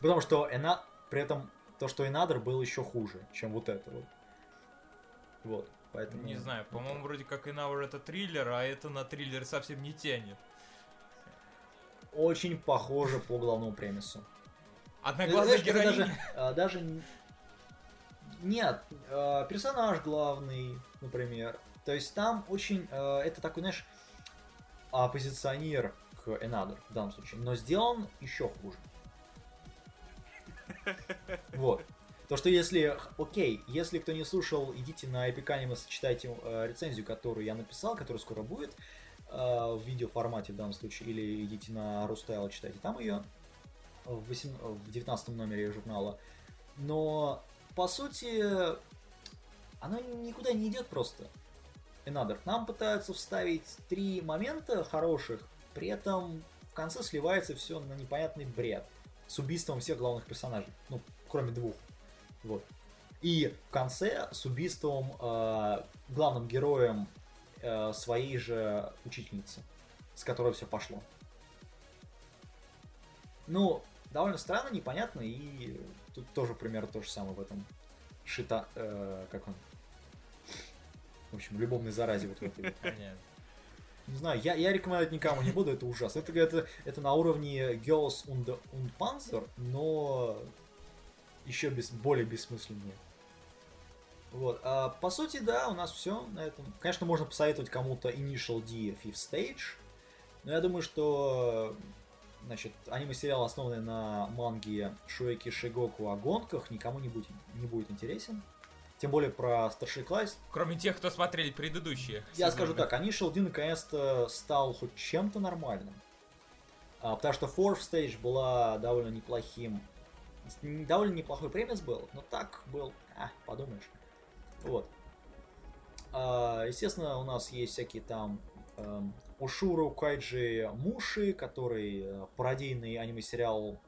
Потому что Ena... при этом то, что Another был еще хуже, чем вот это вот. Вот, поэтому... Не знаю, по-моему, вроде как Инаур это триллер, а это на триллер совсем не тянет. Очень похоже по главному премису. Одноглазая Знаешь, героиня. даже, а, даже н- нет, а, персонаж главный, например. То есть там очень, а, это такой, знаешь, оппозиционер к Another в данном случае, но сделан еще хуже. Вот. То, что если, окей, если кто не слушал, идите на Epic Animus, читайте э, рецензию, которую я написал, которая скоро будет, в видеоформате в данном случае, или идите на Рустайл, читайте там ее, в, 8 в 19 номере журнала. Но, по сути, оно никуда не идет просто. Another. Нам пытаются вставить три момента хороших, при этом в конце сливается все на непонятный бред с убийством всех главных персонажей. Ну, кроме двух. Вот. И в конце с убийством э, главным героем э, своей же учительницы, с которой все пошло. Ну, довольно странно, непонятно, и тут тоже примерно то же самое в этом шита... э, как он? В общем, любовной заразе вот в этой. Понятно. Не знаю, я, я рекомендовать никому не буду, это ужасно. Это, это, это на уровне Girls und, und Panzer, но еще без, более бессмысленнее. Вот. А, по сути, да, у нас все на этом. Конечно, можно посоветовать кому-то Initial D Fifth Stage, но я думаю, что значит, аниме-сериал, основанный на манге Шуэки Шигоку о гонках, никому не будет, не будет интересен. Тем более про старший класс, Кроме тех, кто смотрели предыдущие. я сезоны. скажу так, Initial D наконец-то стал хоть чем-то нормальным. А, потому что Fourth Stage была довольно неплохим. Довольно неплохой премис был, но так был. А, подумаешь. Вот. А, естественно, у нас есть всякие там эм, Ошуру Кайджи Муши, который э, пародийный аниме-сериал,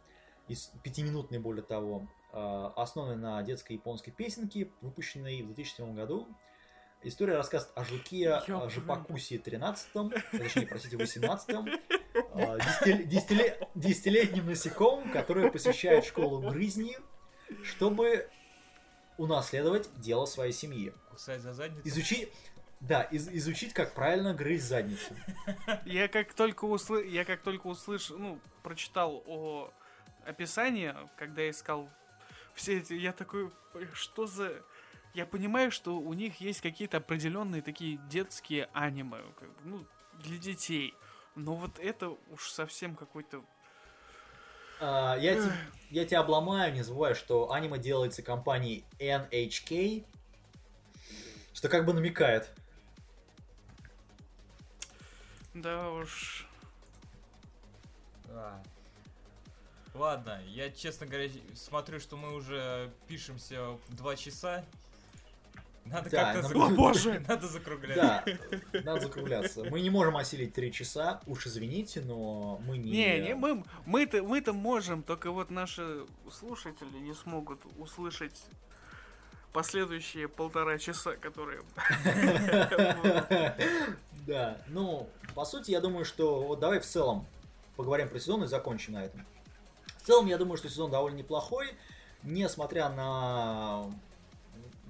из пятиминутный более того, э, основанный на детской японской песенке, выпущенной в 2007 году. История рассказывает о жуке Жопакусе 13 точнее, простите, 18 э, десятиле- десятиле- десятилетним насекомым, который посещает школу грызни, чтобы унаследовать дело своей семьи. Кусай за задницу. Изучить, да, из- изучить, как правильно грызть задницу. Я как только усл... я как только услышал, ну, прочитал о описании, когда искал все эти, я такой, что за... Я понимаю, что у них есть какие-то определенные такие детские аниме, ну, для детей. Но вот это уж совсем какой-то... А, я, те- я тебя обломаю, не забывай, что аниме делается компанией NHK, что как бы намекает. Да уж... А. Ладно, я, честно говоря, смотрю, что мы уже пишемся два часа. Надо Да, как-то нам- закруг- О, боже! Надо закругляться. Да, надо закругляться. Мы не можем осилить 3 часа, уж извините, но мы не... Не, не, мы, мы-то, мы-то можем, только вот наши слушатели не смогут услышать последующие полтора часа, которые... Да, ну, по сути, я думаю, что вот давай в целом поговорим про сезон и закончим на этом. В целом, я думаю, что сезон довольно неплохой, несмотря на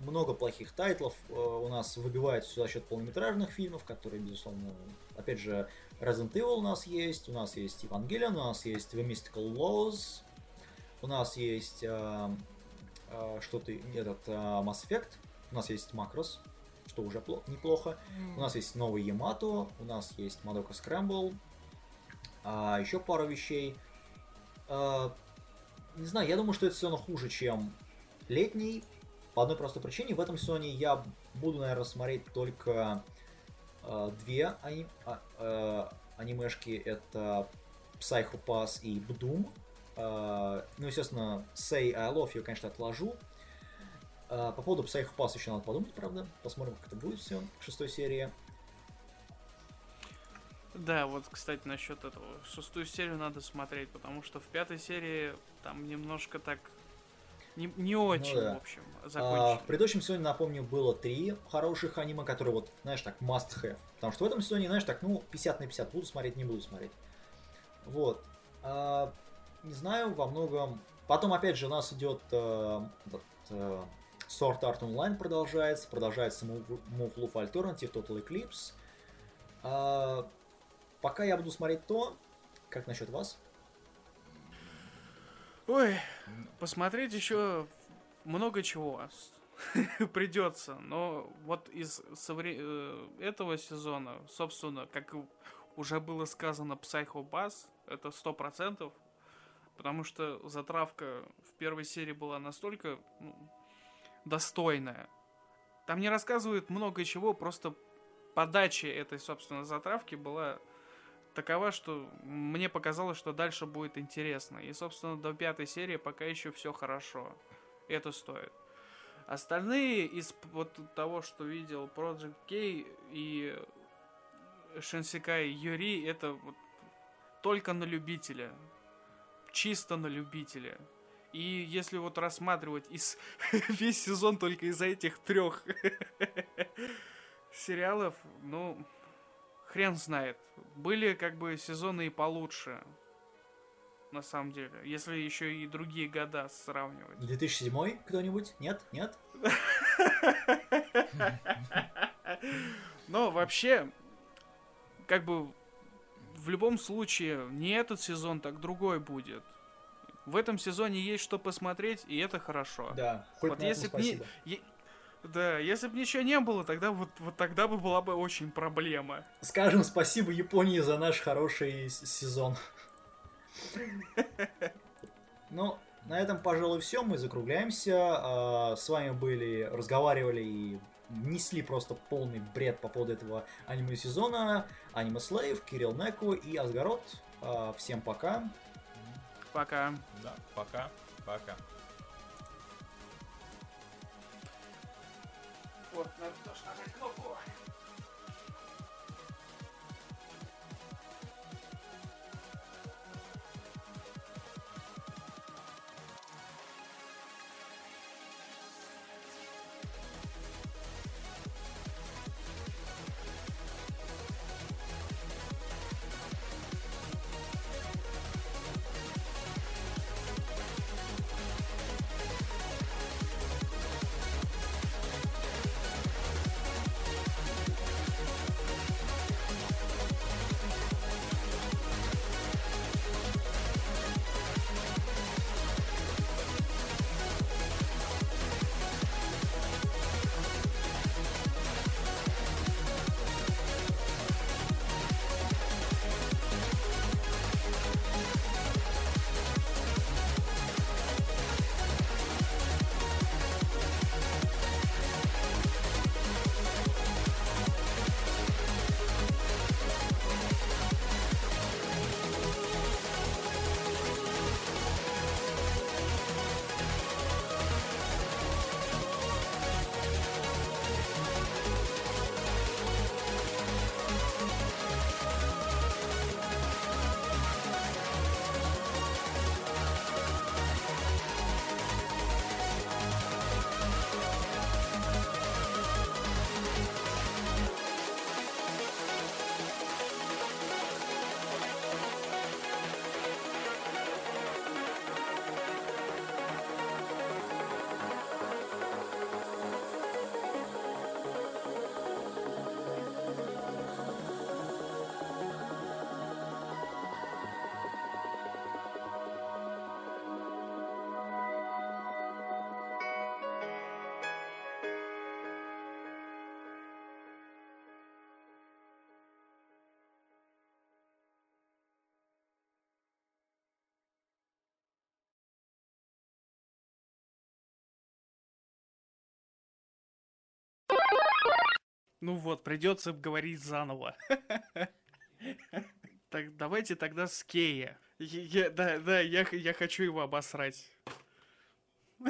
много плохих тайтлов, э, у нас выбивает все за счет полнометражных фильмов, которые, безусловно, опять же, Resident Evil у нас есть, у нас есть Evangelion, у нас есть The Mystical Laws, у нас есть э, э, что-то, этот э, Mass Effect, у нас есть Macross, что уже пло- неплохо. У нас есть новый Ямато, у нас есть Мадока Скрэмбл, а, еще пару вещей. А, не знаю, я думаю, что это все равно хуже, чем летний по одной простой причине. В этом сезоне я буду, наверное, смотреть только э, две ани- а- э, анимешки. Это Psycho Pass и Bdoom. Э, ну, естественно, Say I Love You, конечно, отложу. Э, по поводу Psycho Pass еще надо подумать, правда. Посмотрим, как это будет все к шестой серии. Да, вот, кстати, насчет этого. Шестую серию надо смотреть, потому что в пятой серии там немножко так не, не очень, да. в общем, А, закончено. в предыдущем сезоне, напомню, было три хороших аниме, которые вот, знаешь, так, must have. Потому что в этом сезоне, знаешь, так, ну, 50 на 50, буду смотреть, не буду смотреть. Вот. А, не знаю, во многом... Потом, опять же, у нас идет э, этот, э, Sword Art Online продолжается, продолжается Move, Move Love Alternative, Total Eclipse. А, пока я буду смотреть то, как насчет вас? Ой, посмотреть еще много чего придется, но вот из совре- э, этого сезона, собственно, как уже было сказано, Psycho Bass, это сто процентов, потому что затравка в первой серии была настолько ну, достойная. Там не рассказывают много чего, просто подача этой, собственно, затравки была такова, что мне показалось, что дальше будет интересно. И, собственно, до пятой серии пока еще все хорошо. Это стоит. Остальные из вот того, что видел Project K и Шенсикай Юри, это вот только на любителя. Чисто на любителя. И если вот рассматривать из весь сезон только из-за этих трех сериалов, ну, хрен знает. Были как бы сезоны и получше. На самом деле. Если еще и другие года сравнивать. 2007 кто-нибудь? Нет? Нет? Но вообще, как бы в любом случае, не этот сезон, так другой будет. В этом сезоне есть что посмотреть, и это хорошо. Да, хоть Вот если не- Да, если бы ничего не было, тогда вот, вот тогда бы была бы очень проблема. Скажем спасибо Японии за наш хороший сезон. Ну, на этом, пожалуй, все. Мы закругляемся. А, С вами были, разговаривали и несли просто полный бред по поводу этого аниме сезона. Аниме Слейв, Кирилл Неко и Асгарот. А, Всем пока. Пока. Да, пока, пока. Вот, Ну вот, придется говорить заново. Так давайте тогда с Кея. Да, да, я, я хочу его обосрать.